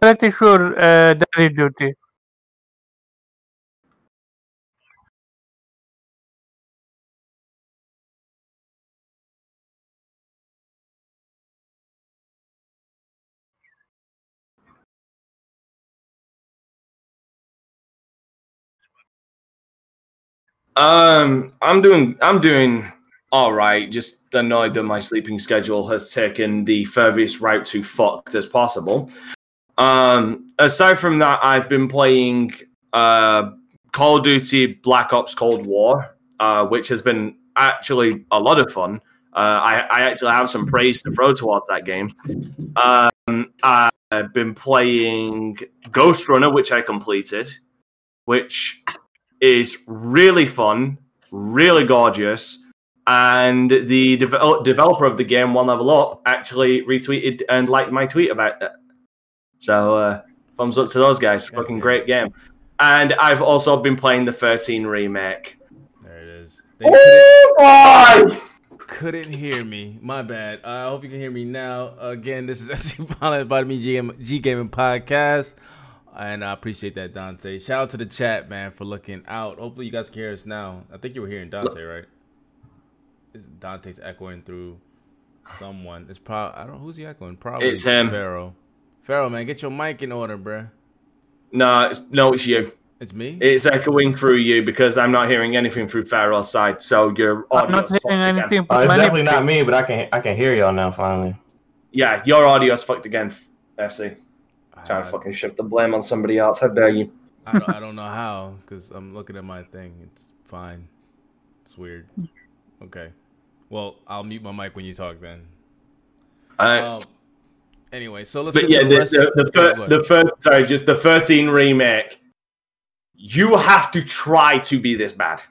pretty sure uh, Daddy Duty. Um, I'm doing. I'm doing all right. Just annoyed that my sleeping schedule has taken the furthest route to fucked as possible. Um, aside from that, I've been playing uh, Call of Duty Black Ops Cold War, uh, which has been actually a lot of fun. Uh, I, I actually have some praise to throw towards that game. Um, I've been playing Ghost Runner, which I completed, which is really fun, really gorgeous. And the devel- developer of the game, One Level Up, actually retweeted and liked my tweet about it. So, uh, thumbs up to those guys. Fucking great game. And I've also been playing the 13 remake. There it is. They couldn't, Oh boy! couldn't hear me. My bad. Uh, I hope you can hear me now. Again, this is SC Pilot by me G, G Gaming Podcast. And I appreciate that, Dante. Shout out to the chat, man, for looking out. Hopefully, you guys can hear us now. I think you were hearing Dante, right? Dante's echoing through someone? It's probably I don't. Who's he echoing? Probably It's him. Pharaoh. Pharaoh, man, get your mic in order, bruh. No, it's, no, it's you. It's me. It's echoing through you because I'm not hearing anything through Pharaoh's side. So your I'm not fucked hearing again. anything. Oh, but it's definitely not me, but I can I can hear y'all now finally. Yeah, your audio's fucked again, FC. Trying to fucking shift the blame on somebody else. How dare you? I don't, I don't know how because I'm looking at my thing. It's fine. It's weird. Okay. Well, I'll mute my mic when you talk then. Uh, Um, anyway, so let's but get yeah, to the the, rest. the, the, fir- ahead. the first, sorry, just the 13 remake. You have to try to be this bad.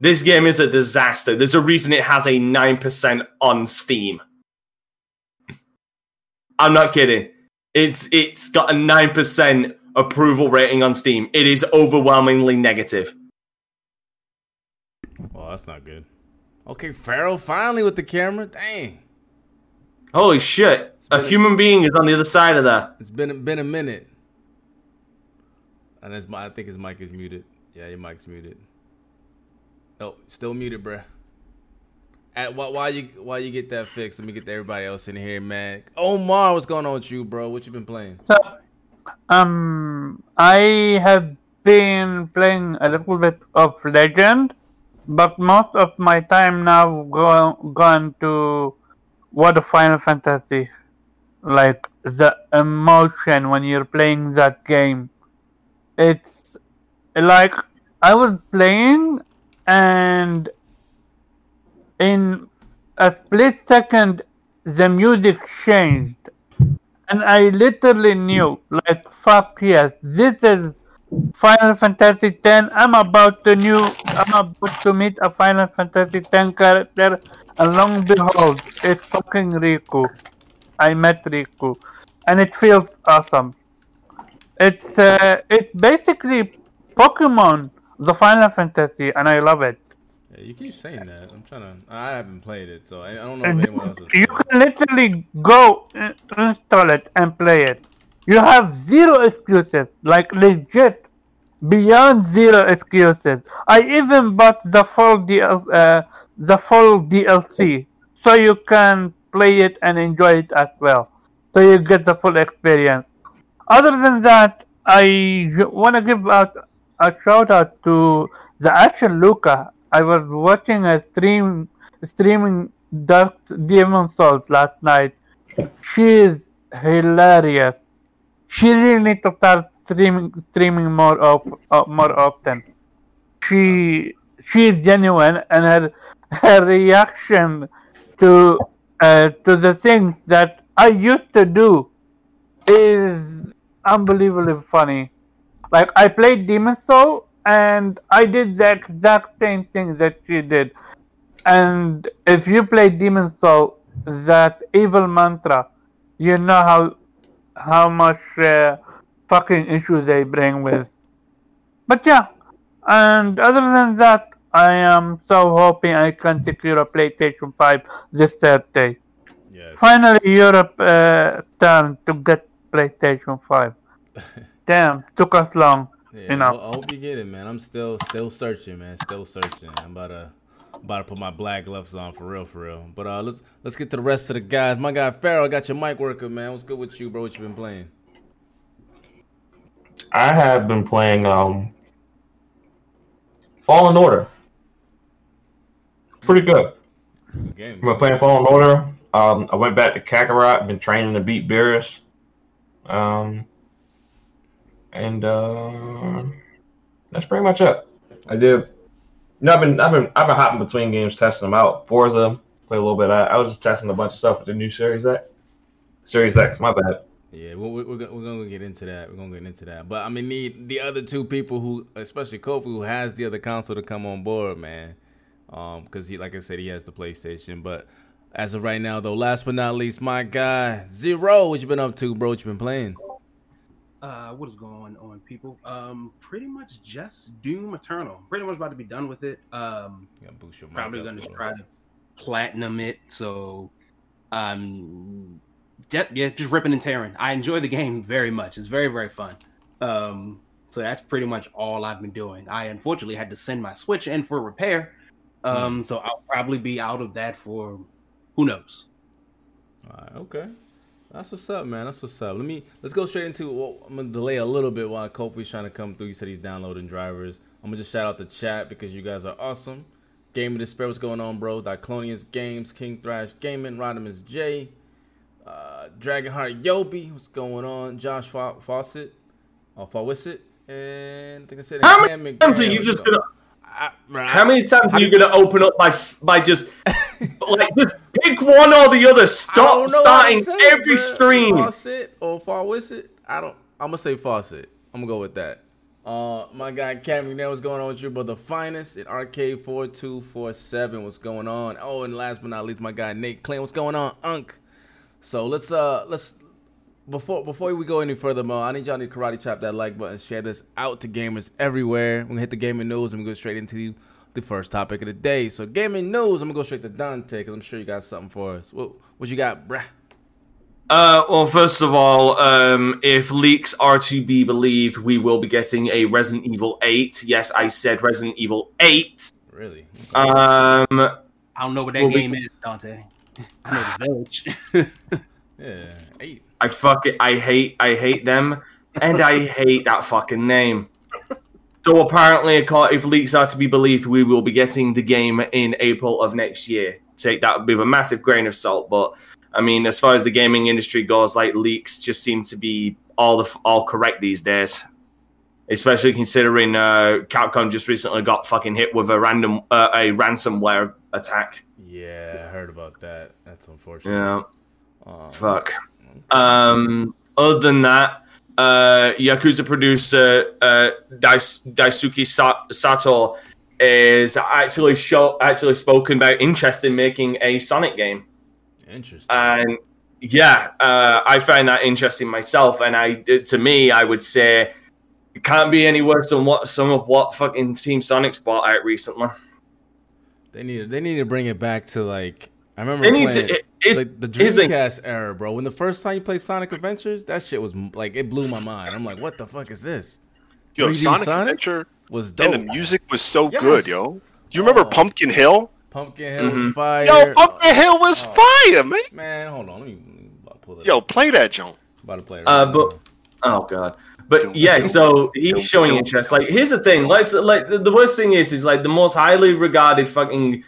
This game is a disaster. There's a reason it has a 9% on Steam. I'm not kidding. It's it's got a 9% approval rating on Steam. It is overwhelmingly negative. well, that's not good. Okay, Pharaoh finally with the camera. Dang, Holy shit. A been a- human being is on the other side of that. it's been been a minute. And his, mi- I think his mic is muted. Yeah, your mic's muted. Oh, still muted, bruh. At why, why you why you get that fixed? Let me get everybody else in here, man. Omar, what's going on with you, bro? What you been playing? So, um, I have been playing a little bit of Legend, but most of my time now go gone to what Final Fantasy, like the emotion when you're playing that game. It's like I was playing and in a split second the music changed and I literally knew, like, fuck yes, this is Final Fantasy X. I'm about to new, I'm about to meet a Final Fantasy X character, and long and behold, it's fucking Riku. I met Riku, and it feels awesome. It's uh, it's basically Pokemon, the Final Fantasy, and I love it. Yeah, you keep saying that. I'm trying to. I haven't played it, so I, I don't know if anyone else has. you can literally go install it and play it. You have zero excuses, like legit, beyond zero excuses. I even bought the full DL, uh, the full DLC, so you can play it and enjoy it as well. So you get the full experience. Other than that, I want to give out a shout out to the actual Luca. I was watching a stream streaming Dark Demon Souls last night. She is hilarious. She really needs to start streaming streaming more of uh, more often. She she is genuine and her her reaction to uh, to the things that I used to do is unbelievably funny. Like I played Demon Soul and I did the exact same thing that she did. And if you play Demon Soul, that evil mantra, you know how how much uh, fucking issue they bring with. But yeah, and other than that, I am so hoping I can secure a PlayStation 5 this Thursday. Yes. Finally, Europe uh, turned to get PlayStation 5. Damn, took us long. Yeah, You know. I, hope you get it, man. I'm still still searching, man. Still searching. I'm about to about to put my black gloves on for real, for real. But uh, let's let's get to the rest of the guys. My guy Farrell, I got your mic working, man. What's good with you, bro? What you been playing? I have been playing um Fallen Order. Pretty good. Good game. I've been playing Fallen Order. Um, I went back to Kakarot. Been training to beat Beerus. Um, and uh, that's pretty much it. I did. You know, I've been I've been I've been hopping between games, testing them out. Forza, play a little bit. I, I was just testing a bunch of stuff with the new Series X. Series X, my bad. Yeah, we're, we're, we're gonna- we're gonna get into that. We're gonna get into that. But I mean, need the other two people who, especially Kofi, who has the other console, to come on board, man. Um, because he, like I said, he has the PlayStation. But as of right now, though, last but not least, my guy Zero, what you been up to, bro? What you been playing? Uh, what is going on, people? Um, pretty much just Doom Eternal. Pretty much about to be done with it. Um, Yeah, boost your probably gonna bro. try to platinum it. So, um, ju- yeah, just ripping and tearing. I enjoy the game very much. It's very very fun. Um, so that's pretty much all I've been doing. I unfortunately had to send my Switch in for repair. Um, so I'll probably be out of that for who knows. All right, okay. That's what's up, man. That's what's up. Let me let's go straight into. Well, I'm gonna delay a little bit while Kofi's trying to come through. He said he's downloading drivers. I'm gonna just shout out the chat because you guys are awesome. Game of Despair, what's going on, bro? Diclonius Games, King Thrash Gaming, Rodimus J, uh, Dragonheart Yobi, what's going on? Josh Fa- Fawcett, or Fawcett, and I think I said How Cam many times are you just gonna? I- bro, How many times are you gonna open up by by just like just pick one or the other? Stop don't know how to starting say it, every bruh. stream. Faucet or Fawcett? I don't. I'm gonna say Faucet. I'm gonna go with that. Uh, my guy Cam McNair, what's going on with you, bro? The finest in Arcade four two four seven. What's going on? Oh, and last but not least, my guy Nate Clinton. What's going on, Unk? So let's uh let's before before we go any further, Mo, I need y'all to karate chop that like button, share this out to gamers everywhere. We're gonna hit the gaming news and we go straight into the first topic of the day. So gaming news, I'm gonna go straight to Dante because I'm sure you got something for us. What what you got, bruh? Uh, well, first of all, um, if leaks are to be believed, we will be getting a Resident Evil 8. Yes, I said Resident Evil 8. Really? Um, I don't know what that Well, we- game is, Dante. I know the village. Yeah, eight. I fuck it. I hate. I hate them, and I hate that fucking name. So apparently, if leaks are to be believed, we will be getting the game in April of next year. Take that with a massive grain of salt, but I mean, as far as the gaming industry goes, like leaks just seem to be all the all correct these days. Especially considering uh, Capcom just recently got fucking hit with a random uh, a ransomware attack. Yeah, I heard about that. That's unfortunate. Yeah. Um, Fuck. Um, other than that, uh, Yakuza producer uh, Dais- Daisuke Sato is actually show actually spoken about interest in making a Sonic game, Interesting. and yeah, uh, I find that interesting myself. And I, to me, I would say it can't be any worse than what some of what fucking Team Sonic's bought out recently. They need they need to bring it back to like I remember It needs playing, to. It, it's, like the here's the- Dreamcast era, bro. When the first time you played Sonic Adventures, that shit was like it blew my mind. I'm like, what the fuck is this? Yo, Sonic, Sonic? Adventure Was dope. and the music was so Yes. good, yo. Do you remember Oh. Pumpkin Hill? Pumpkin Hill was Mhm. fire. Yo, Pumpkin Hill was Oh. fire, man. Man, hold on. Let me, let me pull it. Yo, up. play that, Joan. about to play it. Uh, but- now. Oh god. But yeah, so he's showing interest. Like, here's the thing. Let's like the, the worst thing is is like the most highly regarded fucking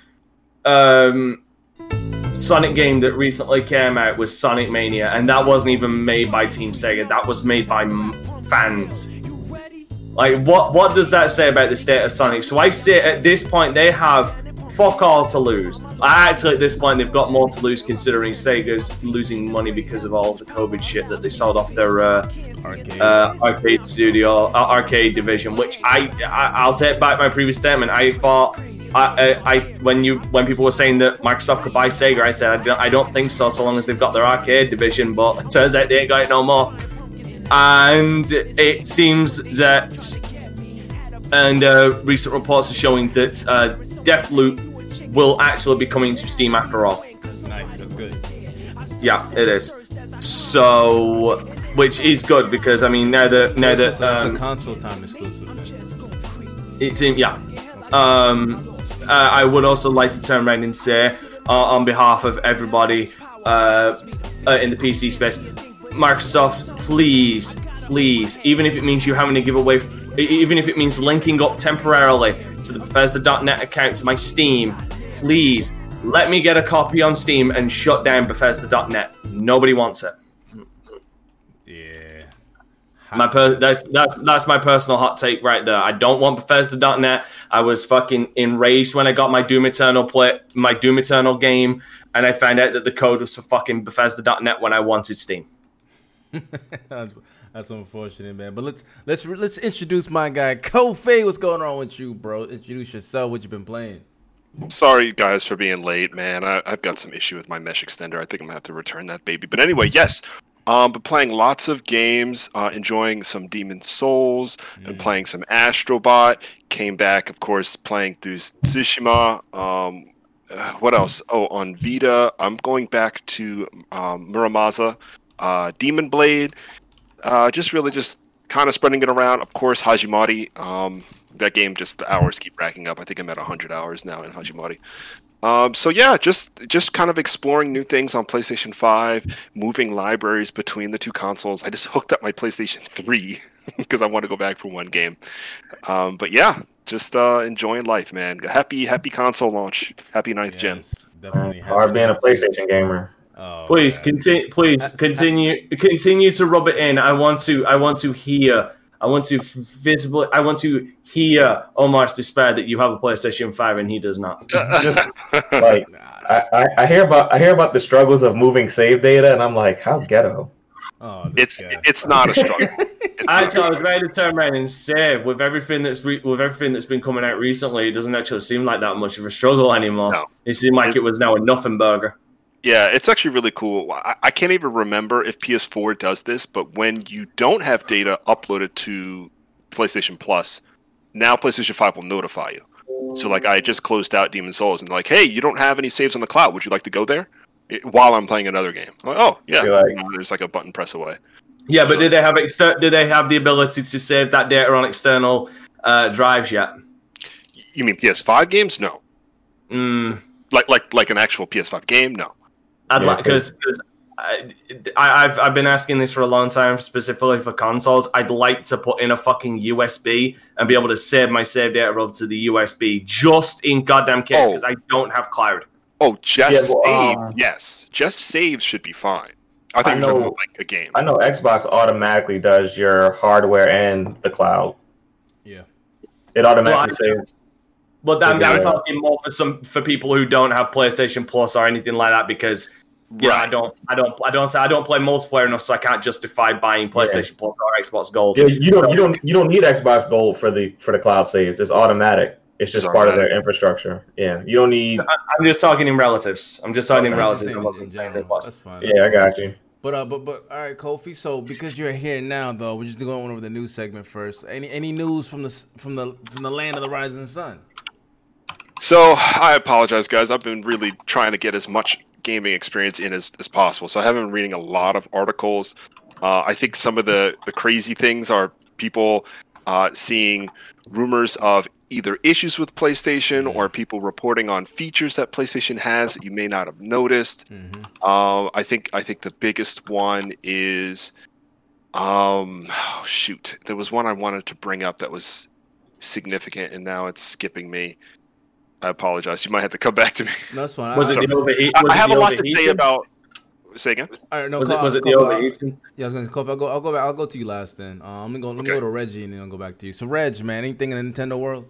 um Sonic game that recently came out was Sonic Mania, and that wasn't even made by Team Sega. That was made by m- fans. Like, what what does that say about the state of Sonic? So I say at this point they have fuck all to lose. Actually, at this point they've got more to lose considering Sega's losing money because of all the COVID shit that they sold off their uh, arcade. uh, arcade studio, uh, arcade division. Which I, I I'll take back my previous statement. I thought. I, I, I when you when people were saying that Microsoft could buy Sega, I said I don't, I don't think so. So long as they've got their arcade division, but it turns out they ain't got it no more. And it seems that, and uh, recent reports are showing that uh, Deathloop will actually be coming to Steam after all. nice. That's good. Yeah, it is. So, which is good because I mean now that now that a um, console time exclusive. it's in yeah. Um, uh, I would also like to turn around and say uh, on behalf of everybody uh, uh, in the PC space, Microsoft, please, please, even if it means you having to give away, even if it means linking up temporarily to the Bethesda.net account to my Steam, please let me get a copy on Steam and shut down Bethesda.net. Nobody wants it. Yeah. My per- that's that's that's my personal hot take right there. I don't want Bethesda.net. I was fucking enraged when I got my Doom Eternal play my Doom Eternal game, and I found out that the code was for fucking Bethesda.net when I wanted Steam. That's, unfortunate, man. But let's let's let's introduce my guy Kofi. What's going on with you, bro? Introduce yourself. What you been playing? Sorry, guys, for being late, man. I, I've got some issue with my mesh extender. I think I'm gonna have to return that baby. But anyway, yes. Um, but playing lots of games, uh, enjoying some Demon Souls, and playing some Astrobot. Came back, of course, playing through Tsushima. Um, uh, what else? Oh, on Vita, I'm going back to um, Muramasa, uh, Demon Blade. Uh, just really just kind of spreading it around. Of course, Hajimari. Um, that game just the hours keep racking up. I think I'm at 100 hours now in Hajimari. Um, so yeah, just just kind of exploring new things on PlayStation 5, moving libraries between the two consoles. I just hooked up my PlayStation 3 because I want to go back for one game. Um, but yeah, just uh, enjoying life, man. Happy happy console launch. Happy ninth gen. Yes, definitely. Hard being a PlayStation gamer. Oh, Please man. continue. Please uh, uh, continue. Continue to rub it in. I want to. I want to hear. I want to visibly. I want to hear Omar's despair that you have a PlayStation Five and he does not. Just like I, I, I hear about I hear about the struggles of moving save data, and I'm like, how ghetto. Oh, it's guy. it's not a struggle. It's not- Actually, I was ready to turn around and say, with everything that's re- with everything that's been coming out recently, it doesn't actually seem like that much of a struggle anymore. No. It seemed like it was now a nothing burger. Yeah, it's actually really cool. I, I can't even remember if PS4 does this, but when you don't have data uploaded to PlayStation Plus, now PlayStation 5 will notify you. So, like, I just closed out Demon Souls and like, hey, you don't have any saves on the cloud. Would you like to go there? It- while I'm playing another game. Like, oh, yeah. Like- You know, there's like a button press away. Yeah, but do they have exter- do they have the ability to save that data on external uh, drives yet? You mean PS5 games? No. Mm, Like, like, like an actual PS5 game? No. I'd Yeah, like because I, I, I've I've been asking this for a long time, specifically for consoles. I'd like to put in a fucking USB and be able to save my save data over to the USB, just in goddamn case, Oh. because I don't have cloud. Oh, just Yeah, well, save. uh, yes. Just saves should be fine. I I think know- know, like a game. I know Xbox automatically does your hardware and the cloud. yeah. It automatically Well, saves. But I'm, Yeah. I'm talking more for some for people who don't have PlayStation Plus or anything like that because yeah, I don't I don't I don't say I don't play multiplayer enough, so I can't justify buying PlayStation Plus or Xbox Gold. Yeah, you don't So- you don't you don't need Xbox Gold for the for the cloud saves. It's automatic. It's just It's part of their infrastructure. Yeah, you don't need. I'm just talking in relatives. I'm just talking in relatives. just I saying wasn't in general. That's fine. Yeah, I got you. But uh, but but all right, Kofi. So because you're here now, though, we're just going over the news segment first. Any any news from the from the from the land of the rising sun? So I apologize, guys. I've been really trying to get as much gaming experience in as, as possible. So I haven't been reading a lot of articles. Uh, I think some of the, the crazy things are people uh, seeing rumors of either issues with PlayStation or people reporting on features that PlayStation has that you may not have noticed. Mm-hmm. Um, I think I think the biggest one is, um, oh, shoot, there was one I wanted to bring up that was significant, and now it's skipping me. I apologize. You might have to come back to me. No, that's fine. Was I, it the overheat? I, I have the a lot to say about. Say again. all right, no, Was it Kofi- was it the Kofi, overheating? Yeah, I was gonna Kofi, I'll go. I'll go back. I'll go to you last. Then uh, let me go. Let me Okay. go to Reggie and then I'll go back to you. So Reg, man, anything in the Nintendo world?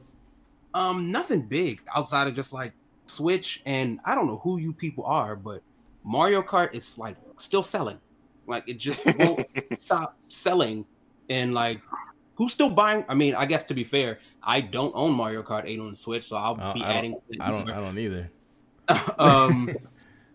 Um, nothing big outside of just like Switch, and I don't know who you people are, but Mario Kart is like still selling. Like it just won't stop selling, and like who's still buying? I mean, I guess to be fair, I don't own Mario Kart 8 on the Switch, so I'll Uh, be I adding. don't. I don't. I don't either. um,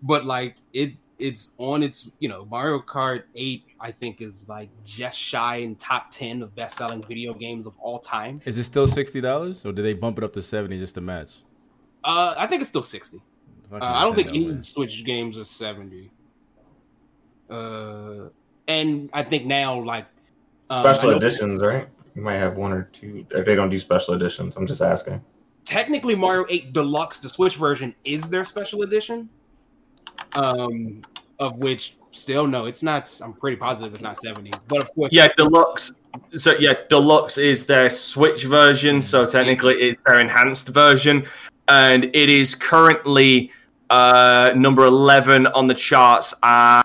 but like it, it's on its. You know, Mario Kart 8, I think, is like just shy in top 10 of best-selling video games of all time. Is it still sixty dollars, or did they bump it up to seventy just to match? Uh, I think it's still 60. Uh, I don't think any man. of the Switch games are 70. Uh, and I think now like um, Special know editions, right? You might have one or two. If they don't do special editions, I'm just asking. Technically, Mario 8 Deluxe, the Switch version, is their special edition. Um, of which still no, it's not. I'm pretty positive it's not 70. But of course, Yeah, deluxe. So yeah, deluxe is their Switch version. So technically, it's their enhanced version, and it is currently uh, number eleven on the charts at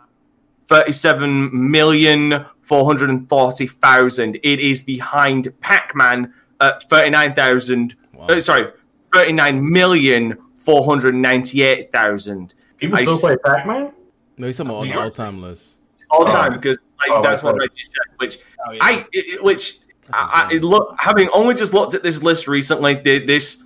thirty-seven million four hundred and forty thousand. It is behind Pac-Man at thirty-nine thousand. Wow. Uh, sorry, thirty-nine million four hundred ninety-eight thousand People I still s- play Pac-Man? No, he's talking about on the Yeah. all-time list. all Oh. time because like, Oh, that's what I just said. Which oh, yeah. I, it- which I, I look, having only just looked at this list recently, th- this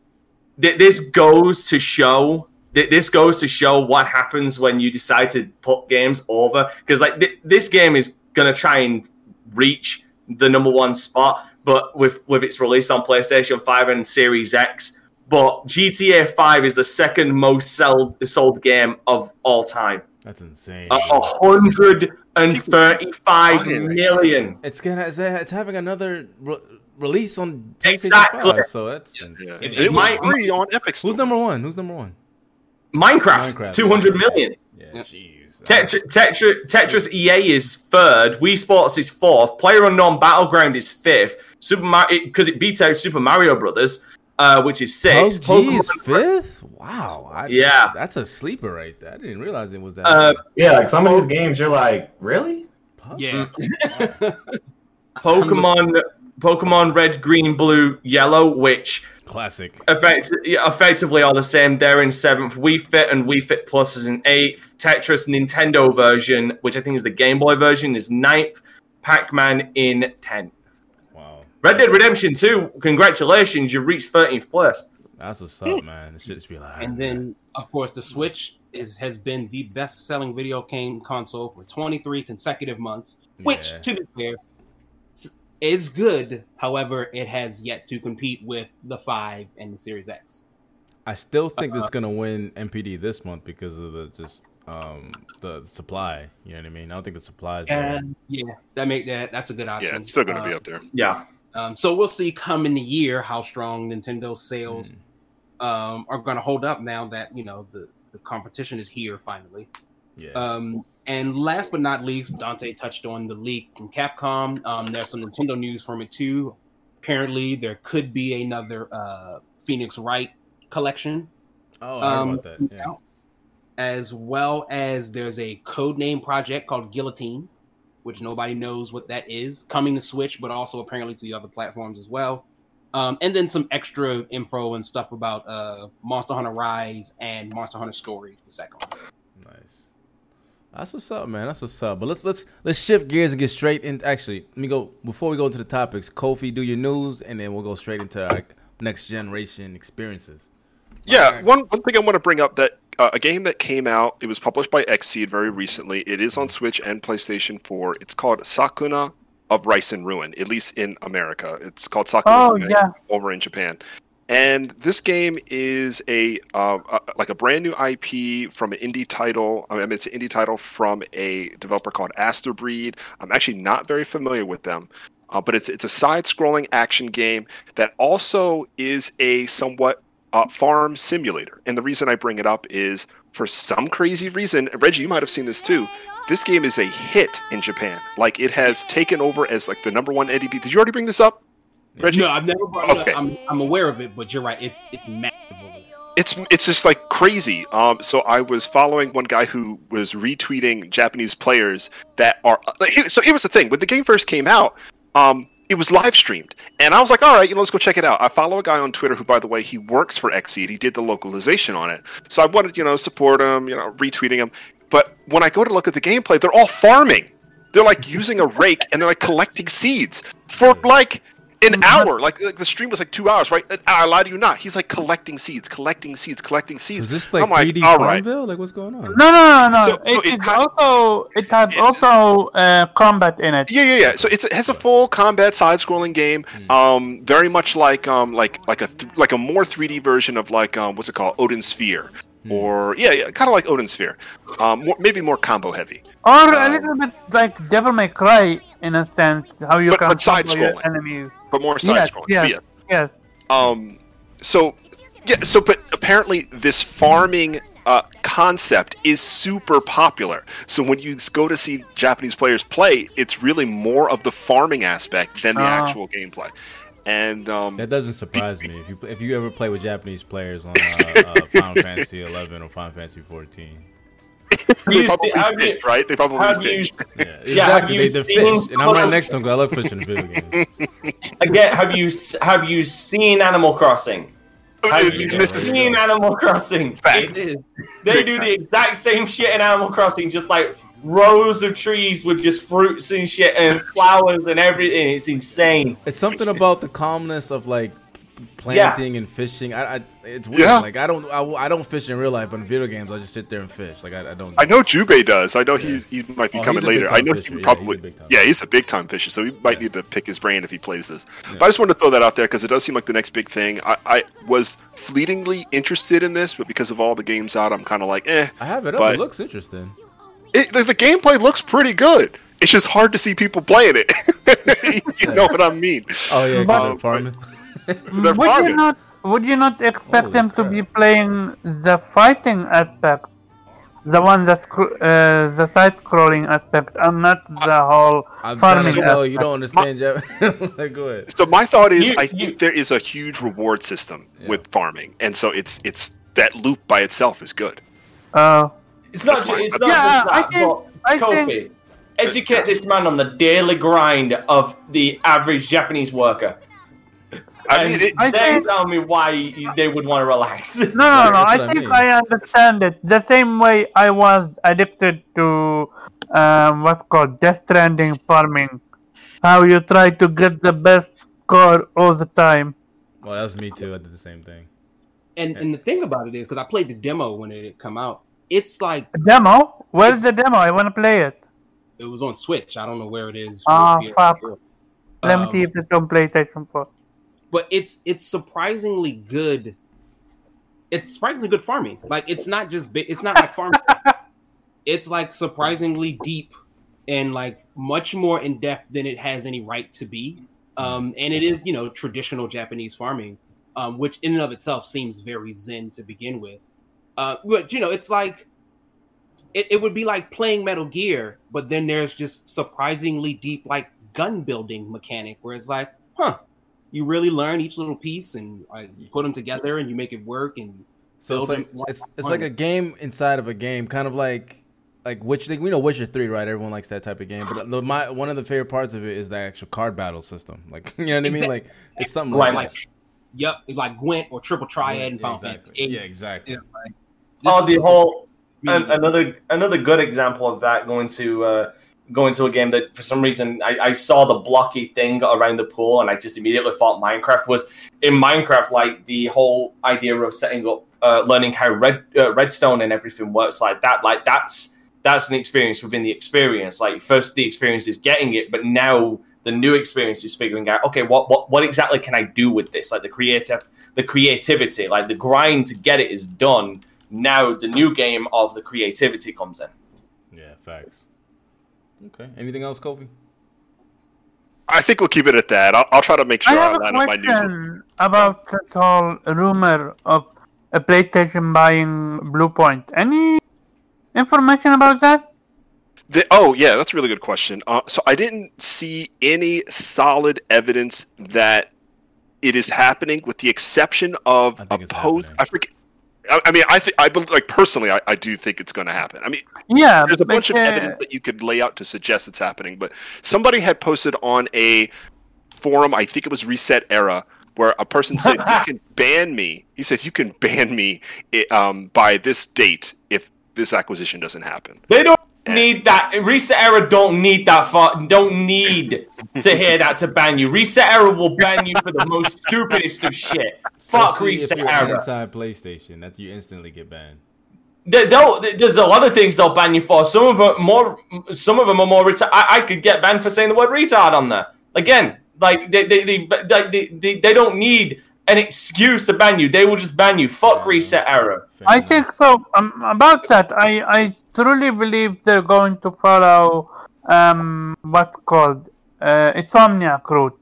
this goes to show th- this goes to show what happens when you decide to put games over because like th- this game is gonna try and reach the number one spot, but with with its release on PlayStation Five and Series X. But GTA Five is the second most sold sold game of all time. That's insane. A a hundred and thirty-five Buying it. million. It's gonna it's, it's having another re- release on PlayStation Exactly. 5, so that's Yeah. insane. It it might- free on Epic Store. Who's number one? Who's number one? Minecraft, Minecraft, two hundred yeah. million. Yeah, Yeah. jeez. Tetris, Tetris, Tetris EA is third. Wii Sports is fourth. Player Unknown Battleground is fifth. Super Mario because it beats out Super Mario Brothers, uh, which is sixth. PUBG is Pokemon- fifth. Wow. I, Yeah. that's a sleeper right there. I didn't realize it was that. Uh, Yeah, like some of these games, you're like, really? PUBG? yeah. Pokemon, Pokemon Red, Green, Blue, Yellow, which Classic. effect, yeah, effectively are the same. They're in seventh. Wii Fit and Wii Fit Plus is in eighth. Tetris Nintendo version, which I think is the Game Boy version, is ninth. Pac-Man in tenth. Wow. Red Dead Redemption 2, congratulations, you've reached 13th place. That's what's up, man. This shit's be like. And then, of course, the Switch is has been the best-selling video game console for 23 consecutive months, which, Yeah. to be fair, s- is good. However, it has yet to compete with the Five and the Series X. I still think Uh, it's gonna win NPD this month because of the just um the supply. You know what I mean? I don't think the supply is there. And yeah, that make that that's a good option. Yeah, it's still going to Uh, be up there. Yeah. Um, so we'll see come in the year how strong Nintendo sales Mm, um, are going to hold up now that you know the the competition is here finally. Yeah. Um, and last but not least, Dante touched on the leak from Capcom. Um, there's some Nintendo news from it too. Apparently, there could be another uh, Phoenix Wright collection, oh, I um, about that. Yeah. as well as there's a codename project called Guillotine, which nobody knows what that is, coming to Switch, but also apparently to the other platforms as well. Um, and then some extra info and stuff about uh, Monster Hunter Rise and Monster Hunter Stories, the second one. Nice. That's what's up, man. That's what's up. But let's let's let's shift gears and get straight in. Actually, let me go before we go into the topics. Kofi, do your news, and then we'll go straight into our next generation experiences. Yeah, Okay. one one thing I want to bring up that uh, a game that came out. It was published by Xseed very recently. It is on Switch and PlayStation 4. It's called Sakuna of Rice and Ruin. At least in America, it's called Sakuna Oh yeah, over in Japan. And this game is a uh, like a brand new IP from an indie title. I mean, it's an indie title from a developer called Asterbreed. I'm actually not very familiar with them, uh, but it's it's a side-scrolling action game that also is a somewhat uh, farm simulator. And the reason I bring it up is for some crazy reason, Reggie, you might have seen this too. This game is a hit in Japan. Like it has taken over as like the number one NPD. Did you already bring this up, Reggie? No, I've never brought it Okay. up. I'm, I'm aware of it, but you're right. It's it's massive. it's it's just like crazy. Um, so I was following one guy who was retweeting Japanese players that are. So it was the thing when the game first came out. Um, it was live streamed, and I was like, all right, you know, let's go check it out. I follow a guy on Twitter who, by the way, he works for Xseed. He did the localization on it, so I wanted, you know, support him, you know, retweeting him. But when I go to look at the gameplay, they're all farming. They're like using a rake and they're like collecting seeds for like an hour. Like, like the stream was like two hours, right? And I lie to you not. He's like collecting seeds, collecting seeds, collecting seeds. is this like I'm like, 3D all right. Like what's going on? no, no, no, no. So- so it, it it's kind- also it has it- also uh, combat in it. Yeah, yeah, yeah. So it's, it has a full combat side-scrolling game, um, very much like um, like like a th- like a more 3D version of like um, what's it called, Odin Sphere. or yeah, yeah kind of like Odin Sphere, um, more, maybe more combo heavy. Or a Um, little bit like Devil May Cry in a sense, how you But- can but your side-scrolling. enemies. But more side Yes, scrolling. yes. Yeah. Yes. Um, so yeah, so but apparently this farming uh, concept is super popular. So when you go to see Japanese players play, it's really more of the farming aspect than the Ah. actual gameplay. And um, That doesn't surprise me. If you if you ever play with Japanese players on uh, uh, Final Fantasy 11 or Final Fantasy 14, they You probably see- have you- fish, right? They probably Have you fish. yeah, Yeah, exactly. you they, the seen fish, and I'm right next to them because I love fishing in video games. again? Have you have you seen Animal Crossing? Have Uh, you Yeah, this right. is- seen Animal Crossing? Fact. It- they do the exact same shit in Animal Crossing, just like rows of trees with just fruits and shit and flowers and everything. It's insane. It's something about the calmness of like planting and fishing. I, I it's weird. Yeah. Like I don't I, I don't fish in real life, but in video games I just sit there and fish. Like I, I don't. I know Jubei does. I know he's he might be Oh, coming later. I know fisher. he Yeah, probably he's yeah, he's a big time fisher. So we might Yeah. need to pick his brain if he plays this. But I just wanted to throw that out there because it does seem like the next big thing. I, I was fleetingly interested in this, but because of all the games out, I'm kind of like, eh. I have it up. but- it looks interesting. It, the, the gameplay looks pretty good. It's just hard to see people playing it. you know what I mean? Oh yeah, um, farming. They're would you not would you not expect Holy them to be playing the fighting aspect, the one that's uh, the side scrolling aspect, and not the whole I'm farming to tell you, you don't understand. Jap- like, go ahead. So my thought is, You- I you- think there is a huge reward system Yeah. with farming, and so it's it's that loop by itself is good. Uh, It's not. Ju- it's not Yeah, just I think- but I Kofi, think- educate this man on the daily grind of the average Japanese worker. I and mean, it, I then think- tell me why you- they would want to relax. No, no, no. I what I think mean. I understand it. The same way I was addicted to um, what's called Death Stranding farming. How you try to get the best score all the time. Well, that was me too. I did the same thing. And and the thing about it is, because I played the demo when it had come out, it's like Demo? Where's the demo? I want to play it. it was on Switch. I don't know where it is. Ah, for- fuck. Let me Um, see if it's on PlayStation 4. But it's it's surprisingly good. It's surprisingly good farming. Like it's not just big. It's not like farming. it's like surprisingly deep and like much more in depth than it has any right to be. Um, and it is you know traditional Japanese farming, um, which in and of itself seems very zen to begin with. Uh, but you know it's like it, it would be like playing Metal Gear, but then there's just surprisingly deep like gun building mechanic where it's like, huh, you really learn each little piece and like, you put them together and you make it work and So it's Build like it it's it's like a game inside of a game, kind of like like Witcher. We know Witcher three, right? Everyone likes that type of game. But the, my one of the favorite parts of it is the actual card battle system. Like you know what I mean? Like it's something Right. like, like yep, like Gwent or Triple Triad and Final exactly. Fantasy. Yeah, exactly. Yeah. oh, the whole really another another good example of that going to uh, going to a game that for some reason I, I saw the blocky thing around the pool and I just immediately thought Minecraft was in Minecraft like the whole idea of setting up uh, learning how red uh, redstone and everything works like that like that's that's an experience within the experience like first the experience is getting it but now the new experience is figuring out okay what what what exactly can I do with this like the creative the creativity like the grind to get it is done now the new game of the creativity comes in. Yeah, facts. Okay. Anything else, Kofi? I think we'll keep it at that. I'll, I'll try to make I sure I, have a line up my news. question about this whole rumor of a PlayStation buying Bluepoint. Any information about that? The, oh yeah, that's a really good question. Uh, so I didn't see any solid evidence that it is happening, with the exception of a post. happening. I forget. I, I mean, I think I bel- like personally, I, I do think it's going to happen. I mean, Yeah, there's a bunch of evidence that you could lay out to suggest it's happening, but somebody had posted on a forum, I think it was Reset Era, where a person said, "You can ban me." He said, "You can ban me um, by this date if this acquisition doesn't happen." They don't need that. Reset Era don't need that far. Don't need to hear that to ban you. Reset Era will ban you for the most stupidest of shit. Fuck Especially Reset Era. anti PlayStation, that you instantly get banned. They, there's a lot of things they'll ban you for. Some of them more. Some of them are more. Reta- I, I could get banned for saying the word retard on there. Again, like they they they they, they, they, they don't need an excuse to ban you. They will just ban you. Fuck ResetEra. I think so. Um, about that, I, I truly believe they're going to follow um what's called uh, Insomniac route.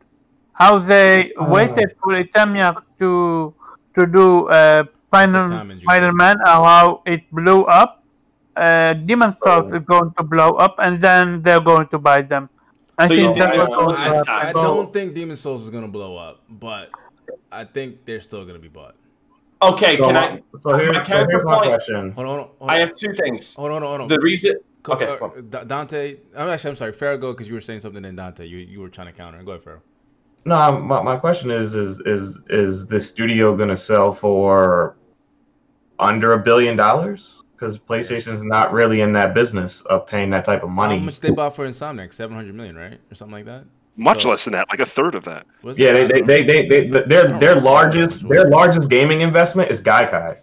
How they Oh. waited for Insomniac to to do uh, Spider time injury. Spider-Man, and how it blew up. Uh, Demon Souls Oh. is going to blow up, and then they're going to buy them. I So you think think that's they what's want going I, to Last happen. time. I don't think Demon Souls is gonna blow up, but I think they're still gonna be bought. Okay, So, can my- I? so here's, my so here's my counterpoint- question. Hold on, hold on. Hold I have two things. Hold on, hold on. The reason. Okay. uh, go on. Da- Dante, I'm actually I'm sorry, Farrah, because you were saying something in Dante. You you were trying to counter. Go ahead, Farrah. No, my, my question is is is is the studio gonna sell for under a billion dollars? Because PlayStation's not really in that business of paying that type of money. How much they bought for Insomniac? Seven hundred million, right, or something like that. Much So- less than that, like a third of that. Yeah, it? they they, they, they, they, their their know. largest their largest gaming investment is Gaikai,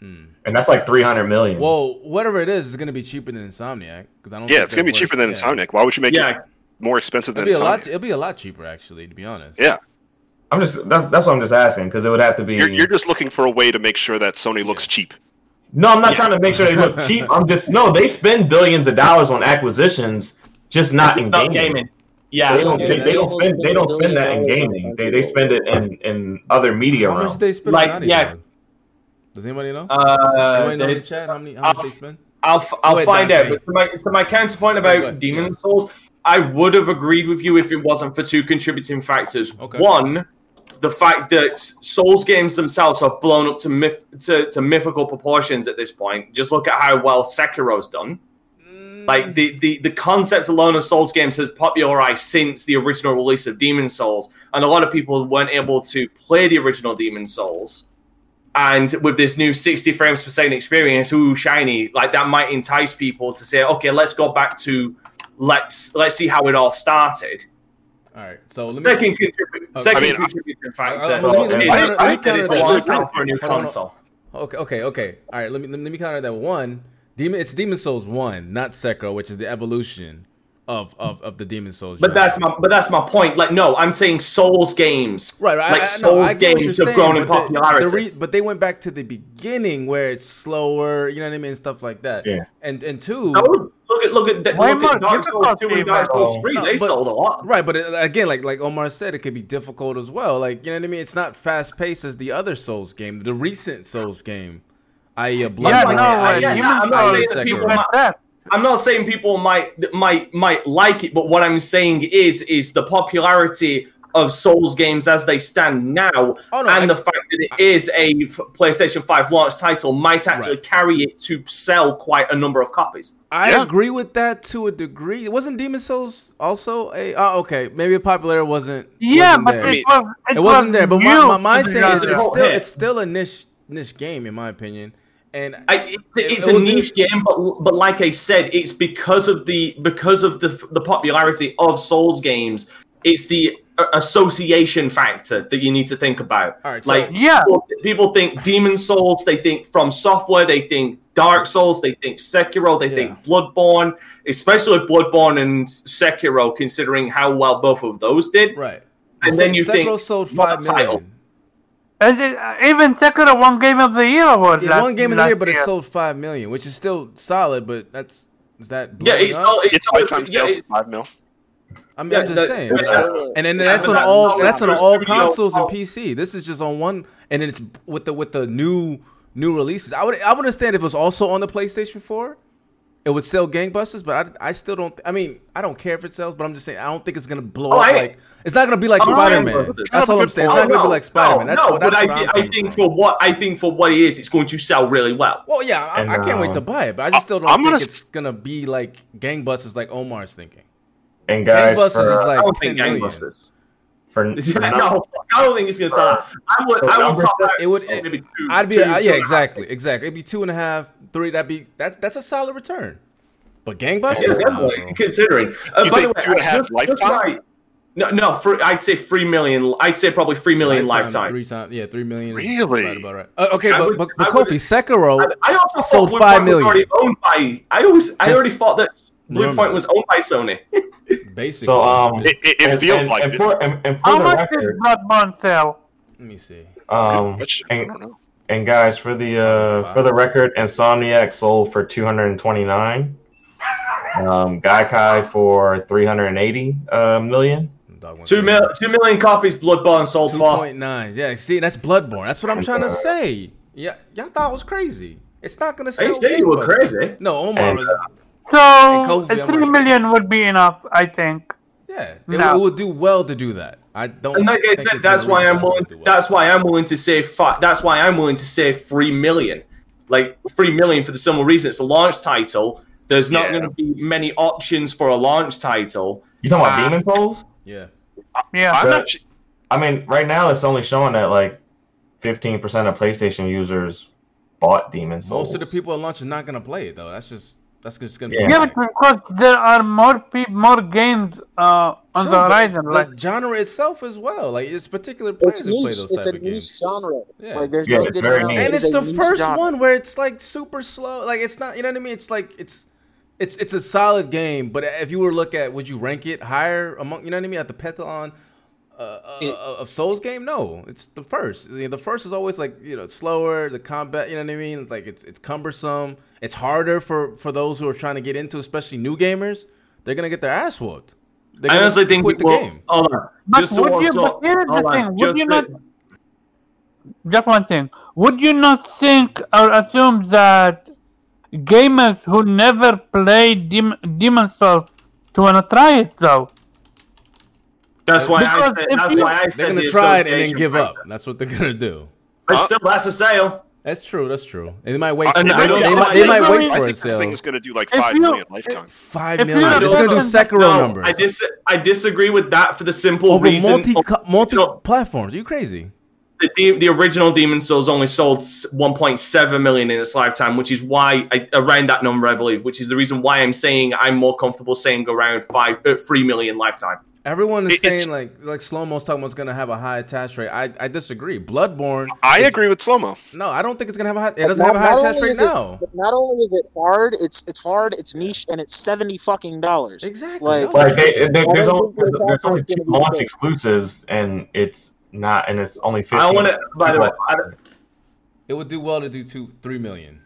Hmm. and that's like three hundred million. Well, whatever it is, it's gonna be cheaper than Insomniac because I don't. Yeah, it's gonna be cheaper than worth- yeah. Insomniac. Why would you make it more expensive It'll than be a lot. It'll be a lot cheaper, actually, to be honest. Yeah. I'm just that's that's what I'm just asking because it would have to be. You're, you're just looking for a way to make sure that Sony looks cheap. no, I'm not Yeah. trying to make sure they look cheap. I'm just no. They spend billions of dollars on acquisitions, just not in not gaming. Gaming. Yeah. They don't, they, they don't spend they don't spend that in gaming. They they spend it in in other media How much realms. did they spend Like, on yeah. Dog? Does anybody know? Uh, anybody know in they- the chat how many how much they spend? I'll f- I'll Wait, find Dante. out. But to my to my counterpoint Okay, about go ahead. Demon Yeah. Souls, I would have agreed with you if it wasn't for two contributing factors. Okay. One, the fact that Souls games themselves have blown up to myth to, to mythical proportions at this point. Just look at how well Sekiro's done. Like the, the the concept alone of Souls games has popularized since the original release of Demon Souls, and a lot of people weren't able to play the original Demon Souls. And with this new 60 frames per second experience, ooh, shiny, like that might entice people to say, okay, let's go back to let's let's see how it all started. All right, so let me. Second, contribu- Okay. second I mean, contributing Uh, factor let me- let me the let me fact that it's counter that. launched out for a new Hold on. console. Okay, okay, okay. All right, let me let me counter that. One, Demon. It's Demon Souls one, not Sekiro, which is the evolution of of, of the Demon Souls. But genre. that's my but that's my point. Like, no, I'm saying Souls games. Right, right. Like I, I, Souls no, I get what games you're have saying, grown in but the- popularity. the re- but they went back to the beginning where it's slower, you know what I mean, stuff like that. Yeah. And and two, So, look at look at Way look at Dark Souls two and Dark Souls three. No, they but- sold a lot. right? But it, again, like like Omar said, it could be difficult as well. Like you know what I mean. It's not fast paced as the other Souls game, the recent Souls game. I uh, Bloodborne, Yeah, no, I, uh, yeah, Demon I'm not saying people might- I'm not saying people might might might like it, but what I'm saying is is the popularity of Souls games as they stand now, Oh, no, and I- the fact that it is a PlayStation 5 launch title might actually Right. carry it to sell quite a number of copies. I Yeah. agree with that to a degree. Wasn't Demon Souls also a? Oh, okay. Maybe the popularity wasn't. Yeah, wasn't but there. it was it, it wasn't there. But my, my, my to saying is it's still it's still a niche niche game in my opinion. And I, it's, it's it a will do- niche game, but but like I said, it's because of the because of the the popularity of Souls games. It's the uh, association factor that you need to think about. All right, so- like Yeah. people, people think Demon Souls, they think From Software, they think Dark Souls, they think Sekiro, they think Bloodborne, especially Bloodborne and Sekiro, considering how well both of those did. right. And Se- then you Sekiro think sold what five title? Million. Is it, uh, even Sekiro won Game of the Year award. Yeah, one game of the last year, but it sold five million, which is still solid. But that's is that Yeah, blowing it's up? all it's, Its all- lifetime yeah, sales is it's- five mil. I'm, yeah, I'm just that- saying. yeah. And then Yeah, that's on all all that's on all consoles and PC. This is just on one, and then it's with the with the new new releases. I would I would understand if it was also on the PlayStation Four. It would sell gangbusters, but I, I still don't. I mean, I don't care if it sells, but I'm just saying I don't think it's gonna blow Oh, up I- like it's not gonna be like Oh, Spider Man. That's all I'm saying. It's not gonna be like Spider Man. That's no, what that's but what I, I'm I think from. for what I think for what it is, it's going to sell really well. Well, yeah, I, And, I can't wait to buy it, but I just still don't I'm think gonna it's s- gonna be like gangbusters like Omar's thinking. And guys, Gangbusters for, is I like don't 10 think gangbusters. for, for Yeah, no, I don't think it's gonna sell. I would. For I would number- talk It would. maybe two. I'd be. two, uh, yeah, and a half. exactly, exactly. It'd be two and a half, three. That'd be that. That's a solid return. But gangbusters, Yeah, definitely. Considering, uh, You by the way, two and a half just- just lifetime? like- no, no. For, I'd say three million. I'd say probably three million lifetime. three times. Yeah, three million. Really? Right about right. Uh, okay, I but, would- but, but I would- Kofi Sekiro. I, I also Sold thought five Bluepoint million. was already owned by. I always. I already thought that Bluepoint Remember. was owned by Sony. basically. So, um, It, it, it and, feels and, like and it. for, and, and for How the much did record, Bloodborne sell? Let me see. Um, Which, I don't know. And guys, for the uh, for the record, Insomniac sold for 229. Um, Gaikai for 380 uh, million. Two, mil- two million copies Bloodborne sold Two for. point nine. Yeah, see, that's Bloodborne. That's what I'm trying to say. Yeah, y'all thought it was crazy. It's not gonna I sell. didn't say you were crazy. No, Omar And, was. So Kofi, uh, I'm three right. million would be enough, I think. Yeah, it, No. it would do well to do that. I don't. And like I said, that's gonna why I'm willing. to well. That's why I'm willing to say. five. that's why I'm willing to say three million. Like three million for the simple reason it's a launch title. There's not Yeah. going to be many options for a launch title. You talking about Uh, Demon Souls? Yeah, Yeah. I'm But- not. sh- I mean, right now it's only showing that like 15% of PlayStation users bought Demon Souls. most of the people at launch are not gonna play it though. That's just that's just gonna be. Yeah. Yeah, but because there are more pe- more games uh, on Sure, the but horizon. the Like genre itself as well. Like it's particular players It's that play those It's type a of niche games. genre. Yeah. Like there's Yeah, no it's very niche. and It it's the first genre. one where it's like super slow. Like it's not, you know what I mean? It's like it's it's it's a solid game, but if you were to look at, would you rank it higher among, you know what I mean, at the pentathlon uh, uh, It- of Souls game? No, it's the first. The first is always like you know slower. The combat, you know what I mean? Like it's it's cumbersome. It's harder for for those who are trying to get into, especially new gamers. They're gonna get their ass whooped. They're I honestly think quit the game. Hold on. But Just so would you- also- but here is the on, thing, would just you to- not- just one thing. Would you not think or assume that gamers who never played Dem- Demon Souls to wanna try it though? That's why I said. That's you- why I said They're gonna the try it and then give up. factor. That's what they're gonna do. But Huh? still, that's a sale. That's true. That's true. And they might wait. For And it. I They, don't- they I might, they might wait for a think this thing is going to do like If five you- million lifetime. Five million. If million. It's gonna do look at- Sekiro No, numbers I dis- I disagree with that for the simple over reason. multi multi So, platforms. Are you crazy? the, de- the original Demon Souls only sold 1.7 million in its lifetime, which is why I, around that number, I believe, which is the reason why I'm saying I'm more comfortable saying around five, uh, three million lifetime. Everyone is It- saying like like Slomo's talking about it's gonna have a high attach rate. I, I disagree. Bloodborne. I is- agree with Slomo. No, I don't think it's gonna have a high. It But doesn't not- have a high not attach rate is it- now. not only is it hard, it's it's hard, it's niche, and it's seventy fucking dollars. Exactly. Like, No, Like they, there, there's, only, there's, there's only two gonna be the launch same. exclusives, and it's not, and it's only 15. I want to, by the way, It would do well to do two three million.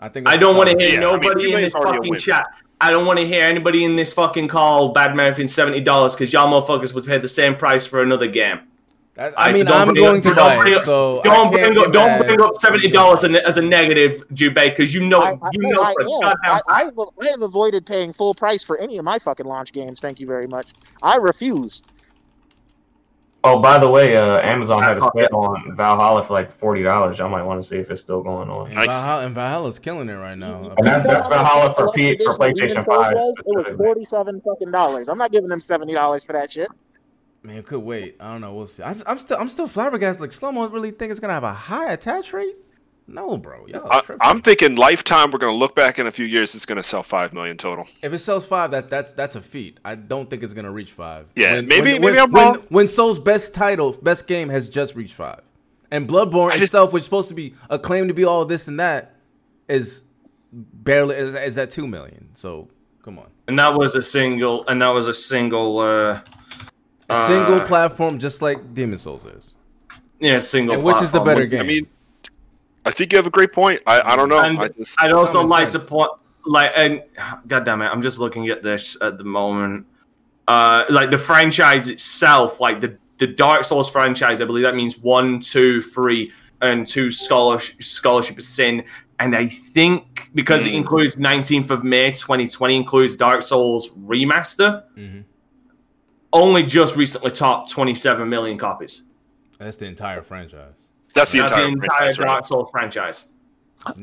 I think. I don't want to solid- hear Yeah, I mean, nobody in this fucking chat. I don't want to hear anybody in this fucking call bad mouthing seventy dollars because y'all motherfuckers would pay the same price for another game. I, I I mean, so I'm going up- to don't buy bring it, up- so Don't can't bring up, don't bring up seventy dollars as a negative, Jube, because you know, I, I, you know I for a goddamn I, I, have, I have avoided paying full price for any of my fucking launch games. Thank you very much. I refuse. Oh, by the way, uh, Amazon had a sale on Valhalla for like forty dollars. Y'all might want to see if it's still going on. And, Nice. Valhalla, and Valhalla's killing it right now. And that- that's Valhalla for collector's P- for edition of Demon PlayStation 5 was? It was forty-seven fucking dollars. I'm not giving them seventy dollars for that shit. Man, it could wait. I don't know. We'll see. I, I'm still, I'm still flabbergasted. Like Slomo really think it's gonna have a high attach rate? No, bro. Y'all I, tripping. I'm thinking lifetime. We're going to look back in a few years. It's going to sell five million total. If it sells five, that that's that's a feat. I don't think it's gonna reach five. Yeah, maybe- when, maybe when, I'm when, wrong. When Soul's best title, best game has just reached five, and Bloodborne just- itself, which is supposed to be acclaimed to be all this and that, is barely is, is at two million. So come on, and that was a single, and that was a single, uh, a Uh, single platform, just like Demon Souls is. yeah, single. And which is the better game? I mean, I think you have a great point. I, I don't know. And I just, I'd also like sense. to point, like, and God damn it, I'm just looking at this at the moment. Uh, like the franchise itself, like the the Dark Souls franchise, I believe that means one, two, three, and two scholarship scholarship of sin. And I think because it Hmm. includes 19th of May 2020 includes Dark Souls remaster, Mhm. only just recently topped 27 million copies. That's the entire franchise. That's the That's entire, the entire franchise, right? Dark Souls franchise.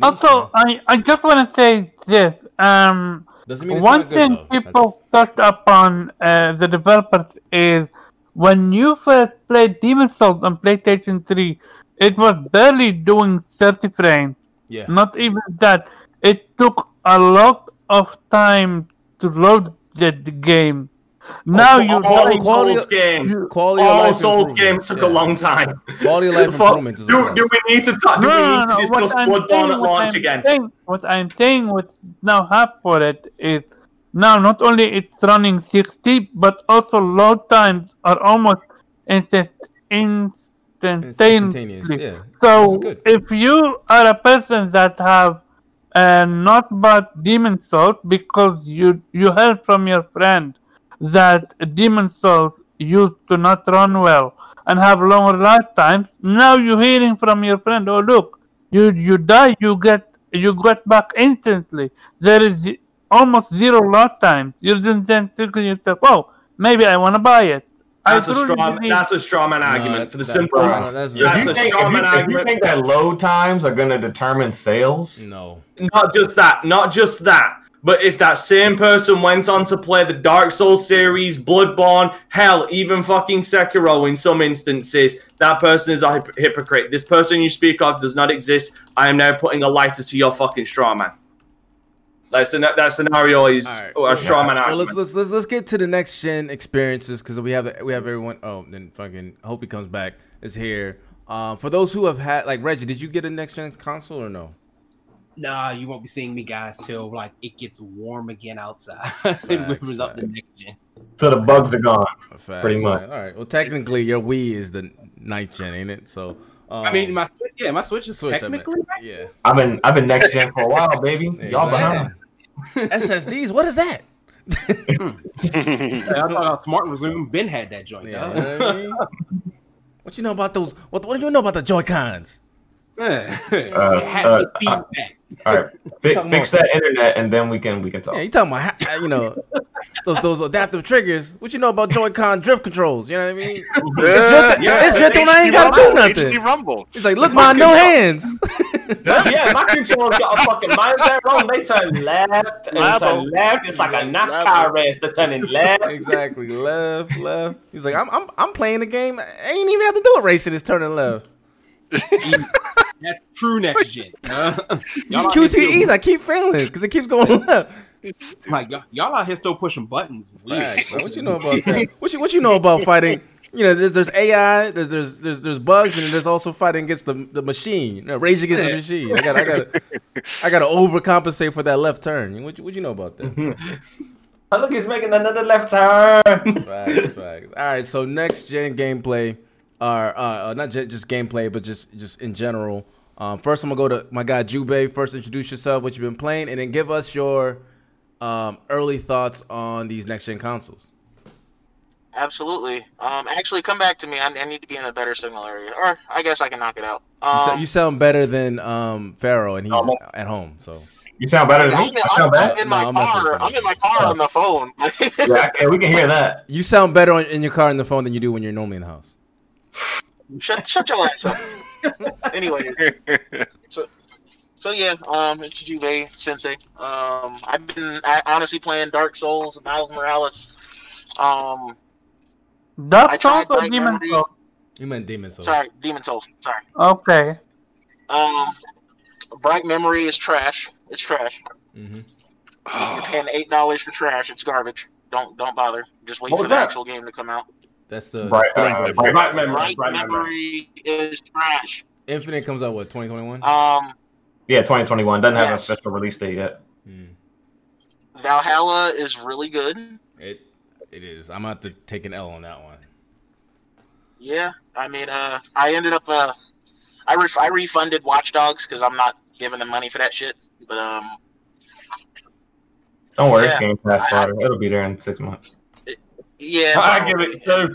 Also. I, I just want to say this. Um, doesn't mean it's one not good, thing though. people touched upon uh, the developers is when you first played Demon Souls on PlayStation 3, it was barely doing 30 frames. yeah, Not even that. It took a lot of time to load the, the game. Now you all like- quality- Souls games, quality of all life Souls improvements, games took yeah. a long time. Quality of life improvement is do, do we need to talk? Do No, we need no, to discuss What I'm Bloodborne saying- at what launch I'm again? saying- what I'm saying, what's now hard for it is now not only it's running 60, but also load times are almost instant, instantaneously. instantaneous. Yeah. So This is good. if you are a person that have uh, not bought Demon Souls because you you heard from your friend that Demon Souls used to not run well and have longer lifetimes, now you're hearing from your friend, oh look, you you die, you get you get back instantly. There is almost zero lifetime. You didn't then think to yourself, oh, maybe I want to buy it. That's a truly straw. believe- That's a straw man argument No, for the that- simple. no, no, that's- That's if you, a think, straw if, you, man if you think that load times are going to determine sales, No. Not just that. Not just that. But if that same person went on to play the Dark Souls series, Bloodborne, hell, even fucking Sekiro in some instances, that person is a hyp- hypocrite. This person you speak of does not exist. I am now putting a lighter to your fucking straw man. That, scena- that scenario is All right. a straw man Well, let's let's let's let's get to the next gen experiences because we have we have everyone. Oh, then fucking hope he comes back. Is here. Um, for those who have had like Reggie, did you get a next gen console or no? Nah, you won't be seeing me guys till like it gets warm again outside. it warms up the next gen. so the bugs are gone. Facts, Pretty much. right. All right. Well, technically, your Wii is the ninth gen, ain't it? So. Um, I mean, my Switch, yeah, my Switch is Switch, I meant. technically. yeah. I've been I've been next gen for a while, baby. Y'all behind. SSDs. What is that? Yeah, I thought uh, Smart Resume Ben had that joint. Yeah, dog. you know what, I you know about those? What, what do you know about the Joy Cons? Yeah. Uh, it had uh, the feedback. All right, fix, fix that internet, and then we can we can talk. Yeah, you talking about ha- you know those those adaptive triggers? What you know about Joy-Con drift controls? You know what I mean? Yeah, yeah, it's drifting when I ain't gotta do nothing. HD Rumble. He's like, look, my no hands. yeah, my controller's got a fucking mind of their own. They turn left and Labo. turn left. It's like a NASCAR Labo. race. They're turning left. exactly, left, left. He's like, I'm I'm I'm playing the game. I ain't even have to do a racing. It's turning left. That's true next gen. Uh, These y'all out here QTEs, I keep failing because it keeps going left. Stupid. Like y'all, y'all out here still pushing buttons. Weird. Facts, man. What you know about that? What you what you know about fighting? You know, there's there's AI, there's there's there's there's bugs, and there's also fighting against the the machine. You know, rage against the machine. I got I got I got to overcompensate for that left turn. What you, what you know about that? Oh, look, he's making another left turn. All right, so next gen gameplay, or uh, uh, not ju- just gameplay, but just just in general. Um, first, I'm gonna go to my guy Jubei. First, introduce yourself, what you've been playing, and then give us your um, early thoughts on these next gen consoles. Absolutely. Um, actually, come back to me. I, I need to be in a better signal area, or I guess I can knock it out. You, sa- Um, you sound better than um, Pharaoh, and he's Normal. at home. So You sound better than I'm, me. in, I I'm, sound bad. I'm in my No, I'm messing with car. I'm in my car on the phone. Yeah, okay, we can hear that. you sound better on, in your car and the phone than you do when you're normally in the house. shut, shut your ass up. Anyway, so, so yeah, um, it's Jubei Sensei. Um, I've been I, honestly playing Dark Souls, Miles Morales. Um, Dark Souls or Demon Souls? You meant Demon Souls. sorry, Demon Souls. Sorry. Okay. Um, Bright Memory is trash. It's trash. hmm You're paying eight dollars for trash. It's garbage. Don't don't bother. Just wait What for the that? actual game to come out. That's the, Right, the uh, version. right. Right memory. Bright Right memory. Memory is trash. Infinite comes out what 2021. Um, Yeah, 2021 doesn't have a special release date yet. Mm. Valhalla is really good. It it is. I'm about to take an L on that one. Yeah, I mean, uh, I ended up, uh, I ref- I refunded Watch Dogs because I'm not giving them money for that shit. But um, Don't worry, Yeah. it's Game Pass I- starter. It'll be there in six months. Yeah, I give it two.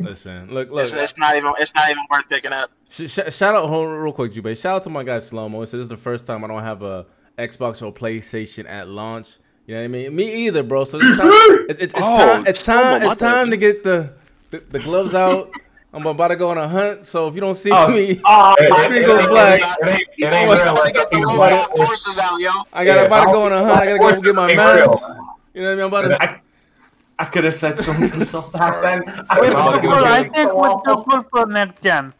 Listen, look, look. It's not even it's not even worth picking up. Sh- sh- shout out, hold real quick, Jubei. Shout out to my guy Slomo. It says this is the first time I don't have a Xbox or PlayStation at launch. You know what I mean? Me either, bro. So it's time. It's, it's, it's Oh, time. It's time. It's time to get the, the the gloves out. I'm about to go on a hunt. So if you don't see Oh, me, Oh, It, my screen goes ain't- black. it ain't, it ain't What? real like Get the Kingdom wild Hearts. horses out, yo. I got Yeah, about to go on a hunt. I gotta go get my Ain't mask. You know what I mean? I'm about to. I, I could have said something so back then. I Wait, could I'll have give Well, it I think we're too cool for next gen.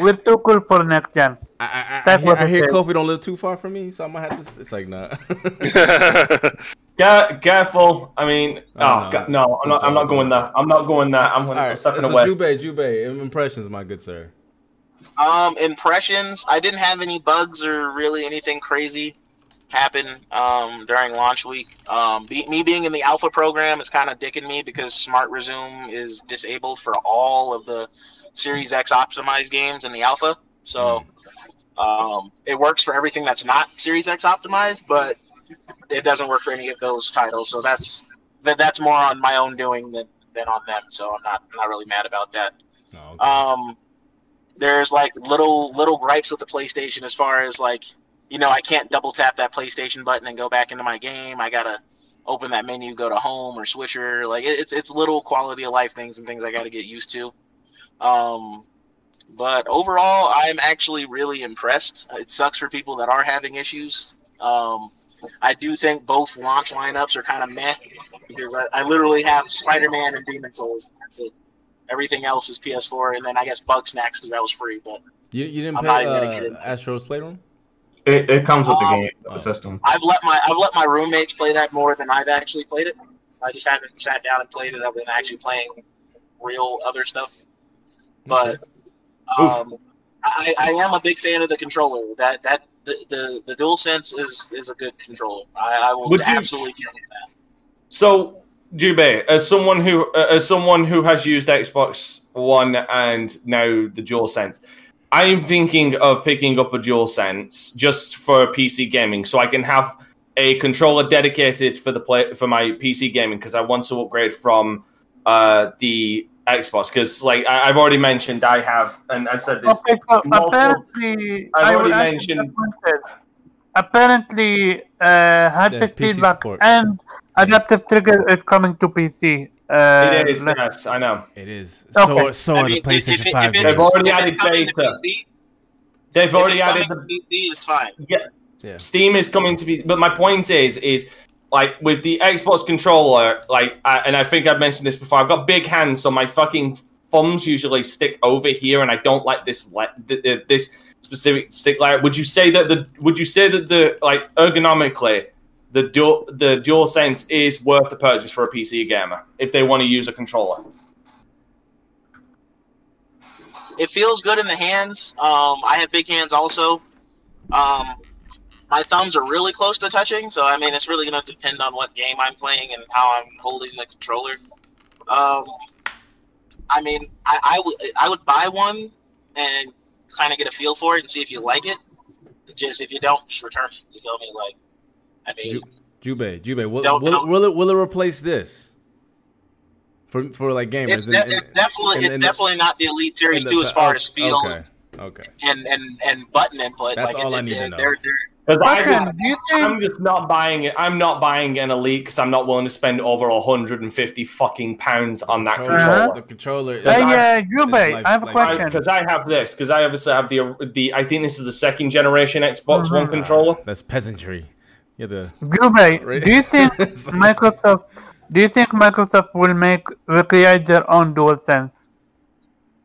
We're too cool for next gen. I, I, I, I That's hear, what I hear. Kofi don't live too far from me, so I might have to. It's like nah. Care- careful. I mean, Oh, oh, no. God, no, I'm not. I'm not going there. I'm not going there. I'm, All I'm right, so stepping away. Jubei, Jubei, impressions, my good sir. Um, impressions. I didn't have any bugs or really anything crazy happen um, during launch week. Um, be, me being in the alpha program is kind of dicking me because Smart Resume is disabled for all of the Series X optimized games in the alpha. So um, it works for everything that's not Series X optimized, but it doesn't work for any of those titles. So that's that, that's more on my own doing than, than on them. So I'm not I'm not really mad about that. Oh, okay. Um, there's like little little gripes with the PlayStation as far as like you know I can't double tap that PlayStation button and go back into my game. I gotta open that menu, go to home or switcher. Like it's it's little quality of life things and things I got to get used to. Um, but overall, I'm actually really impressed. It sucks for people that are having issues. Um, I do think both launch lineups are kind of meh because I, I literally have Spider-Man and Demon Souls. That's it. Everything else is PS4, and then I guess Bugsnax because that was free. But you, you didn't I'm pay not even gonna get uh. Astro's Playroom? It, it comes with the Um, game the system. I've let my I've let my roommates play that more than I've actually played it. I just haven't sat down and played it other than actually playing real other stuff. But um, I, I am a big fan of the controller. That that the the, the DualSense is is a good controller. I, I will Would absolutely give it that. So, Jubei, as someone who uh, as someone who has used Xbox One and now the DualSense, I'm thinking of picking up a DualSense just for PC gaming, so I can have a controller dedicated for the play for my PC gaming because I want to upgrade from uh, the Xbox. Because, like I, I've already mentioned, I have, and I've said this. Okay, so multiple- apparently, I've already will mentioned- Apparently, uh, haptic feedback support. and adaptive trigger is coming to PC. Uh, It is, let- yes, I know. It is. Okay. So, so I are mean, the if- if PlayStation it- 5 if it- games. They've already added data. PC, They've if already added the to PC, it's fine. yeah. Yeah. Steam is coming to be, but my point is, is like with the Xbox controller, like, I, and I think I've mentioned this before. I've got big hands, so my fucking thumbs usually stick over here, and I don't like this, like this specific stick layer. Would you say that the, would you say that the, like, ergonomically, the dual, the DualSense is worth the purchase for a PC gamer if they want to use a controller? it feels good in the hands. Um, I have big hands also. Um, my thumbs are really close to touching, so I mean it's really going to depend on what game I'm playing and how I'm holding the controller. Um, I mean, I, I would I would buy one and kind of get a feel for it and see if you like it. Just if you don't, just return it. You feel me? Like, I mean, Ju- Jube, Jube, will, Don't- will, will it will it replace this for for like gamers? it's, in- de- in- it's definitely in- it's definitely not the Elite Series in two as far oh, as speed Okay, okay. and, and and button input. That's like, it's, all I it's, need to know. They're, they're, Because Question, I, do you think I'm just not buying it. I'm not buying an elite because I'm not willing to spend over 150 fucking pounds on that Controller- controller. The controller. Yes, Hey, I- uh, Jube, like- I have a question. Because I have this. Because I obviously have the the. I think this is the second generation Xbox One Mhm. controller. That's peasantry. Yeah, the Jube, do you think Microsoft? Do you think Microsoft will make recreate their own DualSense?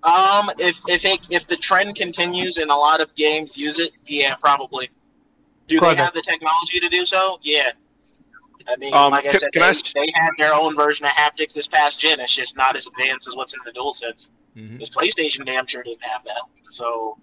Um, if if it, if the trend continues and a lot of games use it, yeah, probably. Do Got they it. have the technology to do so? Yeah. I mean, Um, like I can- said, can they, I they had their own version of haptics this past gen. It's just not as advanced as what's in the DualSense. Mhm. This PlayStation damn sure didn't have that. So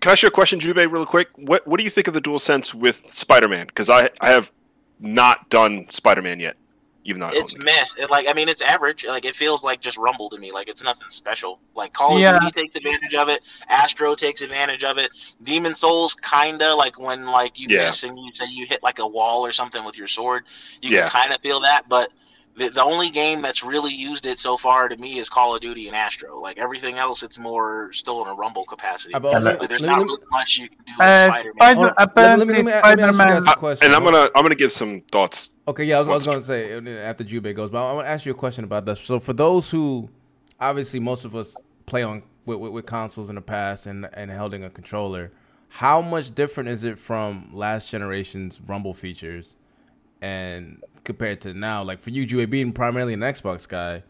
Can I ask you a question, Jube, really quick? What What do you think of the DualSense with Spider-Man? Because I I have not done Spider-Man yet, even though I it's own meh. It, like I mean, it's average. Like it feels like just Rumble to me. Like it's nothing special. Like Call of Yeah. Duty takes advantage of it. Astro takes advantage of it. Demon Souls kinda like when like you Yeah. miss and you say you hit like a wall or something with your sword. You Yeah. can kind of feel that, but. The, the only game that's really used it so far to me is Call of Duty and Astro. Like everything else, it's more still in a Rumble capacity. About- Like, let- there's let- not let- really much you can do with Uh, Spider-Man. Spider- Hold on, let me- apparently, let me- let me ask you guys Spider-Man. a question. And I'm gonna I'm gonna give some thoughts. Okay, yeah, I was, I was going to say uh, after Jube goes, but I want to ask you a question about this. So, for those who, obviously, most of us play on with, with, with consoles in the past and and holding a controller, how much different is it from last generation's Rumble features, and compared to now? Like for you, Jube, being primarily an Xbox guy,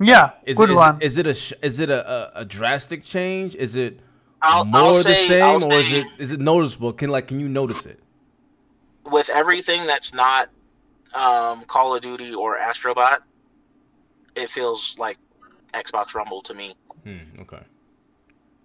Yeah, is good it, is, one. It, is it a is it a, a, a drastic change? Is it I'll, more I'll the say, same, I'll or is it is it noticeable? Can like can you notice it? with everything that's not um, Call of Duty or Astrobot, it feels like Xbox Rumble to me. Hmm, okay.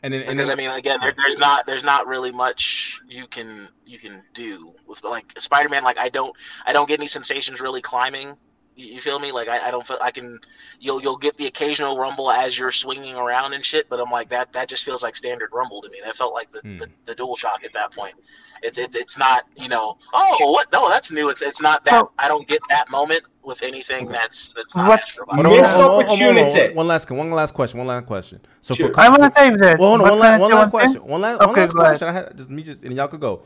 And then, and Because then, I mean, again, there, there's not there's not really much you can you can do with like Spider-Man. Like I don't I don't get any sensations really climbing You, you feel me? Like I, I don't feel I can. You'll you'll get the occasional rumble as you're swinging around and shit, but I'm like that. That just feels like standard rumble to me. That felt like the, Hmm. the, the DualShock at that point. It's it's it's not you know. Oh what? No, that's new. It's it's not that. I don't get that moment with anything that's that's not. What- opportunity. One last, one last question. One last question. So Shoot. for I want to save this. Well, hold on, one can I last, one last thing? question. One last, one Okay, last go question. I had just me just and y'all could go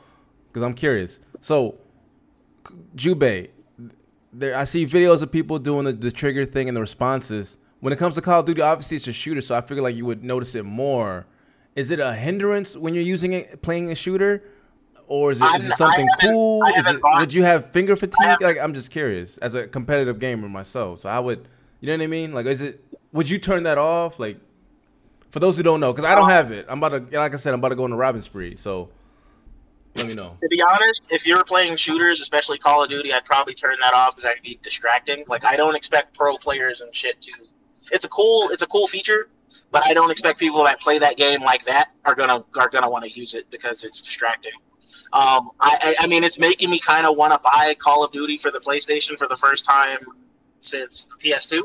because I'm curious. So, Jubei, there I see videos of people doing the, the trigger thing and the responses. When it comes to Call of Duty, obviously it's a shooter, so I figure like you would notice it more. Is it a hindrance when you're using it playing a shooter, or is it, is it something cool? Is it would you have finger fatigue? Like I'm just curious as a competitive gamer myself. So I would, you know what I mean? Like, is it? Would you turn that off? Like, for those who don't know, because I don't have it. I'm about to, like I said, I'm about to go on a robbing spree. So let me know. To be honest, if you're playing shooters, especially Call of Duty, I'd probably turn that off because that could be distracting. Like I don't expect pro players and shit to. It's a cool, it's a cool feature, but I don't expect people that play that game like that are gonna are gonna want to use it because it's distracting. Um, I, I, I mean, it's making me kind of want to buy Call of Duty for the PlayStation for the first time since the PS2.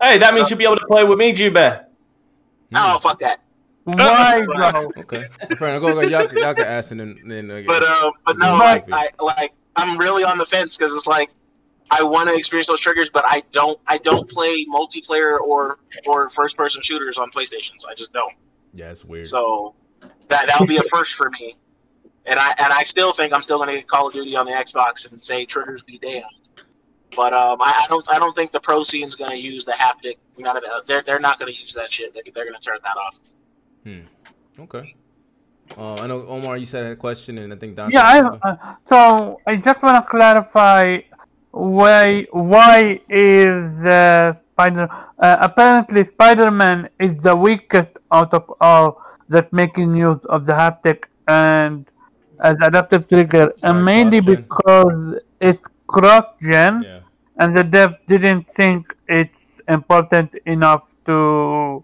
Hey, that means you'll be able to play with me, Jube. Oh fuck that! Why though? Okay, Friend, go, go, y'all, can- y'all can ask and then, then uh, But uh, but no, But- like, I like I'm really on the fence because it's like I want to experience those triggers, but I don't I don't play multiplayer or or first person shooters on PlayStations. I just don't. yeah, it's weird. So that that'll be a first for me. And I and I still think I'm still going to get Call of Duty on the Xbox and say triggers be damned. But um, I, I don't I don't think the pro scene's going to use the haptic. None of that. They're they're not going to use that shit. They, they're going to turn that off. Okay. Uh, I know Omar, you said a question, and I think Don. Yeah, I, uh, so I just want to clarify why why is uh, Spider uh, apparently Spider-Man is the weakest out of all that making use of the haptic and as adaptive trigger, Right, and mainly cross-gen. because it's cross-gen, yeah. and the dev didn't think it's important enough to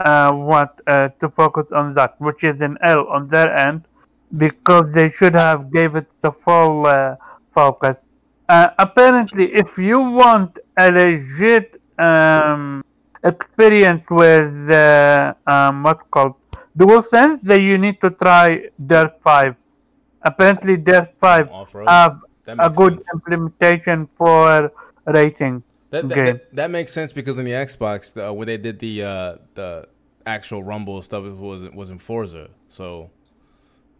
uh, what uh, to focus on that, which is an L on their end, because they should have gave it the full uh, focus. Uh, apparently, if you want a legit um, experience with uh, um, what's called DualSense, then you need to try Dirt 5. Apparently, Dirt 5 Off-road. have a good sense. implementation for racing. That, that, that, that makes sense because in the Xbox, the, where they did the uh, the actual Rumble stuff it was was in Forza, so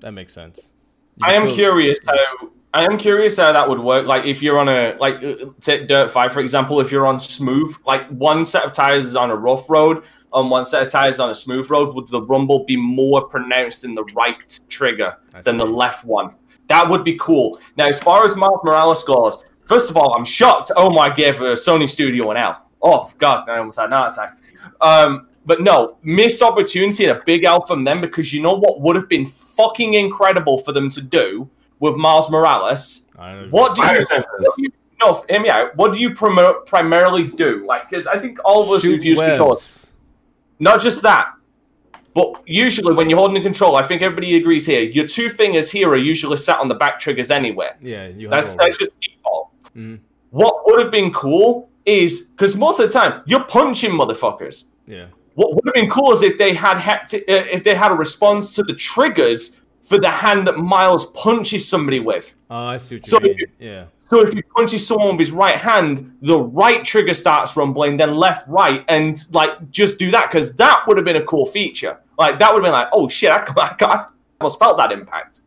that makes sense. You I am feel- curious how I am curious how that would work. Like if you're on a like uh, take Dirt Five for example, if you're on smooth, like one set of tires is on a rough road, and one set of tires on a smooth road, would the rumble be more pronounced in the right trigger I than the left one? That would be cool. Now, as far as Miles Morales goes, first of all, I'm shocked. Oh my, gave uh, Sony Studio an L. Oh god, I almost had an heart attack. Um, but no, missed opportunity and a big L from them because you know what would have been fucking incredible for them to do with Miles Morales. I. What do you? sensors. what do you- No, hear me out. What do you prim- primarily do? Like, because I think all of us Shoot who've used webs. controllers, not just that, but usually when you're holding the control, I think everybody agrees here. Your two fingers here are usually sat on the back triggers anyway. Yeah, you That's all that's just default. Mhm. What would have been cool is because most of the time you're punching motherfuckers. yeah. What would have been cool is if they had hapti- uh, if they had a response to the triggers for the hand that Miles punches somebody with. Oh, I see what you So mean. you- Yeah. So if he punches someone with his right hand, the right trigger starts rumbling, then left, right, and like just do that because that would have been a cool feature. Like that would have been like, oh shit, I, I, I almost felt that impact.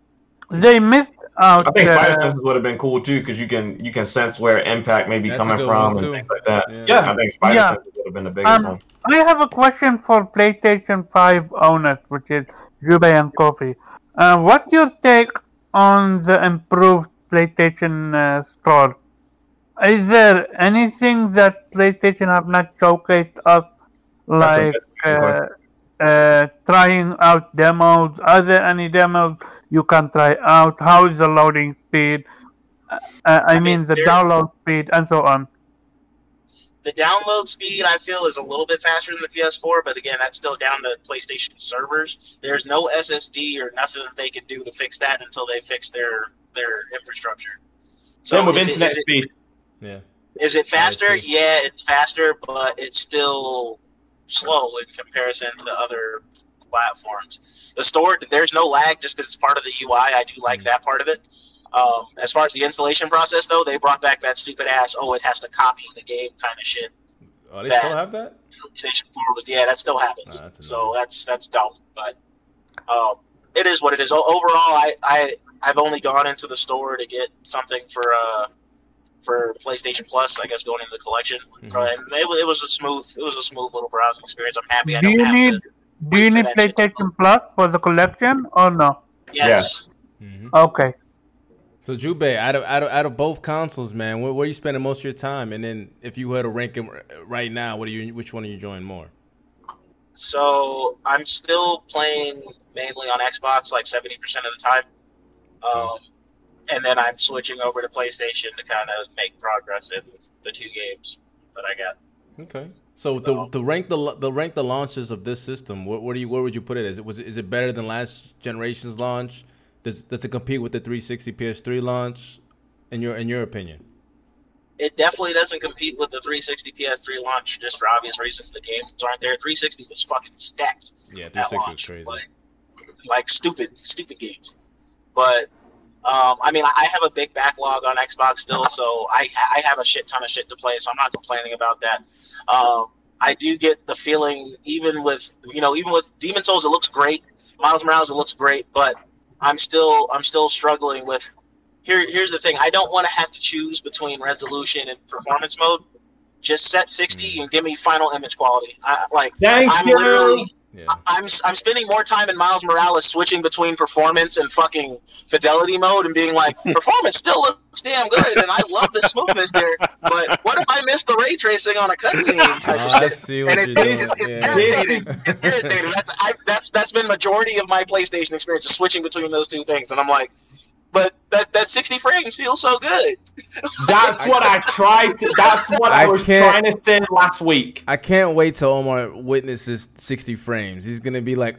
They missed out. I think uh, fire sensors would have been cool too because you can you can sense where impact may be coming from and things like that. Yeah. Yeah. I think spider Yeah. sensors would have been the biggest Um, one. I have a question for PlayStation 5 owners, which is Jube and Kofi. Uh, what's your take on the improved PlayStation uh, store? Is there anything that PlayStation have not showcased us, like good uh, uh, trying out demos? Are there any demos you can try out? How is the loading speed? Uh, I mean, the download speed and so on. The download speed I feel is a little bit faster than the PS4, but again, that's still down to PlayStation servers. There's no SSD or nothing that they can do to fix that until they fix their their infrastructure. Same with is it- internet it- speed. Yeah. Is it faster? Yeah, it's faster, but it's still slow in comparison to other platforms. The store, there's no lag just because it's part of the UI. I do like that part of it. Um, as far as the installation process, though, they brought back that stupid ass, oh, it has to copy the game kind of shit. Oh, they That- still have that? PlayStation 4 was, yeah, that still happens. Oh, that's so that's that's dumb, but um, it is what it is. O- Overall, I, I I've only gone into the store to get something for uh for PlayStation Plus. I guess going into the collection, so, Mhm. and it, it was a smooth it was a smooth little browsing experience. I'm happy. I Do don't you have need to, Do you need. PlayStation Plus for the collection or no? yes. hmm Okay. So Jube, out of out of out of both consoles, man, where, where you spending most of your time? And then if you were to rank them right now, what are you? Which one are you enjoying more? So I'm still playing mainly on Xbox, like seventy percent of the time. Um, and then I'm switching over to PlayStation to kind of make progress in the two games that I got. Okay. So the the rank the the rank the launches of this system. What where do you where would you put it? Is it was is it better than last generation's launch? Does does it compete with the 360 PS3 launch? In your in your opinion? It definitely doesn't compete with the 360 PS3 launch, just for obvious reasons. The games aren't there. 360 was fucking stacked. Yeah, at 360 was crazy. Like, like stupid, stupid games. But um, I mean, I have a big backlog on Xbox still, so I I have a shit ton of shit to play, so I'm not complaining about that. Um, I do get the feeling, even with you know, even with Demon Souls, it looks great. Miles Morales, it looks great, but I'm still I'm still struggling with. Here, here's the thing. I don't want to have to choose between resolution and performance mode. Just set 60 and give me final image quality. I, like Thank I'm you. literally Yeah. I'm I'm spending more time in Miles Morales switching between performance and fucking fidelity mode and being like performance still looks damn good and I love the smoothness here, but what if I miss the ray tracing on a cutscene? Oh, I see what And you're it, doing. it's, it's Yeah. irritating. It's irritating. That's, I, that's that's been majority of my PlayStation experience is switching between those two things, and I'm like, but that that 60 frames feels so good. That's what I tried to. That's what I, I was trying to say last week. I can't wait till Omar witnesses 60 frames. He's gonna be like,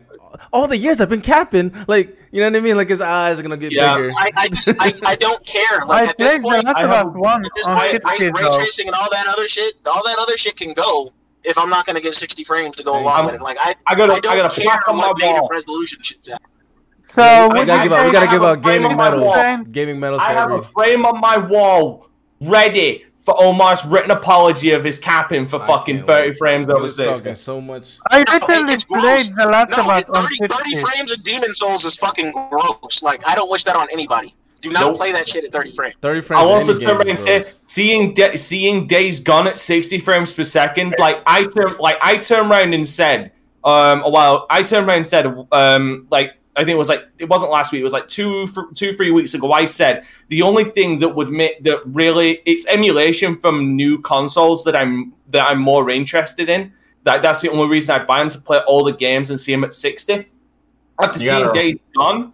all the years I've been capping, like you know what I mean? Like his eyes are gonna get Yeah. bigger. I I, I, I don't care. I Like at this played point, Last I of 1 on point, ray, 60 ray tracing and all that other shit, all that other shit can go if I'm not going to get 60 frames to go along I'm- with it. Like I, I got a, I I don't gotta care plaque on my what native resolution shit's at. So we gotta give out. We gotta give have out gaming medals. Gaming medals. I to have a every- frame on my wall ready for Omar's written apology of his capping for I fucking 30 wait. frames over was 60. so much. I No, literally it's played The Last No, Us it- on 30, 30 frames of Demon Souls is fucking gross. Like I don't wish that on anybody. Do not Nope. play that shit at 30 frames. 30 frames. I'll also any turn game around and say, seeing da- seeing Days Gone at 60 frames per second, like I turn like I turned around and said, um, a while I turned around and said, um, like I think it was like it wasn't last week, it was like two, two, three weeks ago. I said the only thing that would make that really it's emulation from new consoles that I'm that I'm more interested in. That that's the only reason I buy them to play all the games and see them at 60. After You seeing Days Gone,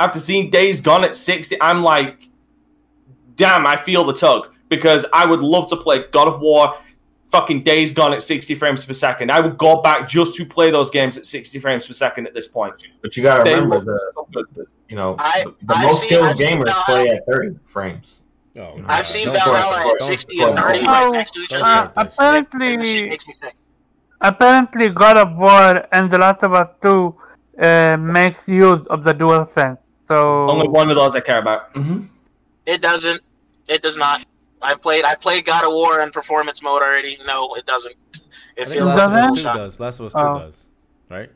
after seeing Days Gone at 60, I'm like, damn, I feel the tug because I would love to play God of War, fucking Days Gone at 60 frames per second. I would go back just to play those games at 60 frames per second at this point. But you gotta They remember the, so good. you know, I- the, the most seen- skilled I've gamers Valhalla. play at 30 frames. Oh, I've I've seen Valhalla at 60 and 30 Oh, right next to each don't other. Uh, that shit. That shit apparently, makes me sick. apparently, God of War and The Last of Us 2 uh, makes use of the DualSense. So Only one of those I care about. hmm It doesn't. It does not. I played. I played God of War in performance mode already. No, it doesn't. It I feels It Last of doesn't? Us 2 does. Last of Us 2 Oh. does. Right?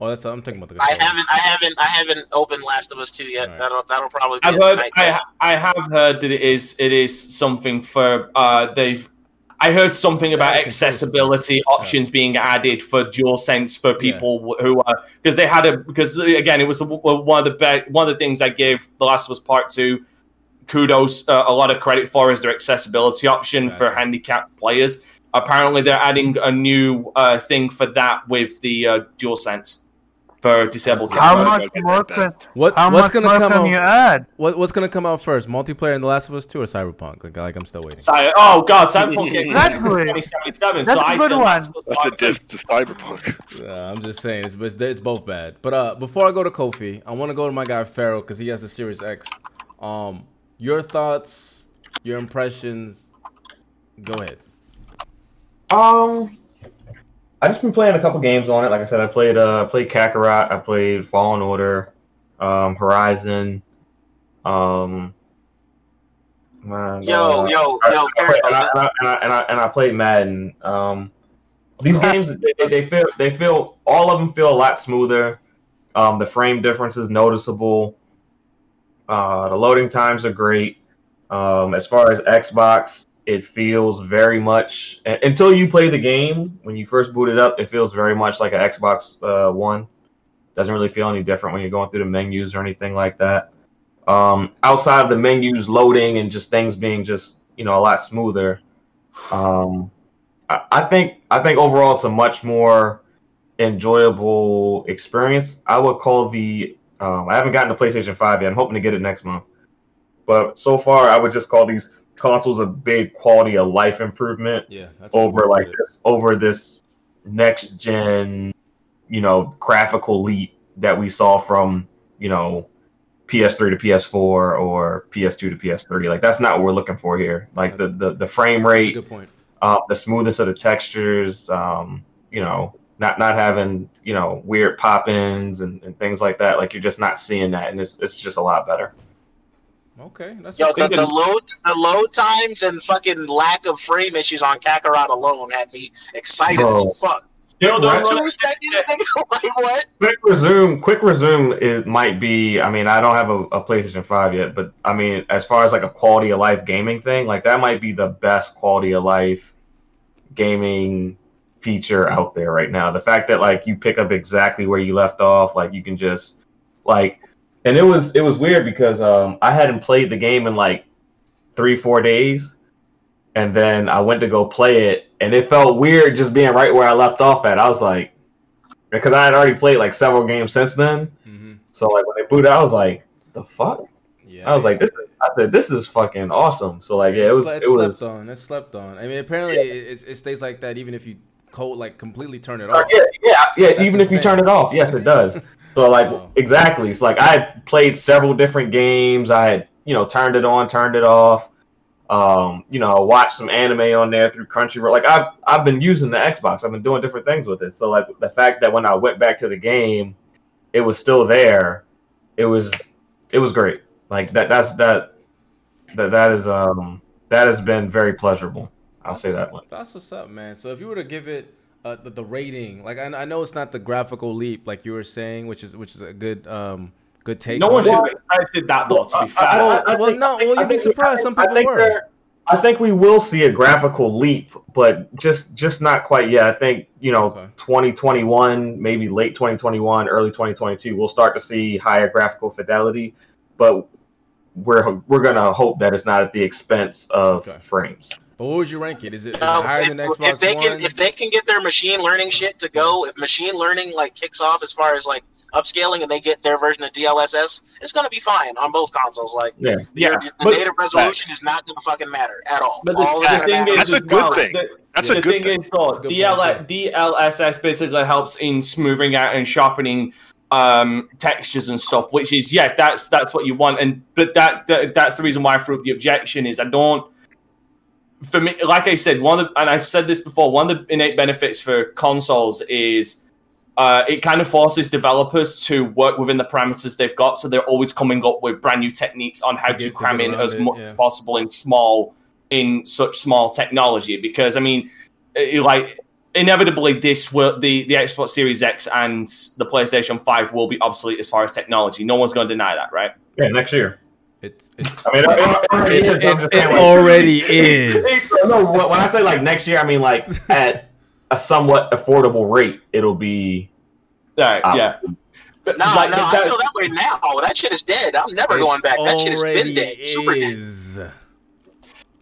Oh, that's I'm talking about the I haven't. I haven't. I haven't opened Last of Us two yet. Alright. That'll. That'll probably be. I've heard. I. I have heard that it is. It is something for. Uh, they've. I heard something about accessibility options being added for DualSense for people who are because they had a because again it was one of the be- one of the things I gave The Last of Us Part Two kudos uh, a lot of credit for is their accessibility option for handicapped players. Apparently, they're adding a new uh, thing for that with the uh, DualSense for disabled how gamers. Gotta much get more that can back. What, how what's much gonna come can you add? What, what's gonna come out first? Multiplayer in The Last of Us 2 or Cyberpunk? Like, like I'm still waiting. Cy- oh god, Cyberpunk came in Exactly. 2077. That's so a I good one. Last of Us That's a diss to Cyberpunk. Uh, I'm just saying it's, it's it's both bad. But uh, before I go to Kofi, I want to go to my guy Pharaoh because he has a Series X. Um, your thoughts, your impressions, Go ahead. Um, I just been playing a couple games on it. Like I said, I played uh played Kakarot, I played Fallen Order, um, Horizon, um. and, Yo, uh, yo, I- yo, I played- and, I, and, I, and, I, and, I, and I played Madden. Um, these games they, they- they feel they feel all of them feel a lot smoother. Um, the frame difference is noticeable. Uh, the loading times are great. Um, as far as Xbox, it feels very much until you play the game. When you first boot it up, it feels very much like an Xbox uh, One. Doesn't really feel any different when you're going through the menus or anything like that. Um, outside of the menus loading and just things being just you know a lot smoother. Um, I, I think I think overall it's a much more enjoyable experience. I would call the um, I haven't gotten the PlayStation Five yet. I'm hoping to get it next month. But so far, I would just call these consoles a big quality of life improvement Yeah, over like this over this next gen, you know, graphical leap that we saw from you know PS3 to PS4 or PS2 to PS3. Like that's not what we're looking for here. Like the the, the frame rate, good point. uh, the smoothness of the textures, um, you know, not not having you know weird pop-ins and, and things like that. Like you're just not seeing that, and it's it's just a lot better. Okay, that's Yo, what's the, up. the load, the load times and fucking lack of frame issues on Kakarot alone had me excited Bro. as fuck. Still don't Right. Two seconds, like what? Quick resume, quick resume. It might be. I mean, I don't have a, a PlayStation Five yet, but I mean, as far as like a quality of life gaming thing, like that might be the best quality of life gaming feature out there right now. The fact that like you pick up exactly where you left off, like you can just like, and it was it was weird because um I hadn't played the game in like three four days, and then I went to go play it, and it felt weird just being right where I left off at. I was like because I had already played like several games since then. Mhm. So like when they booted, I was like, the fuck? Yeah, I was like, this. Is, I said, this is fucking awesome. So like, yeah, it was. It was. slept on. It's slept on. I mean, apparently it, it stays like that even if you cold like completely turn it off. Uh, yeah, yeah, yeah. That's even if you turn it off, yes, it does. So like, Wow. exactly. It's like I played several different games. I had you know turned it on, turned it off. Um, you know, watched some anime on there through Crunchyroll. Like I've I've been using the Xbox. I've been doing different things with it. So like the fact that when I went back to the game, it was still there. It was it was great. Like that that's that that that is um that has been very pleasurable. I'll say that one. That's what's up, man. So if you were to give it uh, the, the rating, like I, I know it's not the graphical leap like you were saying, which is which is a good um good take. No on one it. should have expected that though. To be fair, I- I- Well, I well, think- no, think- well, you'd be think- surprised. Some I people think were. I think we will see a graphical leap, but just just not quite yet. I think you know, Okay. 2021, maybe late 2021, early 2022, we'll start to see higher graphical fidelity, but we're we're gonna hope that it's not at the expense of Okay. frames. But what would you rank it? Is it, is it Um, higher if, than if they One? can, if they can get their machine learning shit to go, if machine learning like kicks off as far as like upscaling and they get their version of DLSS, it's gonna be fine on both consoles. Like, Yeah. the, Yeah, the but- native resolution is not gonna fucking matter at all. But the, all the that's thing is, That's a good well, thing. the- That's the a good thing thing. is, though, That's good DL, DLSS basically helps in smoothing out and sharpening um, textures and stuff. Which is, yeah, that's that's what you want. And but that, that that's the reason why I threw up the objection is I don't. For me, like I said, one of the, and I've said this before, one of the innate benefits for consoles is uh, it kind of forces developers to work within the parameters they've got. So they're always coming up with brand new techniques on how To to, cram in as it, much yeah. as possible in small in such small technology. Because I mean, eh, like inevitably, this will the the Xbox Series X and the PlayStation Five will be obsolete as far as technology. No one's going to deny that, right? Yeah, next year. It's, it's, I mean, it, it already it, is, I'm it, it like- already is. no, when when I say like next year, I mean like at a somewhat affordable rate, it'll be. Right, Ah. yeah. But, No, like, no, I feel that way now. That shit is dead. I'm never going back. That shit has been already dead. Super dead. is.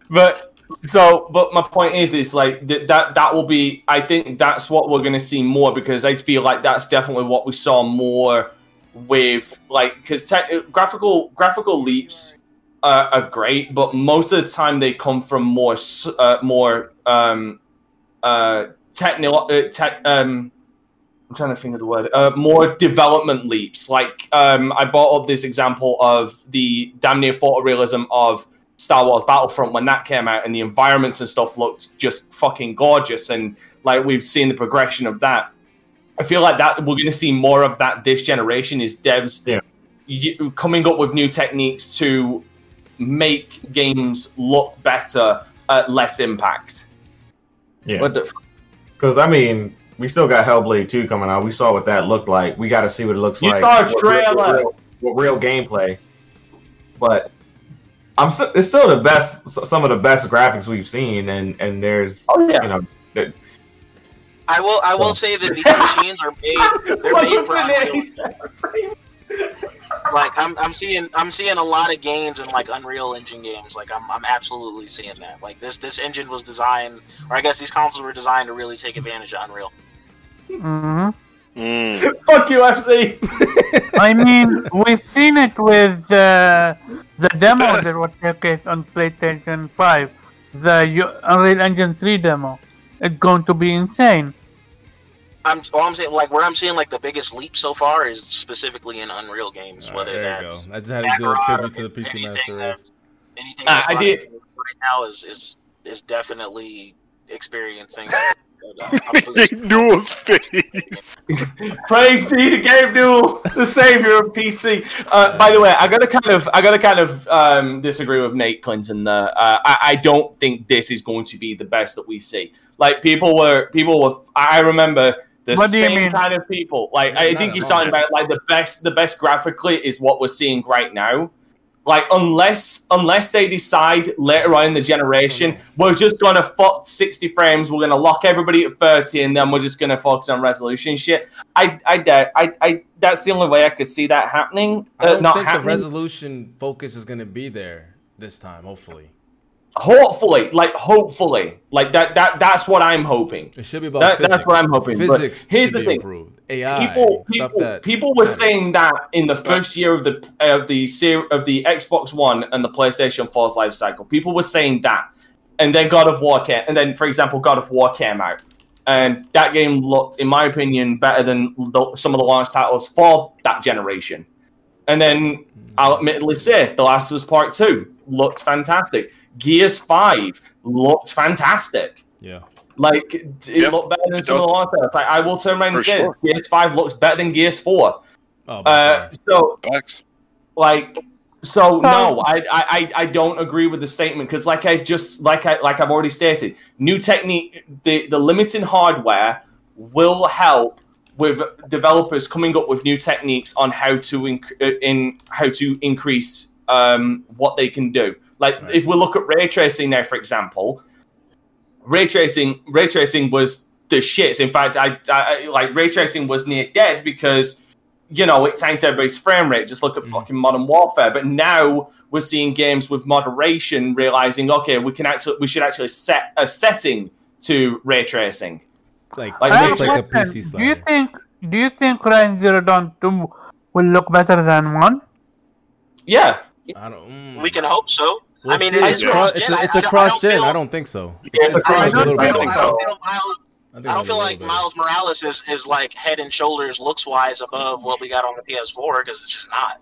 But so, but my point is, is like th- that. That will be. I think that's what we're going to see more because I feel like that's definitely what we saw more with like because te- graphical graphical leaps are great, but most of the time they come from more uh, more um uh technical uh, tech um. I'm trying to think of the word. Uh, more development leaps. Like um, I brought up this example of the damn near photorealism of Star Wars Battlefront when that came out, and the environments and stuff looked just fucking gorgeous, and like we've seen the progression of that. I feel like that we're going to see more of that this generation is devs Yeah. y- coming up with new techniques to make games look better at less impact. Yeah. What the Because I mean, we still got Hellblade 2 coming out. We saw what that looked like. We got to see what it looks You like. saw a trailer. With real, real gameplay. But I'm still. It's still the best. Some of the best graphics we've seen, and and there's Oh yeah. you know I will. I will say that these machines are made. They're made for Unreal. Like I'm, I'm seeing, I'm seeing a lot of gains in like Unreal Engine games. Like I'm, I'm absolutely seeing that. Like this, this engine was designed, or I guess these consoles were designed to really take advantage of Unreal. hmm Mm. Fuck you, FC. I mean, we've seen it with uh, the demo that was showcased on PlayStation 5, the Unreal Engine 3 demo. It's going to be insane. I'm, all I'm saying, like where I'm seeing like the biggest leap so far is specifically in Unreal games. All right, whether there you that's go. I just had to do a tribute to the PC anything Master that- Race. anything Uh, I did- right now is is is definitely experiencing. uh, I'm pleased. Gabe Newell's face. Praise be to Gabe Newell, the savior of PC. Uh, by the way, I gotta kind of, I gotta kind of um, disagree with Nate Clinton. There, uh, I, I don't think this is going to be the best that we see. Like people were, people were. I remember the What do you same mean? kind of people. Like I Not think at you're talking about like the best, the best graphically is what we're seeing right now. Like unless unless they decide later on in the generation, we're just gonna fuck 60 frames, we're gonna lock everybody at 30, and then we're just gonna focus on resolution shit. I I doubt I, I that's the only way I could see that happening. I Uh, don't not think the resolution focus is going to be there this time. Hopefully, hopefully, like hopefully. Like that that that's what I'm hoping. it should be about That- physics. that's what I'm hoping, but Physics. here's the thing. Improved. AI. people people, people were saying that in the first year of the of the of the Xbox One and the PlayStation 4's life cycle. People were saying that, and then God of War came, and then for example, God of War came out, and that game looked, in my opinion, better than the, some of the launch titles for that generation. And then hmm. I'll admittedly say, The Last of Us Part Two looked fantastic. Gears Five looked fantastic. Yeah. Like it Yeah, looked better than it some of the does. launch titles. Like, I will turn around and say sure. Gears Five looks better than Gears Four. Oh, Uh, so Facts. like, so So- no, I, I I- I don't agree with the statement because like I've just like I like I've already stated, new technique, the the limiting hardware will help with developers coming up with new techniques on how to inc- uh, in how to increase um, what they can do. Like Right. if we look at ray tracing now, for example, ray tracing ray tracing was the shits. In fact, I, I like ray tracing was near dead because you know it tanked everybody's frame rate. Just look at Mhm. fucking Modern Warfare. But now we're seeing games with moderation, realizing okay, we can actually we should actually set a setting to ray tracing. like, like, I it have looks a like a question. PC Do you think do you think Horizon Zero Dawn 2 will look better than 1? Yeah, I don't. Mm. We can hope so. We'll I mean, it's it's, cross, cross-gen. it's a, I- it's I a don't- I don't gen. feel- I don't think so. Yeah, It's, it's it's probably a cross-gen. I don't I think better. so. don't feel I, don't feel like better. Miles Morales is, is like head and shoulders looks wise above what we got on the PS4 because it's just not.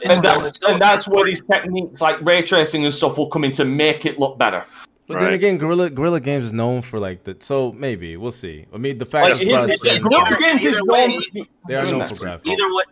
It's and that's it's still- and that's where these techniques like ray tracing and stuff will come in to make it look better. But then again, Guerrilla Guerrilla Games is known for like the. So maybe we'll see. I mean, the fact Like that here's it's the thing, cross-gen, Either- Guerrilla Games is either way- known- they are known for Goodness. graphics. either way.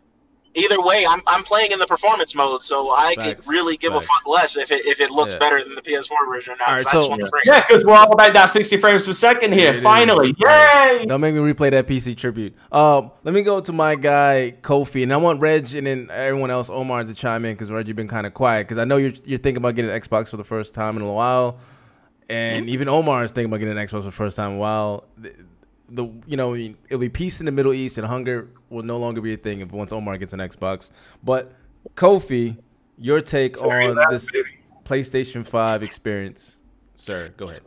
Either way, I'm, I'm playing in the performance mode, so I Facts. could really give Facts. a fuck less if it if it looks Yeah. better than the PS4 version. Now, All right, 'cause I just so- want the. Yeah, because we're all about that 60 frames per second here. It is. Finally, yay! Don't make me replay that PC tribute. Um, let me go to my guy Kofi, and I want Reg and then everyone else, Omar, to chime in because Reg, you've been kind of quiet because I know you're you're thinking about getting an Xbox for the first time in a while, and even Omar is thinking about getting an Xbox for the first time in a while. The, the you know it'll be peace in the Middle East, and hunger will no longer be a thing if once Omar gets an Xbox. But Kofi, your take Sorry, on this baby. PlayStation Five experience, sir? Go ahead.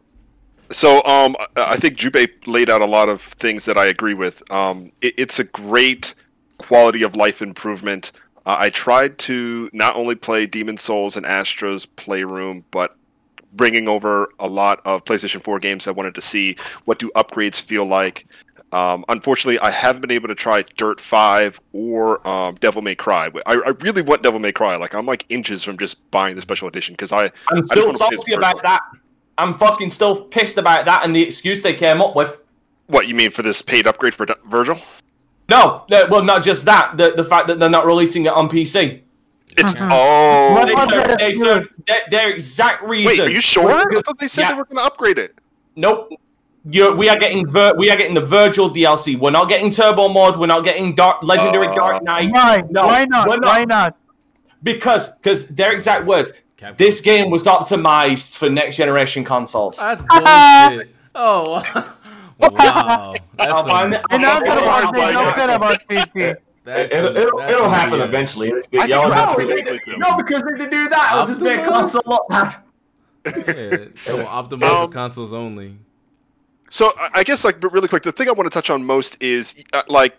So um, I- I think Jube laid out a lot of things that I agree with. Um, it, it's a great quality of life improvement. Uh, I tried to not only play Demon's Souls and Astro's Playroom, but bringing over a lot of PlayStation 4 games. I wanted to see what do upgrades feel like. Um, unfortunately, I haven't been able to try Dirt Five or um, Devil May Cry. I, I really want Devil May Cry. Like I'm like inches from just buying the special edition because I I'm still wanna salty about that. I'm fucking still pissed about that and the excuse they came up with. what you mean for this paid upgrade for D- Virgil? No, no, well, not just that. The the fact that they're not releasing it on PC. It's Mhm. oh What They was took- that they their, their exact reason. wait, are you sure? What? I thought they said Yeah. they were going to upgrade it. Nope. You're, we are getting Vir- we are getting the Virgil DLC. We're not getting Turbo Mode. We're not getting Dark Legendary Uh, Dark Knight Why? No, Why not? not. Why not? because because their exact words. Capcom. This game was optimized for next generation consoles. That's bullshit. Oh, wow. That's I'll some- find it. And I'll I'm find gonna I'll say find no it. good about PC. that's It'll, some- it'll, it'll happen BS. eventually. I think Y'all it just- No, no, because if they do that, it'll just make Optimus? console look bad. Yeah, they will optimize Um, for consoles only. So I- I guess like really quick, the thing I want to touch on most is uh, like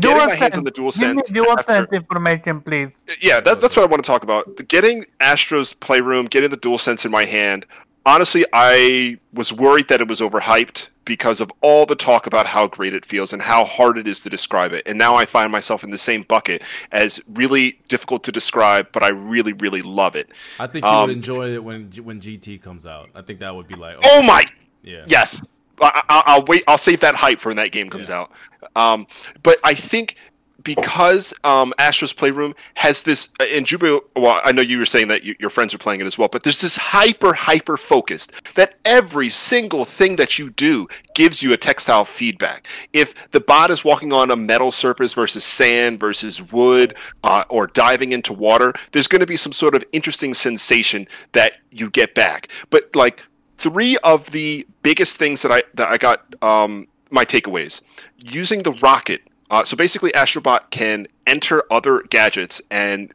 getting my hands on the dual Give me sense. DualSense information, please. yeah, that, that's what I want to talk about. Getting Astro's Playroom, getting the DualSense in my hand. Honestly, I was worried that it was overhyped because of all the talk about how great it feels and how hard it is to describe it. And now I find myself in the same bucket as really difficult to describe, but I really, really love it. I think you um, would enjoy it when when GT comes out. I think that would be like, Oh my yeah, Yes, I, I, I'll wait. I'll save that hype for when that game comes Yeah. out. Um, but I think because um, Astro's Playroom has this, uh, and Juba, well, I know you were saying that you, your friends are playing it as well, but there's this hyper, hyper focused that every single thing that you do gives you a tactile feedback. If the bot is walking on a metal surface versus sand versus wood uh, or diving into water, there's going to be some sort of interesting sensation that you get back. But like three of the biggest things that I that I got um, my takeaways using the rocket. Uh, so basically, Astrobot can enter other gadgets and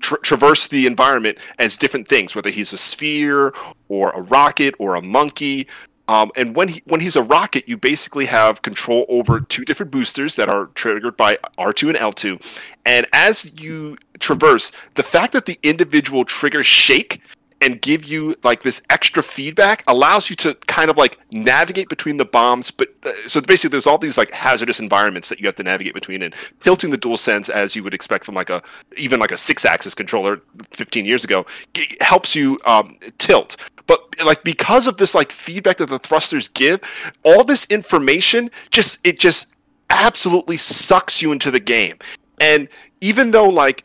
tra- traverse the environment as different things, whether he's a sphere or a rocket or a monkey. Um, and when he when he's a rocket, you basically have control over two different boosters that are triggered by R2 and L2. And as you traverse, the fact that the individual triggers shake and give you like this extra feedback allows you to kind of like navigate between the bombs but uh, so basically there's all these like hazardous environments that you have to navigate between and tilting the DualSense as you would expect from like a even like a Sixaxis controller 15 years ago helps you um, tilt. But like because of this like feedback that the thrusters give all this information just it just absolutely sucks you into the game. And even though like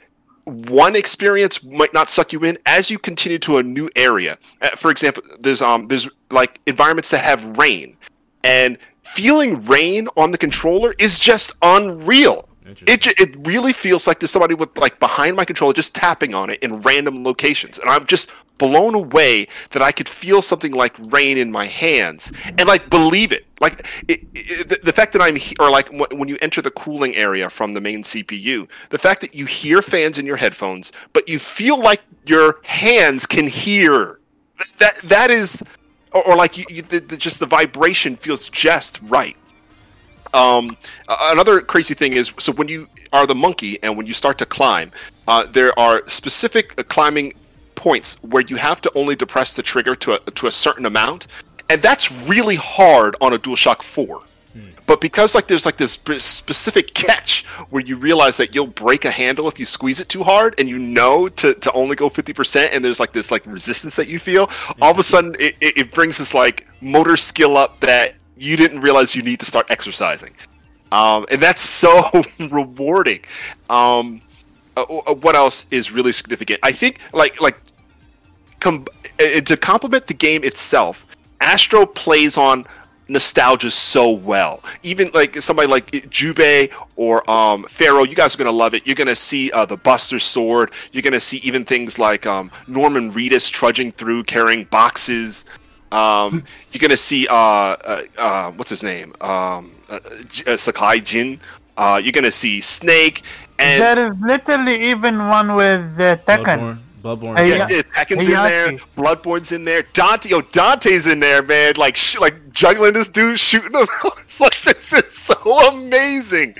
one experience might not suck you in as you continue to a new area uh, for example there's um there's like environments that have rain and feeling rain on the controller is just unreal. It, it really feels like there's somebody with like behind my controller just tapping on it in random locations and i'm just blown away that i could feel something like rain in my hands and like believe it. Like it, it, the, the fact that i'm he- or like wh- when you enter the cooling area from the main cpu the fact that you hear fans in your headphones but you feel like your hands can hear. That that is or, or like you, you the, the, just the vibration feels just right um, another crazy thing is so when you are the monkey and when you start to climb, uh, there are specific uh, climbing points where you have to only depress the trigger to a, to a certain amount, and that's really hard on a DualShock Four. But because like there's like this specific catch where you realize that you'll break a handle if you squeeze it too hard, and you know to, to only go fifty percent, and there's like this like resistance that you feel. All of a sudden, it, it, it brings this like motor skill up that you didn't realize you need to start exercising, um, and that's so rewarding. Um, uh, uh, what else is really significant? I think like like com- uh, to complement the game itself, Astro plays on nostalgia so well. Even like somebody like Jubei or um, Pharaoh, you guys are gonna love it. You're gonna see uh, the Buster Sword. You're gonna see even things like um, Norman Reedus trudging through carrying boxes. Um, you're gonna see uh, uh, uh, what's his name? Um, uh, uh, Sakai Jin. Uh, you're gonna see Snake and there is literally even one with uh, Tekken. Bloodborne. Bloodborne. Yeah, yeah. yeah, Tekken's in there, Bloodborne's in there, Dante, yo, Dante's in there, man. Like, sh- like juggling this dude, shooting him. it's like this is so amazing.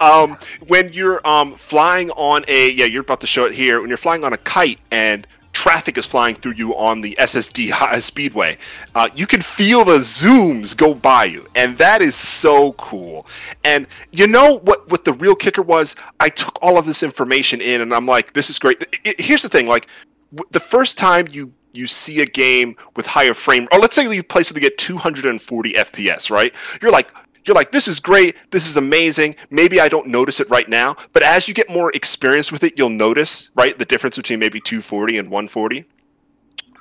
Um, when you're um flying on a yeah, you're about to show it here. When you're flying on a kite and traffic is flying through you on the SSD high speedway, uh, you can feel the zooms go by you, and that is so cool. And you know what? What the real kicker was? I took all of this information in, and I'm like, this is great. I- I- here's the thing: like w- the first time you you see a game with higher frame, or let's say you play something at 240 FPS, right? You're like, you're like, this is great, this is amazing. Maybe I don't notice it right now, but as you get more experience with it, you'll notice, right, the difference between maybe 240 and 140.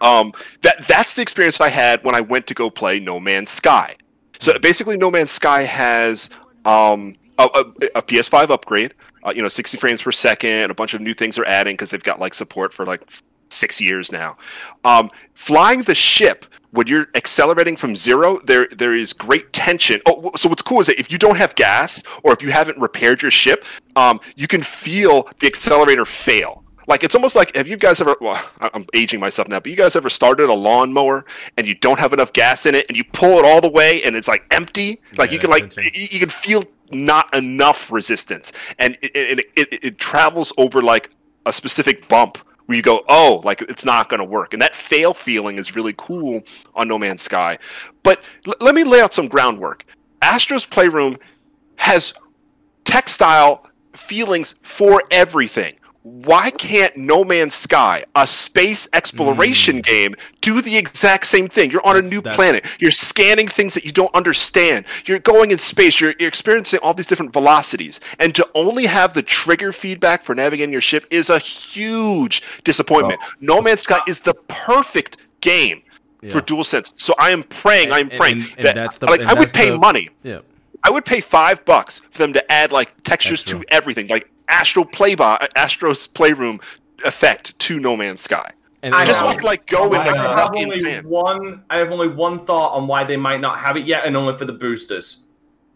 Um, that that's the experience I had when I went to go play No Man's Sky. So basically, No Man's Sky has um, a, a, a PS5 upgrade, uh, you know, 60 frames per second, a bunch of new things they're adding because they've got like support for like six years now. Um, flying the ship when you're accelerating from zero, there there is great tension. Oh, so what's cool is that if you don't have gas or if you haven't repaired your ship, um, you can feel the accelerator fail. Like it's almost like have you guys ever? Well, I'm aging myself now, but you guys ever started a lawnmower and you don't have enough gas in it and you pull it all the way and it's like empty? Like you can like tension. y- you can feel not enough resistance and it, it, it, it travels over like a specific bump where you go, oh, like it's not going to work. And that fail feeling is really cool on No Man's Sky. But l- let me lay out some groundwork. Astro's Playroom has tactile feelings for everything. Why can't No Man's Sky, a space exploration hmm. game, do the exact same thing? You're on That's- a new that's- planet. You're scanning things that you don't understand. You're going in space. You're, you're experiencing all these different velocities. And to only have the trigger feedback for navigating your ship is a huge disappointment. no Man's Sky is the perfect game for Yeah. DualSense. So I am praying, I am praying and- and that that's the- like and I would pay the- money. Yeah. I would pay five bucks for them to add like textures Extra. to everything, like Astro Playbo- Astro's Playroom effect to No Man's Sky. And, I Just want like like go and I have only in. one. I have only one thought on why they might not have it yet, and only for the boosters,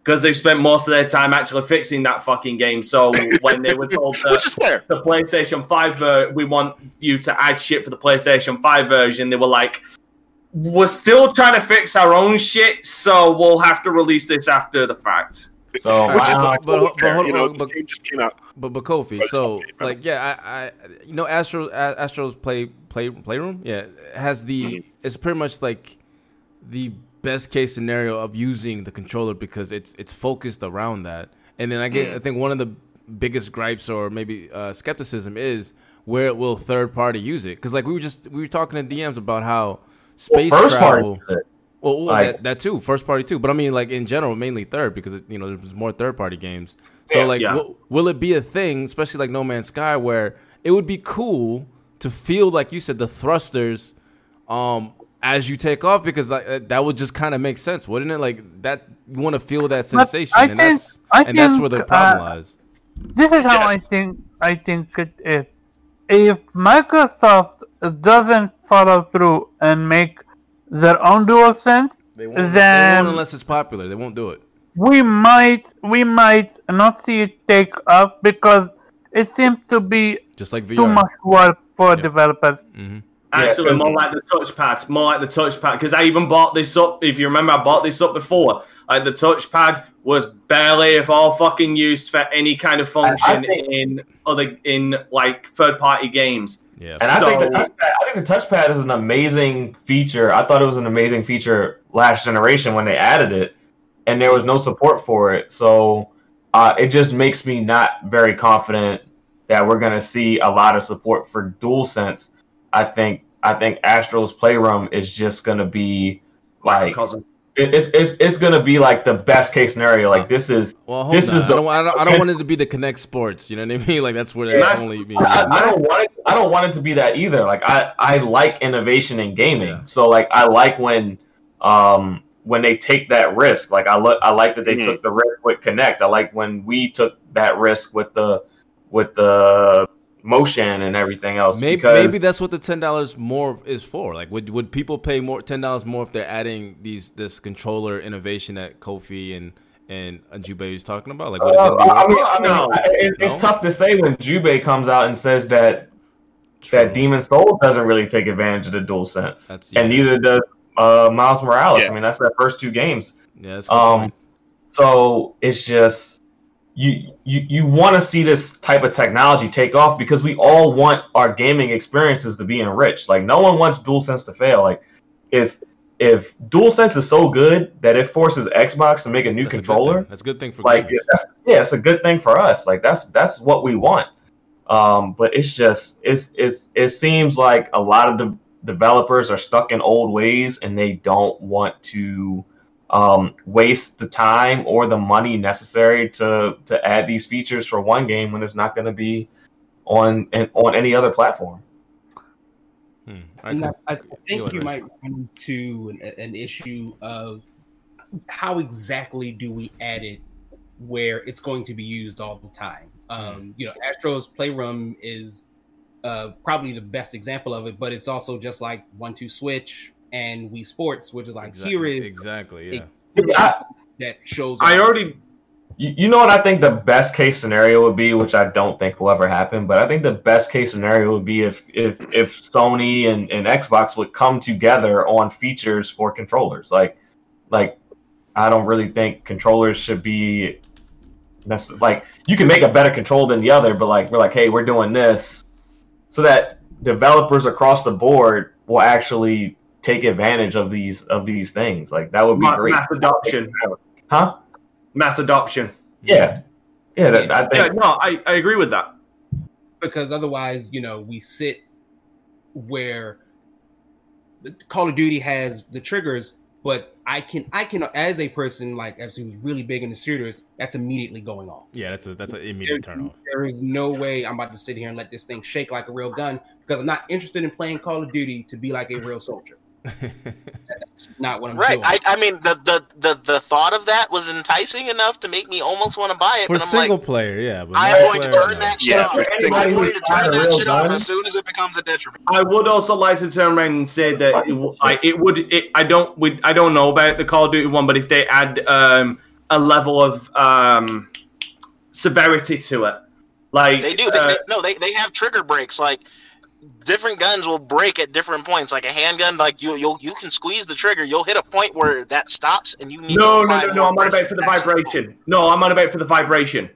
because they've spent most of their time actually fixing that fucking game. So when they were told that Which is fair. the PlayStation Five, ver- we want you to add shit for the PlayStation Five version, they were like, "We're still trying to fix our own shit, so we'll have to release this after the fact." So is Uh, but- but hold you know, but- just came out. But but Kofi, But so like yeah, I, I you know Astro Astro's play play playroom, yeah, has the Mm-hmm. it's pretty much like the best case scenario of using the controller because it's it's focused around that. And then I get Mm. I think one of the biggest gripes or maybe uh, skepticism is where will third party use it? Because like we were just we were talking to DMs about how space first travel. part. Well, well Like- that, that too, first party too. But I mean, like in general, mainly third because it, you know there's more third party games. So Yeah, like, yeah. will, will it be a thing, especially like No Man's Sky, where it would be cool to feel like you said the thrusters, um, as you take off because like uh, that would just kind of make sense, wouldn't it? Like that you want to feel that sensation, I and think- that's I and that's where the problem uh, lies. This is how Yes. I think I think it is. If Microsoft doesn't follow through and make their own DualSense, They won't, they then- won't unless it's popular. They won't do it. we might we might not see it take up because it seems to be Just like VR. too much work for Yeah. developers. Mm-hmm. Actually, Yeah. more like the touchpad. More like the touchpad. Because I even bought this up. If you remember, I bought this up before. Like the touchpad was barely, if all, fucking used for any kind of function think- in other in like third-party games. Yeah. And I think the touchpad, I think the touchpad is an amazing feature. I thought it was an amazing feature last generation when they added it, and there was no support for it. So uh, it just makes me not very confident that we're going to see a lot of support for DualSense. I think I think Astro's Playroom is just going to be like Because of- it, it's it's, it's going to be like the best case scenario. Like this is Well, this on. is I the don't, I don't, I don't want it to be the Kinect Sports. You know what I mean? Like that's where Yeah, that's that's- only being I, used. I don't want it. I don't want it to be that either. Like I, I like innovation in gaming. Yeah. So like I like when, um, when they take that risk. Like I look, I like that they Mhm. took the risk with Kinect. I like when we took that risk with the, with the motion and everything else. Maybe maybe that's what the ten dollars more is for. Like, would would people pay more ten dollars more if they're adding these this controller innovation that Kofi and and Jubei is talking about? Like, would Uh, it be I mean. I mean, No. It, it's No? tough to say when Jubei comes out and says that True. that Demon Soul doesn't really take advantage of the DualSense, That's- and neither does uh, Miles Morales. Yeah. I mean, that's their first two games. Yeah, that's Um, point. so it's just you you, you want to see this type of technology take off because we all want our gaming experiences to be enriched. Like no one wants DualSense to fail. Like if if DualSense is so good that it forces Xbox to make a new That's controller, thing. That's a good thing for like that's, yeah, it's a good thing for us. Like that's that's what we want. Um, but it's just it's it's it seems like a lot of the developers are stuck in old ways and they don't want to um, waste the time or the money necessary to to add these features for one game when it's not going to be on and on any other platform. Hmm. I could- I, I think ahead, you might run into an, an issue of how exactly do we add it where it's going to be used all the time. Um, you know, Astro's Playroom is uh, probably the best example of it, but it's also just like One Two Switch and Wii Sports, which is like Exactly. here is exactly yeah. I, that shows. I up. already You, you know what I think the best case scenario would be, which I don't think will ever happen, but I think the best case scenario would be if if if Sony and, and Xbox would come together on features for controllers. Like like I don't really think controllers should be necess- like you can make a better control than the other, but like we're like, hey, we're doing this so that developers across the board will actually take advantage of these of these things. Like that would be ma- great. mass adoption. Huh? Mass adoption. Yeah. Yeah, that, I think Yeah, no, I, I agree with that. because otherwise, you know, we sit where Call of Duty has the triggers, but I can I can as a person like as who's really big into shooters, that's immediately going off. Yeah, that's a that's an immediate turn off. There is no way I'm about to sit here and let this thing shake like a real gun because I'm not interested in playing Call of Duty to be like a real soldier. Not what I'm Right. doing. I, I mean, the, the the the thought of that was enticing enough to make me almost want to buy it. For but I'm single like, player, yeah. But I am going to burn no. that Yeah, shit for off. single- I'm going to Buy turn that shit off as soon as it becomes a detriment. I would also like to turn around and say that it, w- I, it would. It, I don't. We, I don't know about the Call of Duty one, but if they add um, a level of um, severity to it, like They do. They, uh, they, no, they, they have trigger breaks. Like different guns will break at different points. Like a handgun, like you you you can squeeze the trigger. You'll hit a point where that stops, and you need. no, to no, no, no. I'm on about pressure for the vibration. No, I'm on about for the vibration.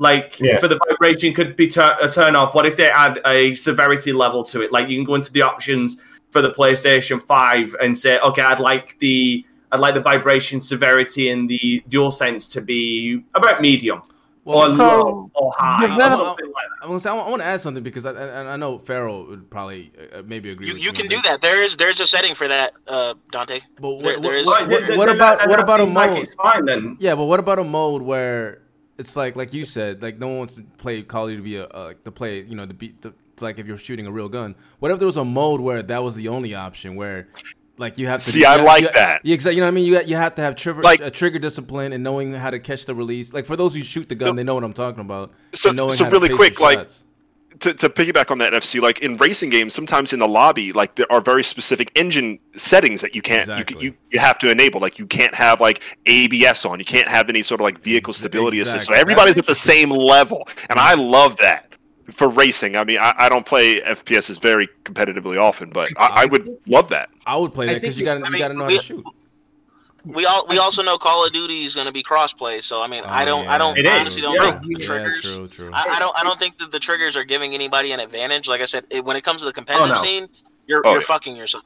Like Yeah. for the vibration could be tur- a turn off. What if they add a severity level to it? Like you can go into the options for the PlayStation Five and say, okay, I'd like the I'd like the vibration severity and the DualSense to be about medium or Well, low or high or develop- something like that. I want to say, I want to add something because I, I, I know Farrell would probably uh, maybe agree. You, with you can do this. that. There is there's a setting for that, uh, Dante. But what, There- there is- what, what, what about that- what about a seems like mode? it's fine then. Yeah, but what about a mode where it's like like you said, like no one wants to play Call of Duty to be a uh, like to play, you know, to beat the like if you're shooting a real gun. What if there was a mode where that was the only option where like you have to See, I have- like you- that. Yeah, exactly. You know what I mean? You you have to have trigger Like- a trigger discipline and knowing how to catch the release. Like for those who shoot the gun, So- they know what I'm talking about. So- so really quick, like, shots. to, to piggyback on that FC, like in racing games, sometimes in the lobby, like there are very specific engine settings that you can't Exactly. you, you you have to enable. Like you can't have like ABS on, you can't have any sort of like vehicle stability assist. So everybody's at the same level, and I love that for racing. I mean, I, I don't play FPSs very competitively often, but I, I would love that. I would play that because you got to you got to know how we- to shoot. We all we also know Call of Duty is going to be crossplay. So I mean, I Oh, don't yeah. I don't It is, honestly don't yeah. think the Yeah, triggers. true, true. I, I don't I don't think that the triggers are giving anybody an advantage. Like I said, it, when it comes to the oh, competitive no. scene, you're Oh, you're yeah. fucking yourself.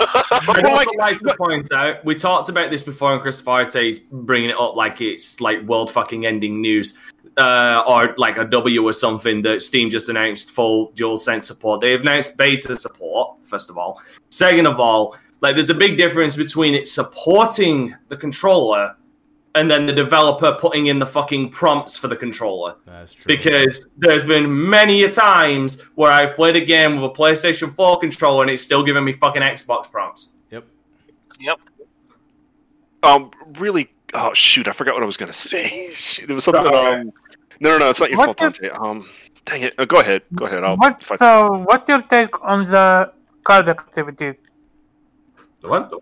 I'd also like- like to point out, we talked about this before, and Chris is bringing it up like it's like world fucking ending news, uh, or like a W or something that Steam just announced full DualSense support. They've announced beta support, first of all. Second of all, like there's a big difference between it supporting the controller and then the developer putting in the fucking prompts for the controller That's true. because there's been many a times where I've played a game with a PlayStation 4 controller and it's still giving me fucking Xbox prompts. yep. yep. Um, really. Oh shoot, I forgot what I was gonna say. Shoot, there was something. Sorry. Um, no, no, no, it's not your What fault, Dante. Um, dang it. Uh, go ahead. Go ahead. I'll. What if I- so? What's your take on the card activities? The what?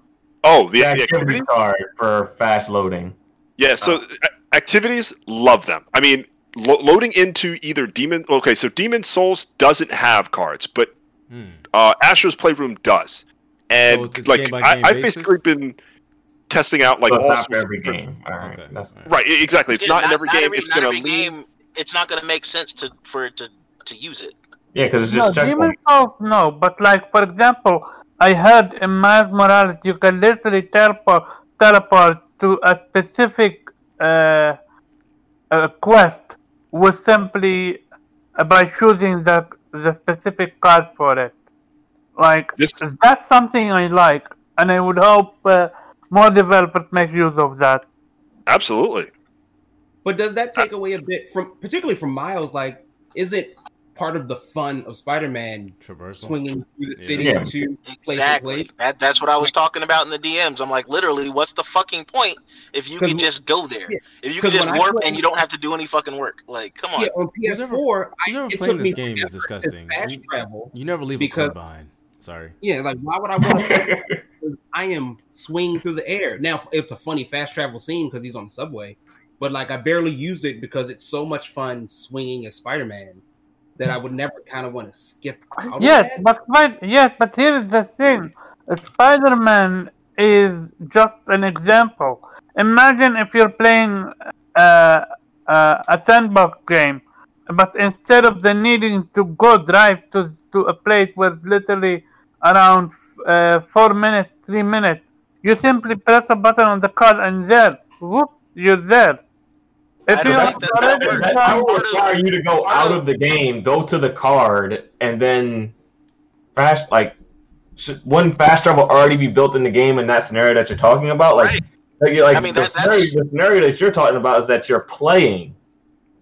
oh, the, the the activity activity. card for fast loading. Yeah, so a- activities, love them. I mean, lo- loading into either Demon. Okay, so Demon's Souls doesn't have cards, but Hmm. uh, Astro's Playroom does. And So it's- it's like, I, I've basically been testing out like So all not sorts of every different- game. All right. Okay. That's, Right, exactly. It's Yeah, not, in every game. every- it's not gonna every lean. game. It's not gonna make sense to for it to to use it. yeah, because it's just Demon checkpoint. Souls, no. But like, for example, I heard in Miles Morales you can literally teleport, teleport to a specific uh, uh, quest with simply uh, by choosing the the specific card for it. Like This- that's something I like, and I would hope uh, more developers make use of that. Absolutely. But does that take away a bit from, particularly from Miles? Like, is it part of the fun of Spider-Man Traversal. swinging through the city Yeah. to place to Exactly. place? That that's what I was talking about in the DMs. I'm like, literally, what's the fucking point if you can just go there? Yeah. If you can just when warp play- and you don't have to do any fucking work. Like, come on. Yeah, on Who's PS4, who's I, ever it playing took this me game is disgusting. Fast You- travel. You never leave Because- a code behind. Sorry. Yeah, like why would I want to? I am swinging through the air. Now it's a funny fast travel scene because he's on the subway, but like I barely used it because it's so much fun swinging as Spider Man that I would never kind of want to skip Yes, but yes, but here is the thing: Spider-Man is just an example. Imagine if you're playing uh, uh, a sandbox game, but instead of the needing to go drive to to a place where literally around uh, four minutes, three minutes, you simply press a button on the car and there, whoop, you're there. If I you don't have think that already that, that will require you to go out of the game, go to the card, and then fast like should, wouldn't fast travel already be built in the game in that scenario that you're talking about? Like, Right. like, like I mean, the, that- scenario, the scenario that you're talking about is that you're playing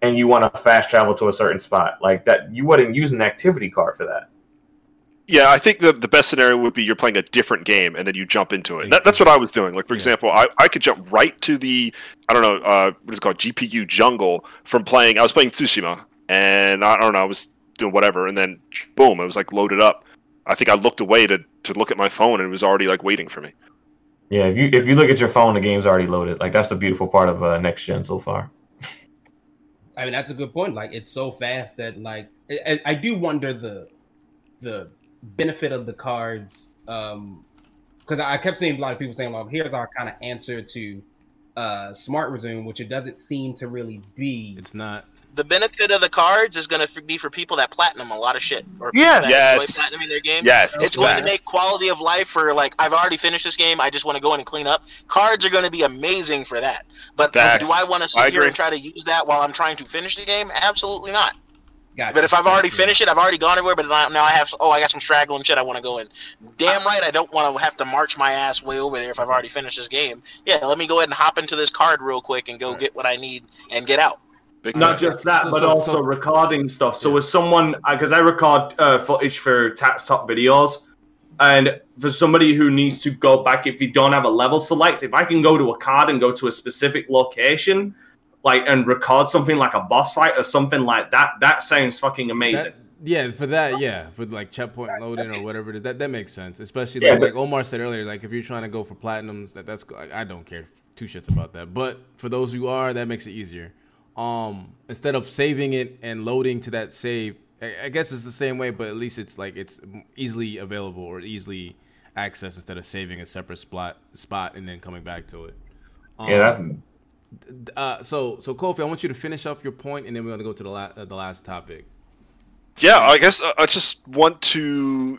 and you want to fast travel to a certain spot. Like that, you wouldn't use an activity card for that. Yeah, I think the, the best scenario would be you're playing a different game and then you jump into it. That, that's what I was doing. Like for Yeah. example, I, I could jump right to the I don't know uh, what is it called GPU jungle from playing. I was playing Tsushima and I don't know I was doing whatever and then boom it was like loaded up. I think I looked away to, to look at my phone and it was already like waiting for me. Yeah, if you if you look at your phone, the game's already loaded. Like that's the beautiful part of uh, next gen so far. I mean that's a good point. Like it's so fast that like I, I- I do wonder the the benefit of the cards. Um, because I kept seeing a lot of people saying, "Well, here's our kind of answer to uh smart resume," which it doesn't seem to really be. It's not. The benefit of the cards is going to be for people that platinum a lot of shit, or Yeah. that Yes. enjoy platinum in their game. Yes, It's going to make quality of life for like I've already finished this game. I just want to go in and clean up. Cards are going to be amazing for that. But Facts. do I want to I sit here agree. and try to use that while I'm trying to finish the game? Absolutely not. Gotcha. But if I've already finished it, I've already gone everywhere. But now, now I have oh, I got some straggling shit I want to go in. Damn right, I don't want to have to march my ass way over there if I've already finished this game. Yeah, let me go ahead and hop into this card real quick and go Right. get what I need and get out. Big Not just that, So- but so- also so- recording stuff. So, with someone, because I record uh, footage for Tats Top videos, and for somebody who needs to go back, if you don't have a level select, if I can go to a card and go to a specific location, like and record something like a boss fight or something like that, that sounds fucking amazing. That, yeah, for that, yeah, for like checkpoint loading or whatever, that that makes sense. Especially Yeah, like, but- like Omar said earlier, like if you're trying to go for platinums, that that's I, I don't care two shits about that. But for those who are, that makes it easier. Um, instead of saving it and loading to that save, I, I guess it's the same way, but at least it's like it's easily available or easily accessed instead of saving a separate spot spot and then coming back to it. Um, Yeah, that's uh, so so Kofi, I want you to finish off your point, and then we're gonna go to the la- uh, the last topic. Yeah, I guess uh, I just want to,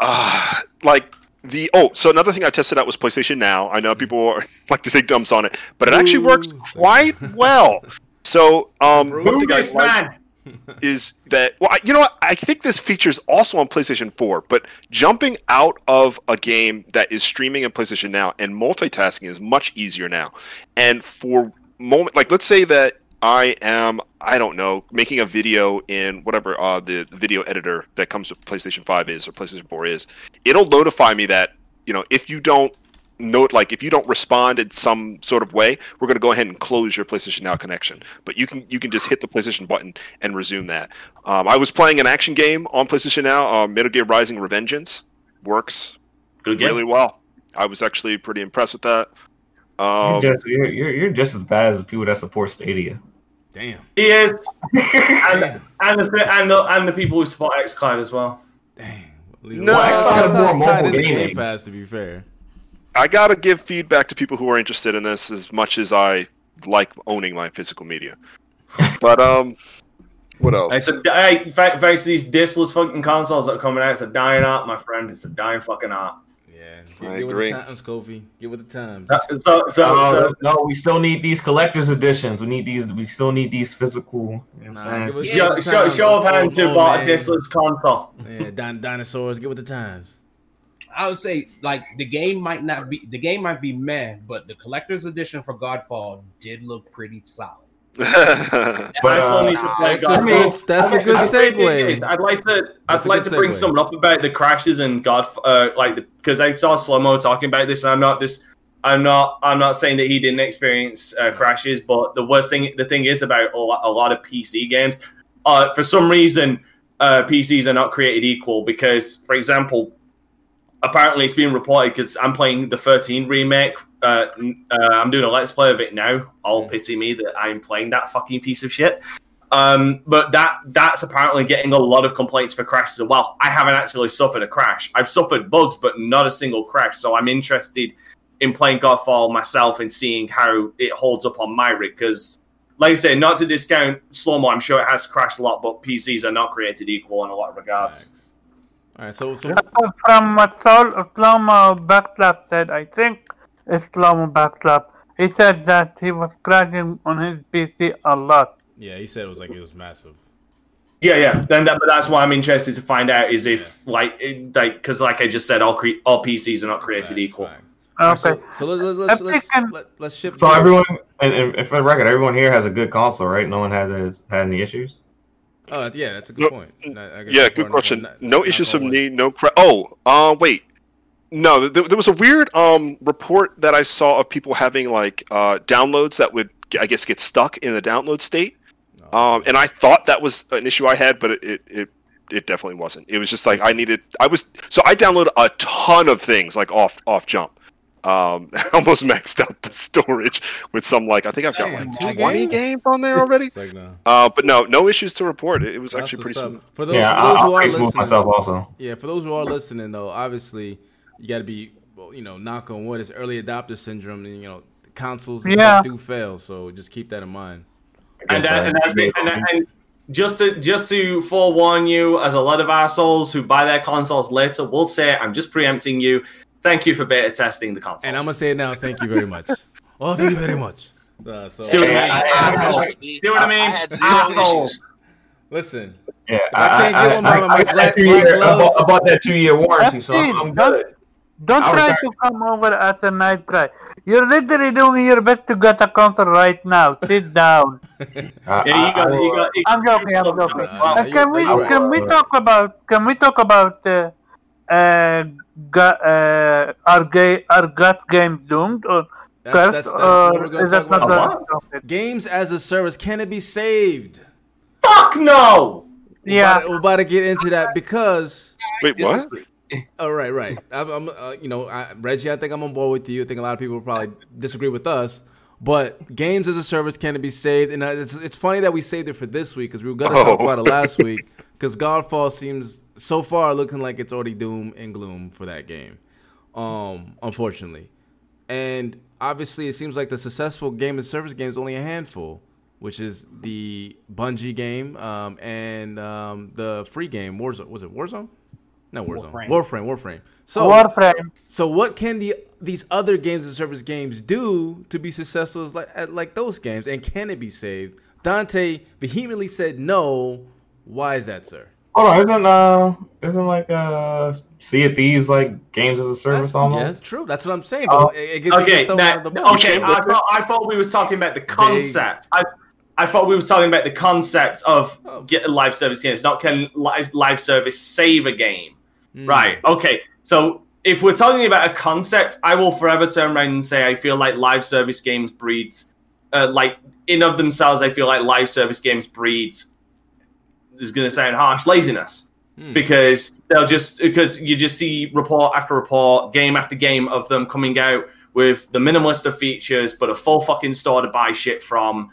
uh, like the oh. So another thing I tested out was PlayStation Now. I know people are, like to take dumps on it, but it actually works quite well. So um, one Move thing I this like man. is that well, I, you know what? I think this feature is also on PlayStation 4, but jumping out of a game that is streaming in PlayStation Now and multitasking is much easier now. And for moment, like let's say that I am, I don't know, making a video in whatever uh, the video editor that comes with PlayStation 5 is or PlayStation 4 is, it'll notify me that you know if you don't note like if you don't respond in some sort of way we're going to go ahead and close your playstation now connection but you can you can just hit the playstation button and resume that um, i was playing an action game on playstation now uh, metal gear rising revengeance works Good game. really well i was actually pretty impressed with that um, you're, just, you're, you're, you're just as bad as the people that support Stadia. Damn. He is, and and the, and the and the people who support XCloud as well. Dang. At No, Xbox it's more is tied mobile into gaming. Game Pass, to be fair. I gotta give feedback to people who are interested in this as much as I like owning my physical media. But um, what else? It's a hey, fa- thanks to these diskless fucking consoles that are coming out. It's a dying art, my friend. It's a dying fucking art. Yeah, I get, get with the times, Kofi. Get with the times. Uh, So, so, Uh, so no, we still need these collector's editions. We need these. We still need these physical. You know what Nah, I'm saying? show, Yeah, the show, times, show of hands who bought a man. console. Yeah, din- dinosaurs. Get with the times. I would say like the game might not be the game might be meh, but the collector's edition for Godfall did look pretty solid. But, I still uh, need to play That's a Godfall. good, that's a I- good I- segue. I'd like to. I'd like to bring segue. something up about the crashes and God, uh, like because I saw Slomo talking about this, and I'm not just. I'm not. I'm not saying that he didn't experience uh, crashes, but the worst thing, the thing is about a lot, a lot of PC games. Uh, for some reason, uh, PCs are not created equal because, for example, apparently it's being reported because I'm playing the 13 remake. Uh, uh, I'm doing a let's play of it now. All pity me that I'm playing that fucking piece of shit. Um, but that that's apparently getting a lot of complaints for crashes as well. I haven't actually suffered a crash. I've suffered bugs, but not a single crash. So I'm interested in playing Godfall myself and seeing how it holds up on my rig. Because, like I say, not to discount Slomo, I'm sure it has crashed a lot, but PCs are not created equal in a lot of regards. All right, so so From what Sol Slomo Backslap said, I think it's Slomo Backslap. He said that he was crashing on his PC a lot. yeah, he said it was like it was massive. Yeah, yeah. Then that, but that's why I'm interested to find out is if like it, like because like I just said, all cre- all PCs are not created Facts, equal. facts. All right, Okay. So, so let's let's let's let's, Epic and- let, let's shift. So gears. everyone, and, and and for the record, everyone here has a good console, right? No one has had any issues. Oh yeah, that's a good No, point. I- I guess yeah, good question. the- No knock issues from wood. me. No cra- Oh, uh, wait. No, there, there was a weird um report that I saw of people having like uh downloads that would, I guess, get stuck in the download state. No. Um, and I thought that was an issue I had, but it, it, it, it definitely wasn't. It was just like I needed. I was so I downloaded a ton of things like off off jump. Um, I almost maxed out the storage with some like I think I've got Damn, like twenty games? games on there already. Like no. Uh, but no, no issues to report. It, it was That's actually pretty smooth. For those, yeah, for I, those who I'll are face move listening, myself also. Yeah, for those who are listening though, obviously you got to be, you know, knock on wood. It's early adopter syndrome, and you know, consoles and Yeah. stuff do fail. So just keep that in mind. And, that, uh, and, that's the, and, that- and just to just to forewarn you, as a lot of assholes who buy their consoles later will say, I'm just preempting you. Thank you for beta testing the consoles. And I'm gonna say it now. Thank you very much. Oh, thank you very much. Uh, so See what I mean? I- I- Asshole. I- See what I mean? had zero Assholes. listen, yeah, I can't get one, my- my I black- that two-year gloves. bought, I bought that two year warranty, so I'm, I'm don't- good. Don't try to come over at a night cry. You're literally doing your best to get a console right now. Sit down. I, Yeah, you I- got, I you will- got, you I'm joking. I'm got- joking. Uh, Uh, you- can we you're can we right. talk about can we talk about uh, ga- are gay are gut games doomed or that's, cursed that's, that's what we're or gonna is talk that not about. the? Games as a service can it be saved? Fuck no! We're Yeah. about, we're about to get into that because. Wait, what? Oh right, right. I'm, I'm uh, you know, I, Reggie. I think I'm on board with you. I think a lot of people will probably disagree with us. But games as a service can it be saved, and uh, it's it's funny that we saved it for this week because we were gonna talk Oh. about it last week. Because Godfall seems so far looking like it's already doom and gloom for that game, um, unfortunately. And obviously, it seems like the successful game as a service game is only a handful, which is the Bungie game um, and um, the free game Warzone. Was it Warzone? No, Warzone. Warframe. Warframe. Warframe. So, Warframe. so what can the these other games and service games do to be successful as like at, like those games, and can it be saved? Dante vehemently said no. Why is that, sir? Hold on, isn't uh, isn't like uh, Sea of Thieves like games as a service That's, almost? yeah, that's true. That's what I'm saying. But it, it gets, it Okay, gets thrown now, out of the okay. I thought, I thought we was talking about the concept. I, I thought we was talking about the concept of Oh. get live service games, not can live live service save a game. Mm. Right. Okay. So if we're talking about a concept, I will forever turn around and say I feel like live service games breeds, uh, like in of themselves, I feel like live service games breeds. Is going to sound harsh, laziness Hmm. because they'll just because you just see report after report, game after game of them coming out with the minimalist of features, but a full fucking store to buy shit from,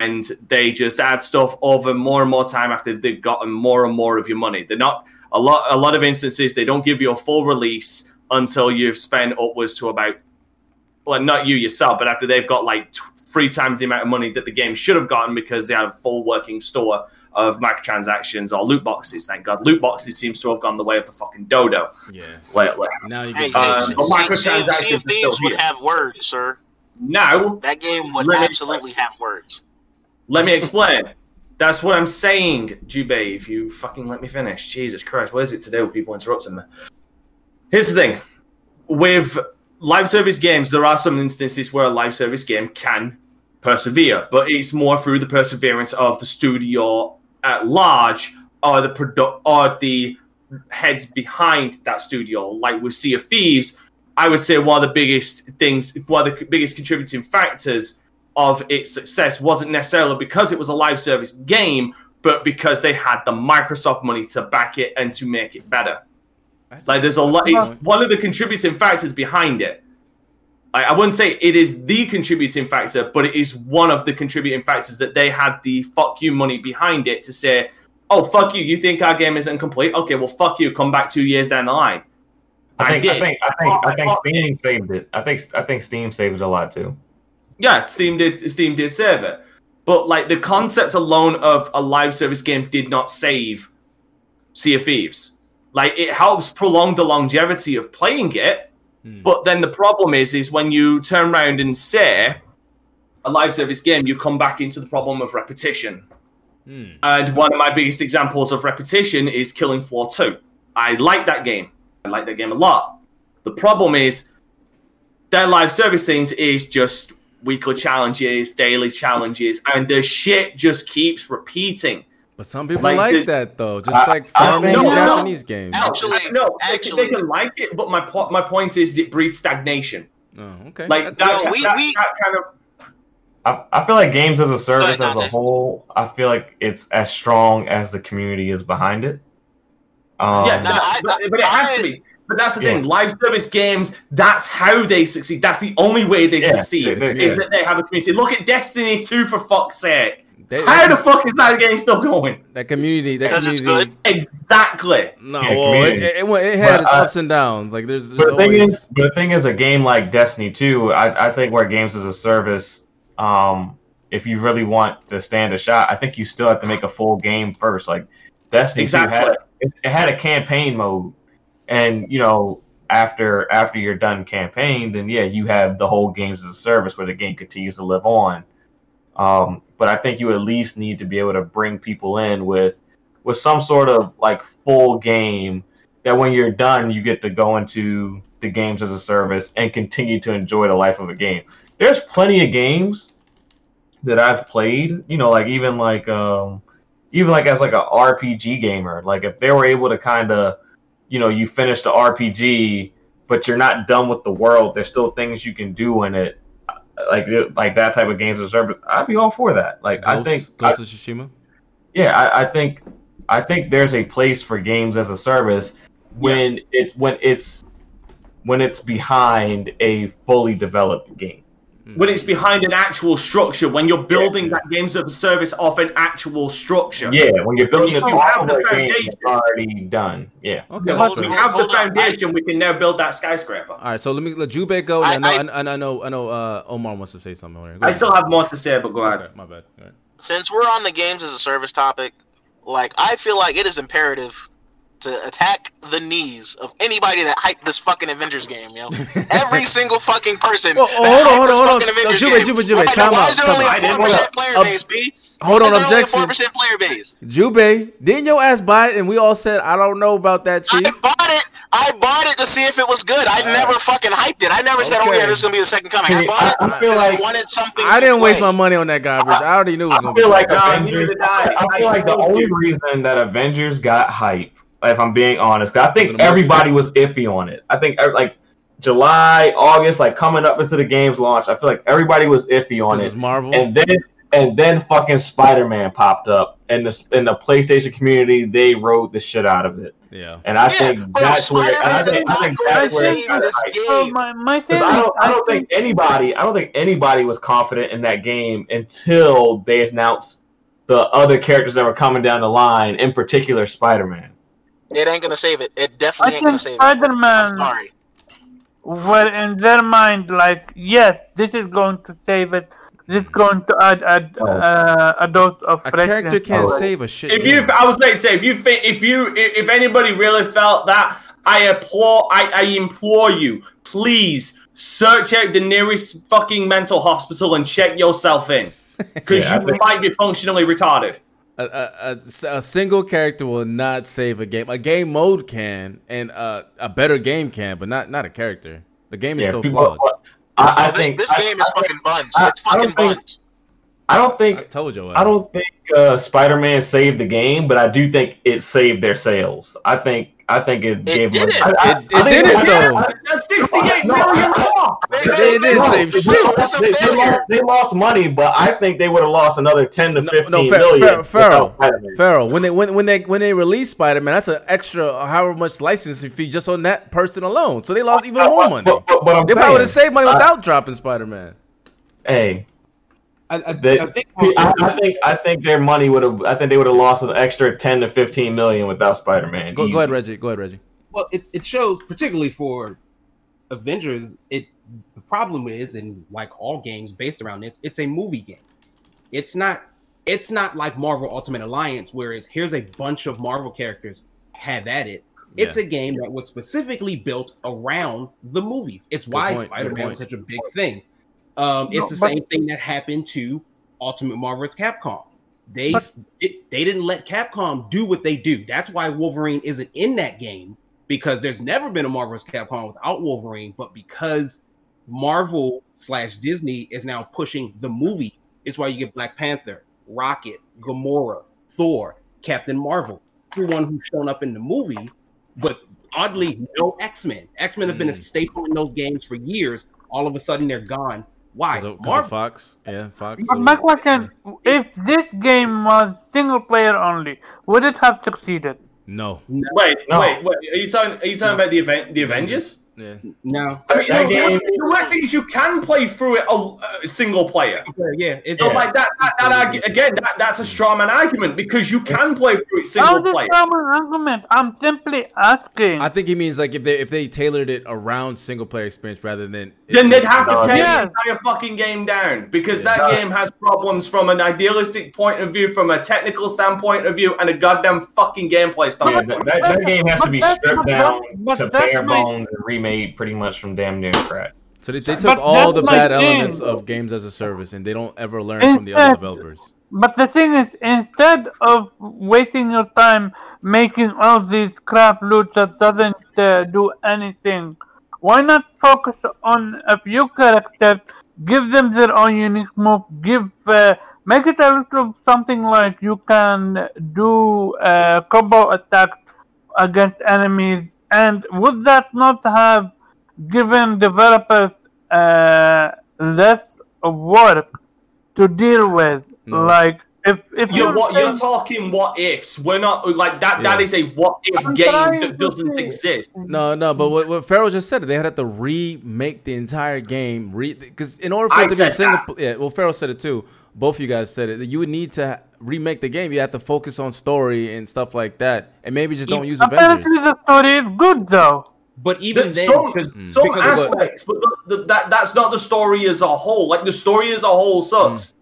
and they just add stuff over more and more time after they've gotten more and more of your money. They're not a lot. A lot of instances they don't give you a full release, until you've spent upwards to about well, not you yourself, but after they've got like t- three times the amount of money that the game should have gotten because they had a full working store of microtransactions or loot boxes. Thank God, loot boxes seems to have gone the way of the fucking dodo Yeah. lately. Now you Hey, Uh, hey, but microtransactions Thieves are still here. would have words, sir. Now, That game would Let me- absolutely have words. let me explain. That's what I'm saying, Jube. If you fucking let me finish, Jesus Christ, what is it today with people interrupting me? Here's the thing: with live service games, there are some instances where a live service game can persevere, but it's more through the perseverance of the studio at large are the produ- or the heads behind that studio. Like with Sea of Thieves, I would say one of the biggest things, one of the biggest contributing factors of its success wasn't necessarily because it was a live service game, but because they had the Microsoft money to back it and to make it better. Like there's a lot. It's one of the contributing factors behind it. I, I wouldn't say it is the contributing factor, but it is one of the contributing factors that they had the fuck you money behind it to say, "Oh fuck you, you think our game isn't complete? Okay, well fuck you, come back two years down the line." I think, I did. think, I think, I think Oh, Steam saved it. I think, I think Steam saved it a lot too. Yeah, Steam did. Steam did save it, but like the concept alone of a live service game did not save Sea of Thieves. Like it helps prolong the longevity of playing it, Hmm. but then the problem is, is when you turn around and say a live service game, you come back into the problem of repetition. Hmm. And one of my biggest examples of repetition is Killing Floor 2. I like that game. I like that game a lot. The problem is their live service things is just weekly challenges, daily challenges, and the shit just keeps repeating. But some people Like like, that though, just I- like farming don't in know. Japanese games. Actually, no, they, can, they can like it, but my po- my point is it breeds stagnation. Oh, okay. Like that, No, we- that, we- that kind of I, I feel like games as a service as a Nate. whole, I feel like it's as strong as the community is behind it. Um, yeah, no, I- but, but it has to be. But that's the Yeah. thing. Live service games. That's how they succeed. That's the only way they Yeah, succeed. they- they- is yeah. that they have a community. Look at Destiny 2 for fuck's sake. They- How the fuck is that game still going? that community, that community. Exactly. No, Yeah, well, it, it, it, it had But, its uh, ups and downs. Like there's, there's But the thing always. is, but the thing is, a game like Destiny 2, I, I think where games as a service, um, if you really want to stand a shot, I think you still have to make a full game first. Like Destiny 2 had Exactly. it, it had a campaign mode, and you know after after you're done campaign, then yeah, you have the whole games as a service where the game continues to live on. Um, but I think you at least need to be able to bring people in with with some sort of like full game that when you're done, you get to go into the games as a service and continue to enjoy the life of a game. There's plenty of games that I've played, you know, like even like um even like as like a RPG gamer, like if they were able to kind of, you know, you finish the RPG, but you're not done with the world. There's still things you can do in it, like like that type of games as a service. I'd be all for that. Like I think Ghost of Tsushima. yeah, I, I think I think there's a place for games as a service when it's when it's when it's behind a fully developed game. When it's behind an actual structure, when you're building that games of a service off an actual structure. Yeah, when you're building If a you have the foundation. already done. Yeah. Okay, Once we fair. have the Hold on, foundation, we can now build that skyscraper. All right, so let me let Jube go. I- And I, I- know, and I know, I know. Uh, Omar wants to say something. Go I ahead. still have more to say, but go ahead. Okay, my bad. All right. since we're on the games as a service topic, like I feel like it is imperative to attack the knees of anybody that hyped this fucking Avengers game, yo. Every single fucking person. Well, that hold on, hyped hold this on, hold fucking on. No, Avengers Jube, game. Jube, Jube, Why- time out, is time out. a 4% player Up- base, B? Hold on, Why is there only a objection. 4% player base. Jube, didn't your ass buy it? And we all said, I don't know about that, Chief? I bought it. I bought it to see if it was good. I never fucking hyped it. I never said, "Oh yeah, this is gonna be the second coming." I See, bought it. I- I feel because like- wanted something. I didn't waste my money on that garbage. I already knew it was I gonna be. feel like Avengers. I. I feel like the only reason that Avengers got hype, if I'm being honest. I Was it a think everybody was iffy on it. I think uh, like July, August, like coming up into the game's launch, I feel like everybody was iffy on it. Marvel. And then and then fucking Spider Man popped up, and the in the PlayStation community they rode the shit out of it. yeah. And I Yeah, think that's where and I Spider-Man think, I think is that's where going it got save hype. this my my 'Cause I don't, I don't think think anybody, I don't think anybody was confident in that game until they announced the other characters that were coming down the line, in particular Spider Man. It ain't gonna save it. It I definitely ain't think gonna save it. I'm Spider-Man. sorry. were in their mind like, yes, this is going to save it. This is going to add add Oh. uh, a dose of A freshness. character can't to save a shit. If you. I was going to say, if you think, if you, if if anybody really felt that, I implore, I, I implore you, please search out the nearest fucking mental hospital and check yourself in, because Yeah, you think- might be functionally retarded. A, a, a, a single character will not save a game. A game mode can, and uh, a better game can, but not not a character. The game is Yeah, still people, flawed. I, I This- think this I- game is I, fucking buns. I- It's don't fucking think- buns. I don't think I told you. I don't think uh, Spider-Man saved the game, but I do think it saved their sales. I think I think it, gave them. didn't. I, I, It- it I didn't, though. I- That's sixty-eight No, million I- loss. They- they didn't save shit. lost- they- they lost, they lost money, but I think they would have lost another ten to No, fifteen no, million Fer- Fer- Pharaoh, without Spider-Man. Pharaoh, when they when when they when they released Spider Man, that's an extra uh, however much licensing fee just on that person alone. So they lost even more money. But, but, but I'm They probably would have saved money I- without dropping Spider Man. hey, I, I, they, I think I, I think I think their money would have. I think they would have lost an extra ten to fifteen million without Spider-Man. Go, go ahead, Reggie. Go ahead, Reggie. well, it, it shows particularly for Avengers. It the problem is, and like all games based around this, it's a movie game. It's not. It's not like Marvel Ultimate Alliance, whereas here's a bunch of Marvel characters. Have at it. It's a game that was specifically built around the movies. It's why Spider-Man was such a big thing. Um, it's No, the but- same thing that happened to Ultimate Marvel vs. Capcom. They But- they they didn't let Capcom do what they do. That's why Wolverine isn't in that game because there's never been a Marvel vs. Capcom without Wolverine. But because Marvel slash Disney is now pushing the movie, it's why you get Black Panther, Rocket, Gamora, Thor, Captain Marvel, everyone who's shown up in the movie. But oddly, no X Men. X Men have been a Mm. staple in those games for years. All of a sudden, they're gone. Why? Because of, 'cause of Fox. Yeah, Fox. But my question: If this game was single player only, would it have succeeded? No. Wait, No. wait, wait. Are you talking? Are you talking about the event, the Avengers? Yeah. No. I mean, That game- the, the worst thing is you can play through it a, a single player. Yeah, it's So Yeah. like that, that, that argu- again, that, that's a mm. straw man argument because you can play through it How single this player. from argument? I'm simply asking. I think he means like if they if they tailored it around single player experience rather than Then they'd have to No, tear yeah. the entire fucking game down because that Yeah. game has problems from an idealistic point of view, from a technical standpoint of view, and a goddamn fucking gameplay standpoint. that, that, that game has to be stripped down but to that's bare my- bones and remade pretty much from damn near scratch. so they, they But took all the bad thing. elements of games as a service and they don't ever learn from the other developers. But the thing is, instead of wasting your time making all these crap loots that doesn't uh, do anything, why not focus on a few characters, give them their own unique move, give uh, make it a little something like you can do uh, combo attacks against enemies, and would that not have given developers uh, less work to deal with? No. Like if if You're, you're what, you're talking what ifs. We're not like that. That Yeah. is a what if I'm game that doesn't say- exist. No, no, but what, what Pharaoh just said, they had to remake the entire game. Because in order for I it to be a single, yeah, well, Pharaoh said it too. Both of you guys said it. You would need to remake the game. You have to focus on story and stuff like that, and maybe just don't use Avengers. apparently the story is good though. But even The- then, mm. some, because some because aspects, but the, the, that that's not the story as a whole. Like the story as a whole sucks. Mm.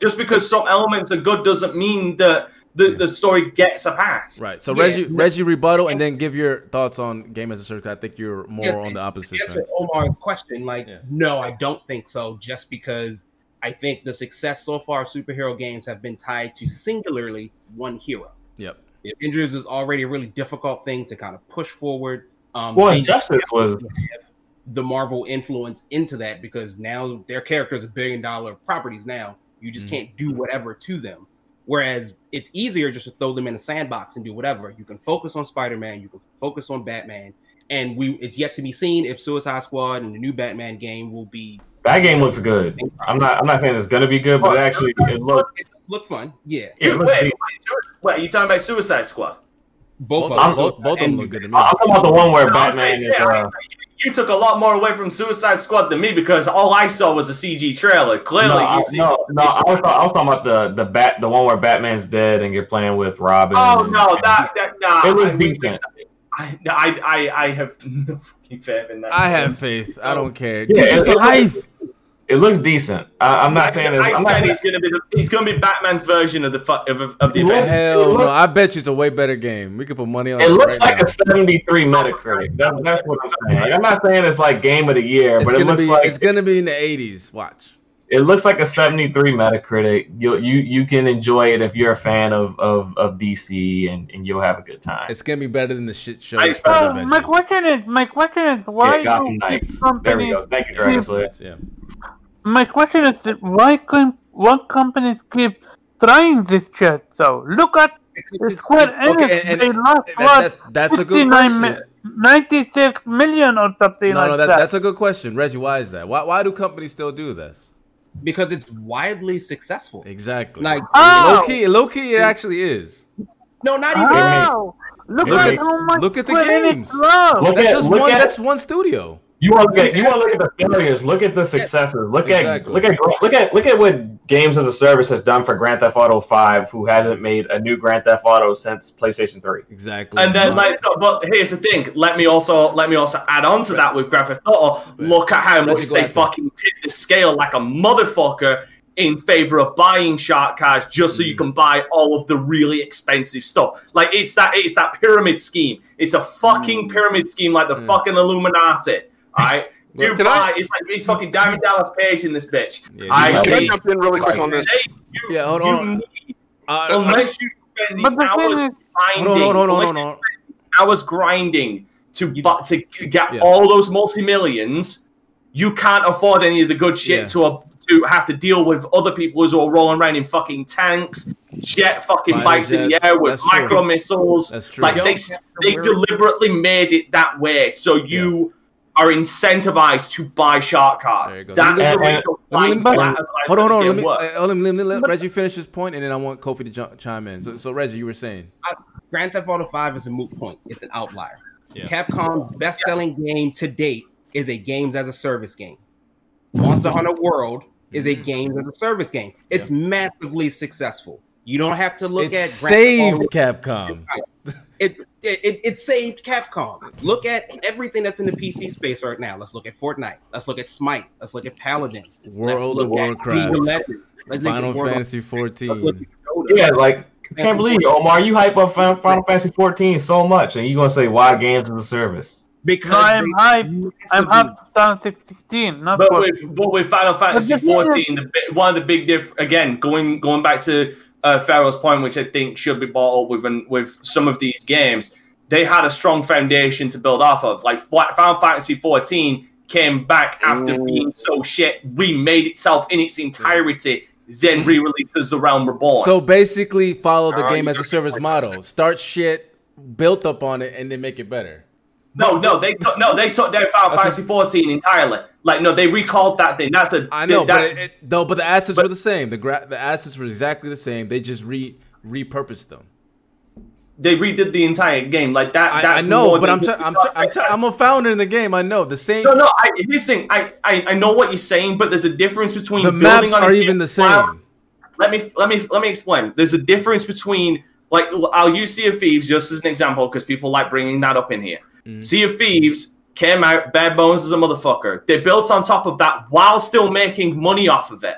Just because some elements are good doesn't mean that the, the story gets a pass. Right. So Yeah. Reggie, Reggie rebuttal, and then give your thoughts on game as a service. I think you're more Yes, on the opposite to answer. Omar's question, like, Yeah. no, I don't think so. Just because I think the success so far of superhero games have been tied to singularly one hero. Yep. The Avengers is already a really difficult thing to kind of push forward. Um, Well, they Injustice was have the Marvel influence into that because now their characters are billion dollar properties. Now you just Mhm. can't do whatever to them. Whereas it's easier just to throw them in a sandbox and do whatever. You can focus on Spider Man, you can focus on Batman, and we it's yet to be seen if Suicide Squad and the new Batman game will be that game looks good. I'm not. I'm not saying it's gonna be good, but it actually it looks. look fun. Yeah, It Wait, looks wait, decent. wait, are you talking about Suicide Squad? both Both, of I'm- them. both, both of them look good to. I'm talking about the one where No, Batman gonna is. say, Uh, You took a lot more away from Suicide Squad than me because all I saw was a CG trailer. Clearly, no, I, you've no, no, I was, I was talking about the the bat, the one where Batman's dead and you're playing with Robin. Oh no, that that nah. It was I- decent. I, I, I, I have no fucking faith in that. I game. have faith. I don't care. Yeah, this is it- for it- life. It looks decent. I, I'm not saying it's. I I'm said not, he's gonna be the, he's gonna be Batman's version of the fu- of, of, of the It event. Hell it no! I bet you it's a way better game. We could put money on it. It looks right like now. a 73 Metacritic. That, that's what I'm saying. Like, I'm not saying it's like game of the year, It's but it looks be. like it's gonna be in the '80s. Watch. it looks like a 73 Metacritic. You you you can enjoy it if you're a fan of of, of DC, and, and you'll have a good time. It's gonna be better than the shit show. I Space expect- So my question is, my question is, why yeah, Gotham do Knights. There we go. Thank you, Dragon Slayer. Yeah. My question is, why can what companies keep trying this shit? So look at Square Enix. Okay, and, they lost that- what that's that's a good question. mi- 96 million or something No, like no, that, that. that's a good question, Reggie. Why is that? Why why do companies still do this? because it's widely successful. Exactly. Like Oh! low key, low key, it actually is. no, not oh! even. Oh, look Look at at- how much look at the games. lost. Look at- just look one. at- That's one studio. You want to look at you want to look at the failures. Look at the successes. Look Exactly. at look at look at look at what Games as a Service has done for Grand Theft Auto Five, who hasn't made a new Grand Theft Auto since PlayStation Three. Exactly. And then, like, so, but here's the thing. Let me also let me also add on to that with Grand Theft Auto. Look at how much they after. fucking tip the scale like a motherfucker in favor of buying shark cards just so you Mm. can buy all of the really expensive stuff. Like it's that it's that pyramid scheme. It's a fucking pyramid scheme like the Mm. fucking Illuminati. All right. You Well, Can I- buy, it's like it's fucking Diamond Dallas Page in this bitch. Yeah, I, Can I jump in really quick on this? they, you, Yeah, hold on. need- Uh, unless you spend the the hours grinding, hold on, hold on, hold on, hold hours grinding to bu- to get Yeah. all those multi millions, you can't afford any of the good shit Yeah. to uh, to have to deal with other people who are rolling around in fucking tanks, jet fucking Fighter bikes in the air with That's true. micro missiles. That's true. Like Don't they they deliberately made it that way, so you. Are incentivized to buy shark cards. There you go. That's Let the me- reason let me- why let me- Flat as I Hold on, hold on. Let me, uh, let me let Reggie finish his point, and then I want Kofi to ju- chime in. So, so Reggie, you were saying, Grand Theft Auto 5 is a moot point. It's an outlier. Yeah. Capcom's best-selling game to date is a games as a service game. Monster Hunter World is a games as a service game. It's massively successful. You don't have to look it at saved Grand Theft Capcom. It, it it it saved Capcom. Look at everything that's in the PC space right now. Let's look at Fortnite. Let's look at Smite. Let's look at Paladins. World Let's of look at Warcraft. Legends. Let's look at Final World Fantasy let's 14. at Yeah, like I can't believe you, Omar. You hype up Final Fantasy 14 so much, and you're gonna say why games as a service? because No, I'm they- hype. I'm massively- up down to 16, not But 14. with but with Final Fantasy the thing is- 14, the, one of the big diff again going going back to uh, Pharaoh's point, which I think should be brought up with with some of these games, they had a strong foundation to build off of. Like Final Fantasy 14 came back after being so shit, remade itself in its entirety, then re-released as The Realm Reborn. So basically, follow the Oh, game as a service model. Start shit, built up on it, and then make it better. No, no, they took no, they took down Final That's Fantasy 14 entirely. Like no, they recalled that thing. That's a I know, that, but it, it, though, but the assets but- were the same. The gra- the assets were exactly the same. They just re repurposed them. they redid the entire game. Like that. I, I know, but I'm, just- I'm, try- I'm, try- I'm a founder in the game. I know the same. No, no. I, here's the thing. I, I, I know what you're saying, but there's a difference between the maps are even the same. Let me let me let me explain. There's a difference between like I'll use Sea of Thieves just as an example because people like bringing that up in here. Mhm. Sea of Thieves came out bare bones as a motherfucker. They built on top of that while still making money off of it.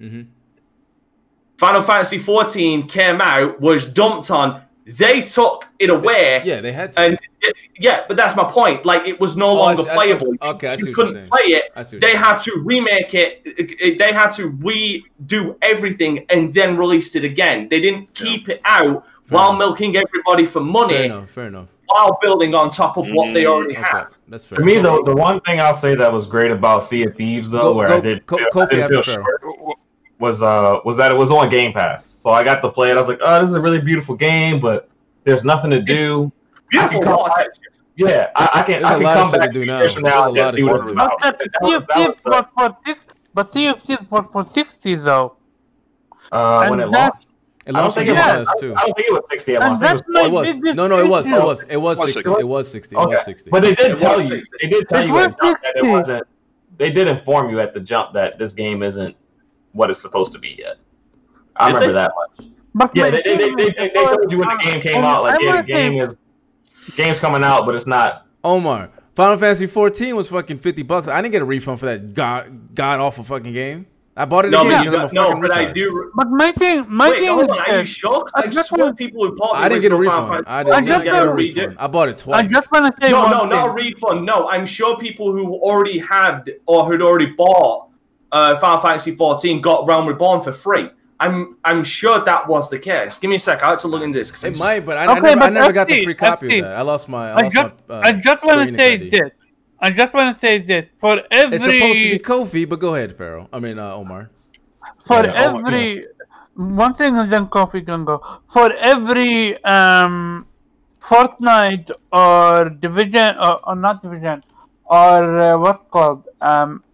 Mm-hmm. Final Fantasy 14 came out, was dumped on. They took it away, Yeah, they had to. and yeah, but that's my point. Like it was no Oh, I longer see- I- playable. okay, I see you couldn't play it. I They had to remake it, it- it- They had to redo everything and then released it again. They didn't keep it out while enough. milking everybody for fair money enough. Fair enough. While building on top of what they already Mm, Okay, had. that's fair. To me, though, the one thing I'll say that was great about Sea of Thieves, though, Go- where go- I did co- feel, I didn't feel short, was uh was that it was on Game Pass. So I got to play it. I was like, oh, this is a really beautiful game, but there's nothing to do. Beautiful I can water come- Yeah, I, I can There's I a can lot come back to do now. years from There's now a and lot just of see shit what to it's do. about. But That Sea was- of that was Thieves the- was for six, but Sea of Thieves was for 60 though. uh, when and it that- launched. It I don't launched on think Game it Yeah. was. Pass I, too. I don't think it was sixty at And launch. I think that's oh, it was my It was no, no. It was. It was. It was One sixty. second. It was sixty. It was sixty. but they did It tell you. They did tell It you was at jump that it wasn't. They did inform you at the jump that this game isn't what it's supposed to be yet. I Did remember they? that much. But Yeah, they, they, they, they, they, they told you when the game came out, like, yeah, the game is games coming out, but it's not. Omar, Final Fantasy 14 was fucking 50 bucks. I didn't get a refund for that god god awful fucking game. I bought it No, again but, you got, a no, fucking but I do. But my thing, my Wait, thing hold is on. Are you this. sure? 'Cause I I just want- people who bought I didn't get a original Final refund. Fantasy I didn't just get a want- refund. I bought it twice. I just want to say No, one no, thing. not a refund. No, I'm sure people who already had or who'd already bought uh, Final Fantasy 14 got Realm Reborn for free. I'm I'm sure that was the case. Give me a sec. I have to look into this. 'cause It might, but I, I Okay, never, I never got the free copy of that. I lost my. I I lost just, my. Uh, I just want to say this. I just want to say this. For every It's supposed to be Kofi, but go ahead, Pharaoh. I mean, uh, Omar. for Yeah, every one thing and then Kofi can go for every um Fortnite or division or, or not division or uh, what's called um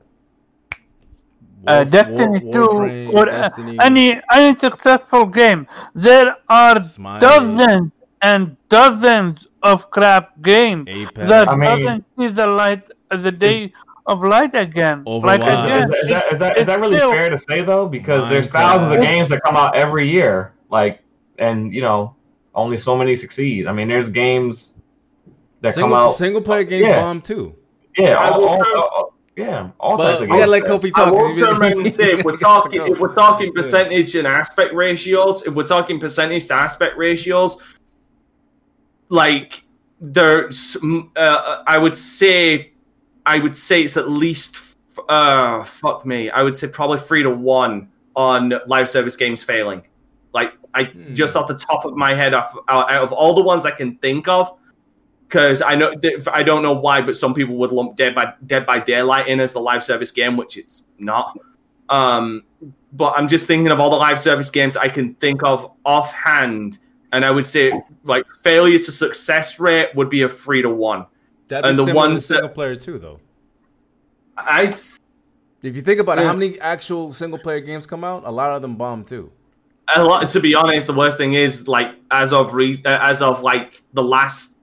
uh, Destiny War- 2 Warframe, or uh, Destiny. any any successful game there are Smite. dozens and dozens of crap games Apex. that I mean- doesn't see the light uh, the day of light again like again Is, is that, is, that, is that really still- fair to say though? Because there's Minecraft. thousands of games that come out every year, like, and you know, only so many succeed. I mean, there's games that Single, come out. single player game Yeah. bomb too. yeah, I all, all, turn- all- yeah, all But types of we gotta games. let Kofi I will he turn around and say if we're talking if we're talking percentage and aspect ratios, if we're talking percentage to aspect ratios, like there's mm, uh, I would say I would say it's at least uh fuck me. I would say probably three to one on live service games failing. Like I Hmm. just off the top of my head, off out out of all the ones I can think of, because I know I don't know why, but some people would lump Dead by Dead by Daylight in as the live service game, which it's not. Um, but I'm just thinking of all the live service games I can think of offhand, and I would say like failure to success rate would be a three to one. That'd be and the similar to ones that- single player too, though. I'd s- If you think about it, how many actual single player games come out? A lot of them bomb too. a lot. To be honest, the worst thing is like as of re- uh, as of like the last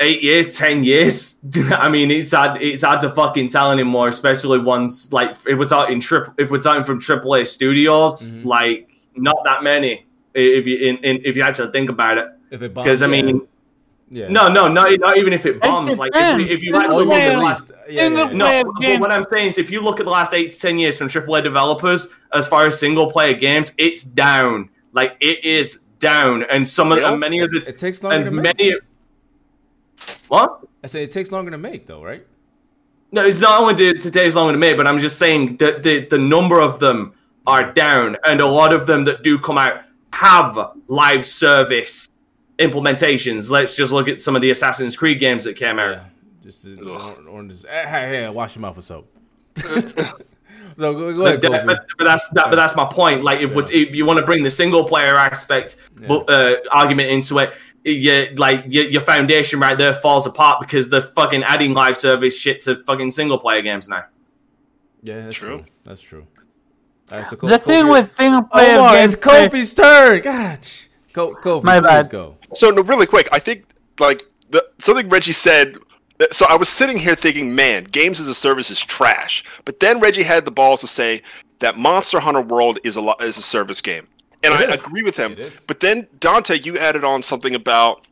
eight years, ten years. I mean, it's hard. It's hard to fucking tell anymore, especially ones like if we're talking trip. If we're talking from AAA studios, Mhm. like not that many. If you in, in, if you actually think about it, If it because I mean, yeah. no, no, not not even if it bombs. Like if, if you depends. actually look at at the last. Yeah, yeah, yeah. no, but what I'm saying is, if you look at the last eight to ten years from AAA developers, as far as single player games, it's down. Like it is down, and some of Yeah. and many of the It takes longer to and make. many. What? I say it takes longer to make, though, right? No, it's not only to, to take as long to make, but I'm just saying that the the number of them are down, and a lot of them that do come out have live service implementations. Let's just look at some of the Assassin's Creed games that came out. Yeah. Just uh, or, or just, hey, hey, hey, wash your mouth with soap. no, go, go ahead, But, that- but, but that's that, but that's my point. Like, if, Yeah. if you want to bring the single player aspect Yeah. uh, argument into it, you, like your, your foundation right there falls apart because they're fucking adding live service shit to fucking single player games now. Yeah, that's true. True. That's true. All right, so Ko- The thing Kofi- with single player Omar, games, it's Kofi's turn. Gosh, Ko- Kofi, My please bad. go. So no, really quick, I think like the something Reggie said. So I was sitting here thinking, man, games as a service is trash. But then Reggie had the balls to say that Monster Hunter World is a lo- is a service game, and It I is. agree with him. But then Dante, you added on something about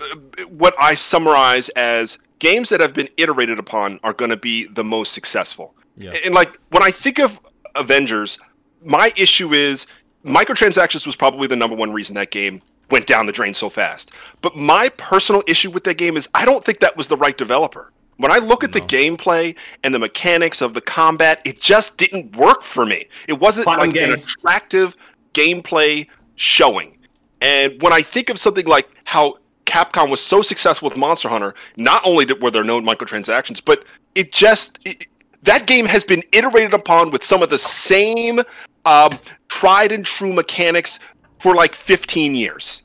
uh, what I summarize as games that have been iterated upon are going to be the most successful. Yeah. And like when I think of Avengers, my issue is microtransactions was probably the number one reason that game went down the drain so fast. But my personal issue with that game is I don't think that was the right developer. When I look at the gameplay and the mechanics of the combat, it just didn't work for me. It wasn't Fun like an attractive gameplay showing. And when I think of something like how Capcom was so successful with Monster Hunter, not only did, were there no microtransactions, but it just it, that game has been iterated upon with some of the same um, tried and true mechanics for like 15 years.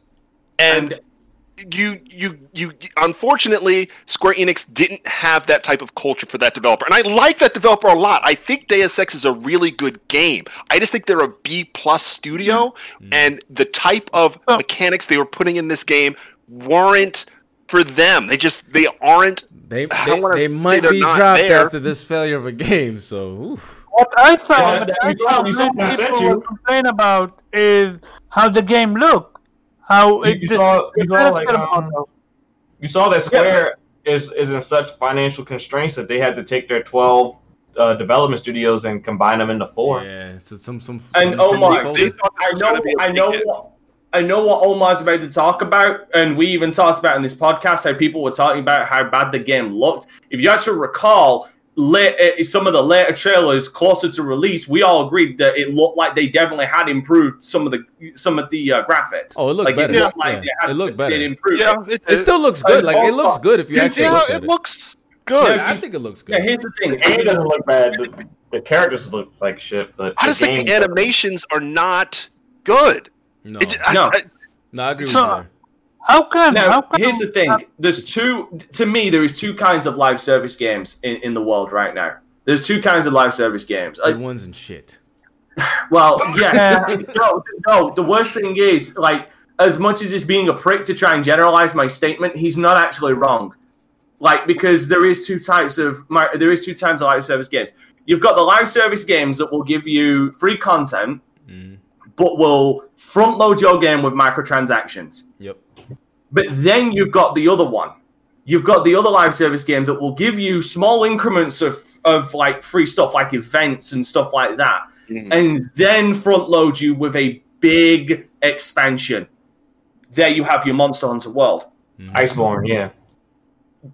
And, you you you unfortunately Square Enix didn't have that type of culture for that developer. And I like that developer a lot. I think Deus Ex is a really good game. I just think they're a B plus studio and the type of Oh. mechanics they were putting in this game weren't for them. They just they aren't They they, wanna they might be dropped there. after this failure of a game. So oof. What I saw, Yeah, I you saw told- you told me I many sent people you. will complain about is how the game look, how You, it you saw, you saw like um, you saw that Square is is in such financial constraints that they had to take their twelve uh, development studios and combine them into four. Yeah, so some some. And some- oh my, folks- I know, gonna be a I know, big hit. what, I know what Omar's about to talk about, and we even talked about in this podcast how people were talking about how bad the game looked. If you actually recall, late, uh, some of the later trailers closer to release, we all agreed that it looked like they definitely had improved some of the some of the uh, graphics. Oh, it looked like better. It looked Yeah. like they had, It looked better. It improved. Yeah, it, It still looks good. Like it looks good if you actually yeah, look at it it. looks good. Yeah, I think it looks Yeah, good. here's the thing. it doesn't look bad. The, the characters look like shit, but I just think the animations are not good. No, It, I, No. I, no, I agree with So- you. there. How come? how Now, come here's the thing. There's two. To me, there is two kinds of live service games in, in the world right now. There's two kinds of live service games. The Uh, ones and shit. well, yeah. no, no. The worst thing is, like, as much as he's being a prick to try and generalize my statement, he's not actually wrong. Like, because there is two types of my, there is two types of live service games. You've got the live service games that will give you free content, Mm, but will front load your game with microtransactions. yep. But then you've got the other one. You've got the other live service game that will give you small increments of, of like free stuff, like events and stuff like that, Mhm. and then front load you with a big expansion. There you have your Monster Hunter World. Iceborne, yeah.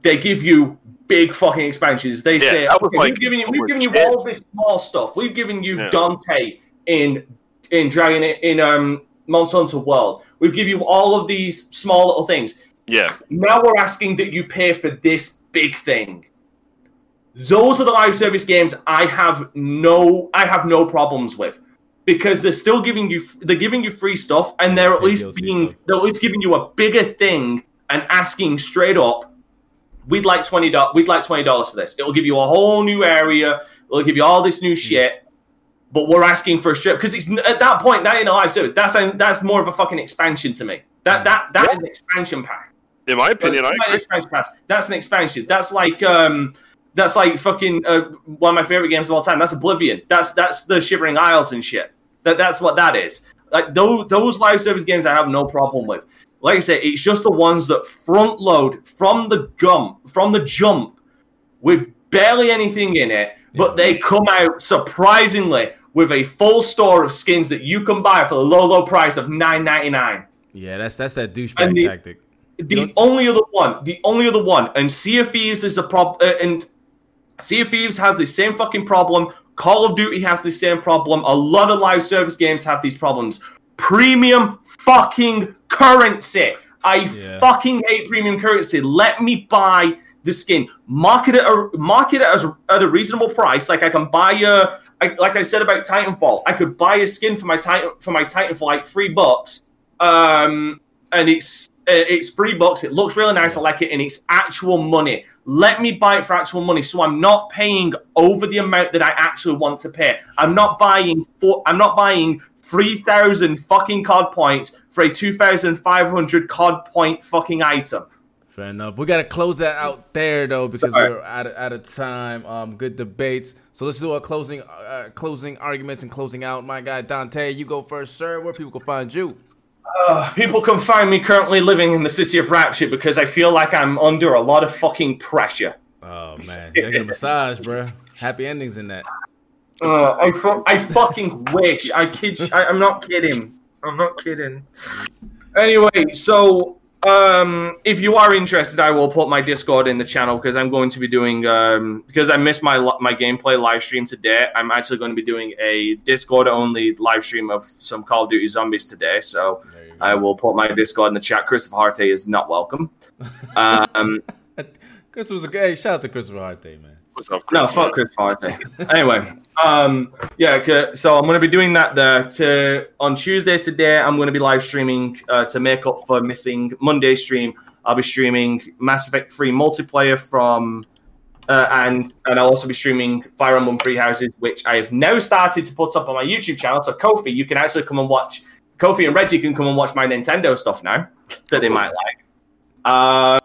They give you big fucking expansions. They Yeah, say, okay, like we've given you, we've given you all this small stuff. We've given you Yeah. Dante in in Dragon in um Monster Hunter World. We've given you all of these small little things. yeah, Now we're asking that you pay for this big thing. Those are the live service games I have no I have no problems with because they're still giving you they're giving you free stuff and they're at least being they're at least giving you a bigger thing and asking straight up we'd like twenty dollars we'd like twenty dollars for this. It'll give you a whole new area. It'll give you all this Hmm. new shit. But we're asking for a strip because it's at that point that in a live service. That's that's more of a fucking expansion to me. That that that is an expansion pack. in my opinion, I That's not an agree. expansion pass. That's an expansion. That's like um, that's like fucking uh, one of my favorite games of all time. That's Oblivion. That's that's the Shivering Isles and shit. That that's what that is. Like those those live service games, I have no problem with. Like I said, it's just the ones that front load from the gum from the jump with barely anything in it, but they come out surprisingly with a full store of skins that you can buy for the low low price of nine ninety nine. Yeah, that's that's that douchebag the- tactic. The only other one, the only other one, and Sea of Thieves is a problem, uh, and Sea of Thieves has the same fucking problem. Call of Duty has the same problem. A lot of live service games have these problems. Premium fucking currency. I Yeah. fucking hate premium currency. Let me buy the skin. Market it, market it as at a reasonable price. Like I can buy a, I, like I said about Titanfall, I could buy a skin for my Titan for my Titan for like three bucks. Um, and it's uh, it's three bucks. It looks really nice. I like it, and it's actual money. Let me buy it for actual money, so I'm not paying over the amount that I actually want to pay. I'm not buying for. I'm not buying three thousand fucking card points for a two thousand five hundred card point fucking item. Fair enough. We gotta close that out there though because Sorry. we're out of, out of time. Um, good debates. So let's do our closing uh, closing arguments and closing out. My guy Dante, you go first, sir. Where people can find you? Uh, people can find me currently living in the city of Rapture because I feel like I'm under a lot of fucking pressure. Oh man, you get a massage, bro. Happy endings in that. Uh, I, fu- I fucking wish. I kid. I, I'm not kidding. I'm not kidding. Anyway, so um, if you are interested, I will put my Discord in the channel because I'm going to be doing um, because I missed my my gameplay live stream today. I'm actually going to be doing a Discord only live stream of some Call of Duty Zombies today. So There you go. I will put my Discord in the chat. Christopher Harte is not welcome. Um, Chris was a hey, shout out to Christopher Harte, man. No, Chris? fuck Chris Harte. anyway, um, yeah. So I'm gonna be doing that there. To on Tuesday today, I'm gonna be live streaming uh, to make up for missing Monday stream. I'll be streaming Mass Effect 3 multiplayer from, uh, and and I'll also be streaming Fire Emblem Three Houses, which I have now started to put up on my YouTube channel. So Kofi, you can actually come and watch. Kofi and Reggie can come and watch my Nintendo stuff now that they might like. Uh,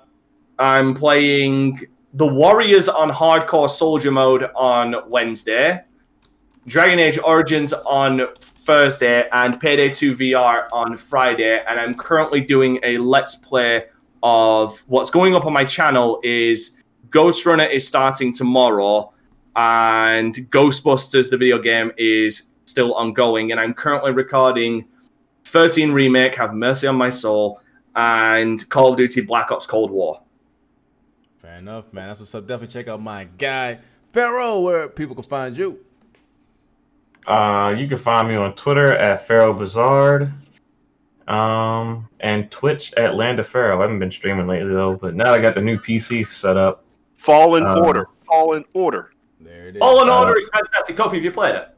I'm playing the Warriors on Hardcore Soldier Mode on Wednesday. Dragon Age Origins on Thursday and Payday 2 VR on Friday. And I'm currently doing a let's play of what's going up on my channel is Ghost Runner is starting tomorrow and Ghostbusters, the video game, is still ongoing. And I'm currently recording 13 Remake, Have Mercy on My Soul, and Call of Duty Black Ops Cold War. Fair enough, man. That's what's up. Definitely check out my guy, Pharaoh, where people can find you. Uh, you can find me on Twitter at Pharaoh Bizarre, um, and Twitch at Land of Pharaoh. I haven't been streaming lately though, but now I got the new PC set up. Fall in Um, order. Fallen Order. There it is. All in Uh, Order is fantastic. Kofi, have you played it?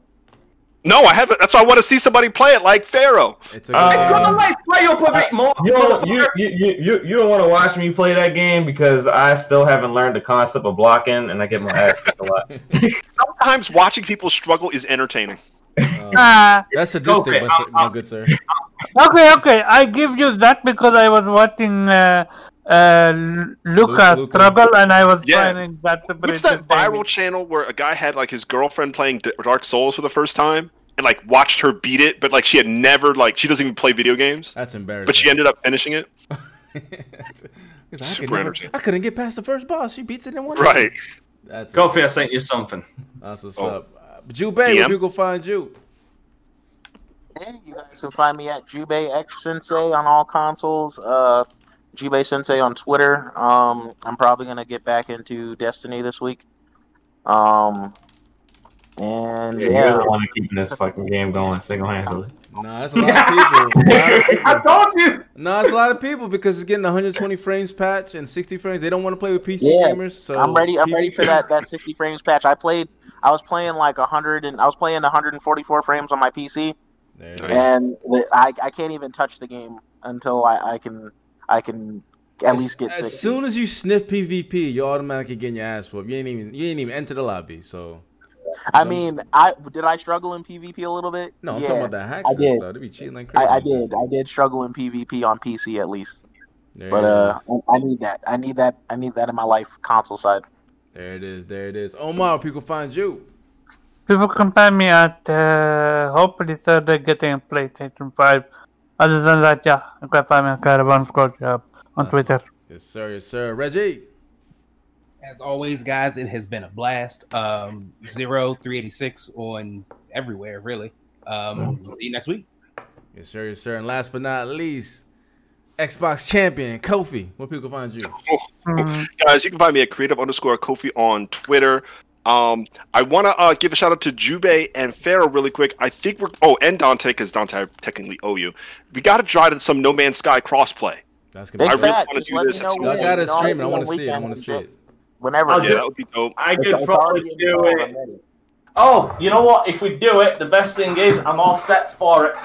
No, I haven't. That's why I want to see somebody play it like Pharaoh. It's a Uh, good Come on, game. play up a bit more. You don't, you, you, you, you, you don't want to watch me play that game because I still haven't learned the concept of blocking, and I get my ass kicked a lot. Sometimes watching people struggle is entertaining. Uh, Ah, that's sadistic, Okay, but I'll- good, sir. okay, okay. I give you that because I was watching uh, uh, Luca Luca. struggle and I was Yeah. finding that What's that viral channel where a guy had like his girlfriend playing Dark Souls for the first time and like watched her beat it, but like she had never like she doesn't even play video games, That's embarrassing. but she ended up finishing it. Because I, Super could never- entertaining. I couldn't get past the first boss. She beats it in one. Right. That's Kofi, I sent you something. That's what's Oh. up. Uh, Jube, where DM? people find you? And you guys can find me at Jubei X Sensei on all consoles. Uh, Jubei Sensei on Twitter. Um, I'm probably gonna get back into Destiny this week. Um, and Yeah, yeah, you're the one this fucking game going single handedly. Nah, that's a lot of people. A lot of I told you. No, it's a lot of people because it's getting 120 frames patch and 60 frames. They don't want to play with PC Yeah, gamers. So I'm ready. I'm ready for that that 60 frames patch. I played. I was playing like 100 and I was playing 144 frames on my PC, There it Nice. is. and I I can't even touch the game until I, I can I can at As- least get sick. as 60. soon as you sniff PvP, you're automatically getting your ass whooped. You ain't even you ain't even enter the lobby. So I mean, I did I struggle in PvP a little bit. no, I'm yeah, talking about that hacks I did. stuff. They be cheating like crazy. I, I did. I did struggle in PvP on PC at least, There but uh. I need that. I need that. I need that in my life console side. there it is. There it is. Omar, people find you. People can find me at uh, hopefully Thursday getting a PlayStation 5. Other than that, yeah, you can find me at Caravan Squad Job on That's Twitter. Yes, sir. Yes, sir. Reggie. As always, guys, it has been a blast. Um, zero three eighty six on everywhere, really. Um, we'll see you next week. Yes, sir. Yes, sir. And last but not least, Xbox champion Kofi. Where people can find you? Guys, you can find me at creative underscore Kofi on Twitter. Um, I want to uh, give a shout out to Jube and Pharaoh really quick. I think we're oh, and Dante because Dante I technically owe you. We got to try to some No Man's Sky crossplay. That's Big gonna Be I really wanna do this at know some Y'all when. gotta You stream it. I want to see it. I weekends want to and see it. Whenever. I'll Yeah, that would be dope. I It's- could it's probably do installed. it. Oh, you know what? If we do it, the best thing is I'm all set for it.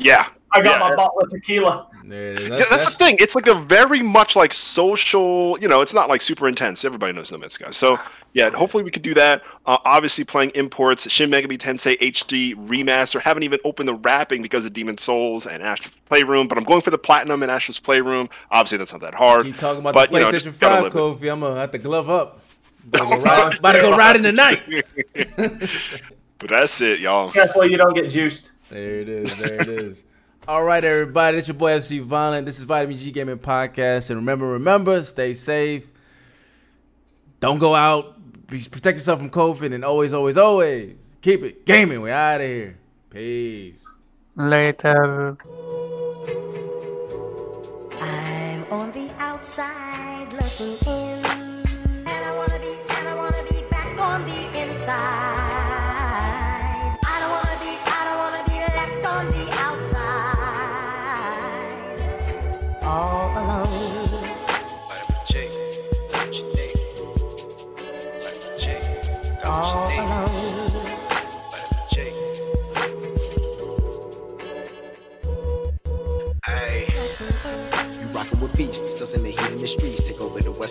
Yeah, I got Yeah. my bottle of tequila. There it is. yeah, that's the thing. It's like a very much like social. You know, it's not like super intense. Everybody knows No Man's Sky. So yeah, hopefully we could do that. Uh, obviously, playing imports, Shin Megami Tensei HD remaster. Haven't even opened the wrapping because of Demon Souls and Astro's Playroom, but I'm going for the platinum in Astro's Playroom. Obviously, that's not that hard. Keep talking about But, the you know, PlayStation 5, live with Kofi. I'm gonna have to glove up. About to go ride, about to go ride in the night. But that's it, y'all. Careful you don't get juiced. There it is. There it is. All right, everybody. It's your boy FC Violent. This is Vitamin G Gaming Podcast. And remember, remember, stay safe. Don't go out. Be, protect yourself from COVID. And always, always, always keep it gaming. We out of here. Peace. Later. I'm on the outside looking in, and I wanna be, and I wanna be back on the inside. feasts. Doesn't the heat in the streets take over the western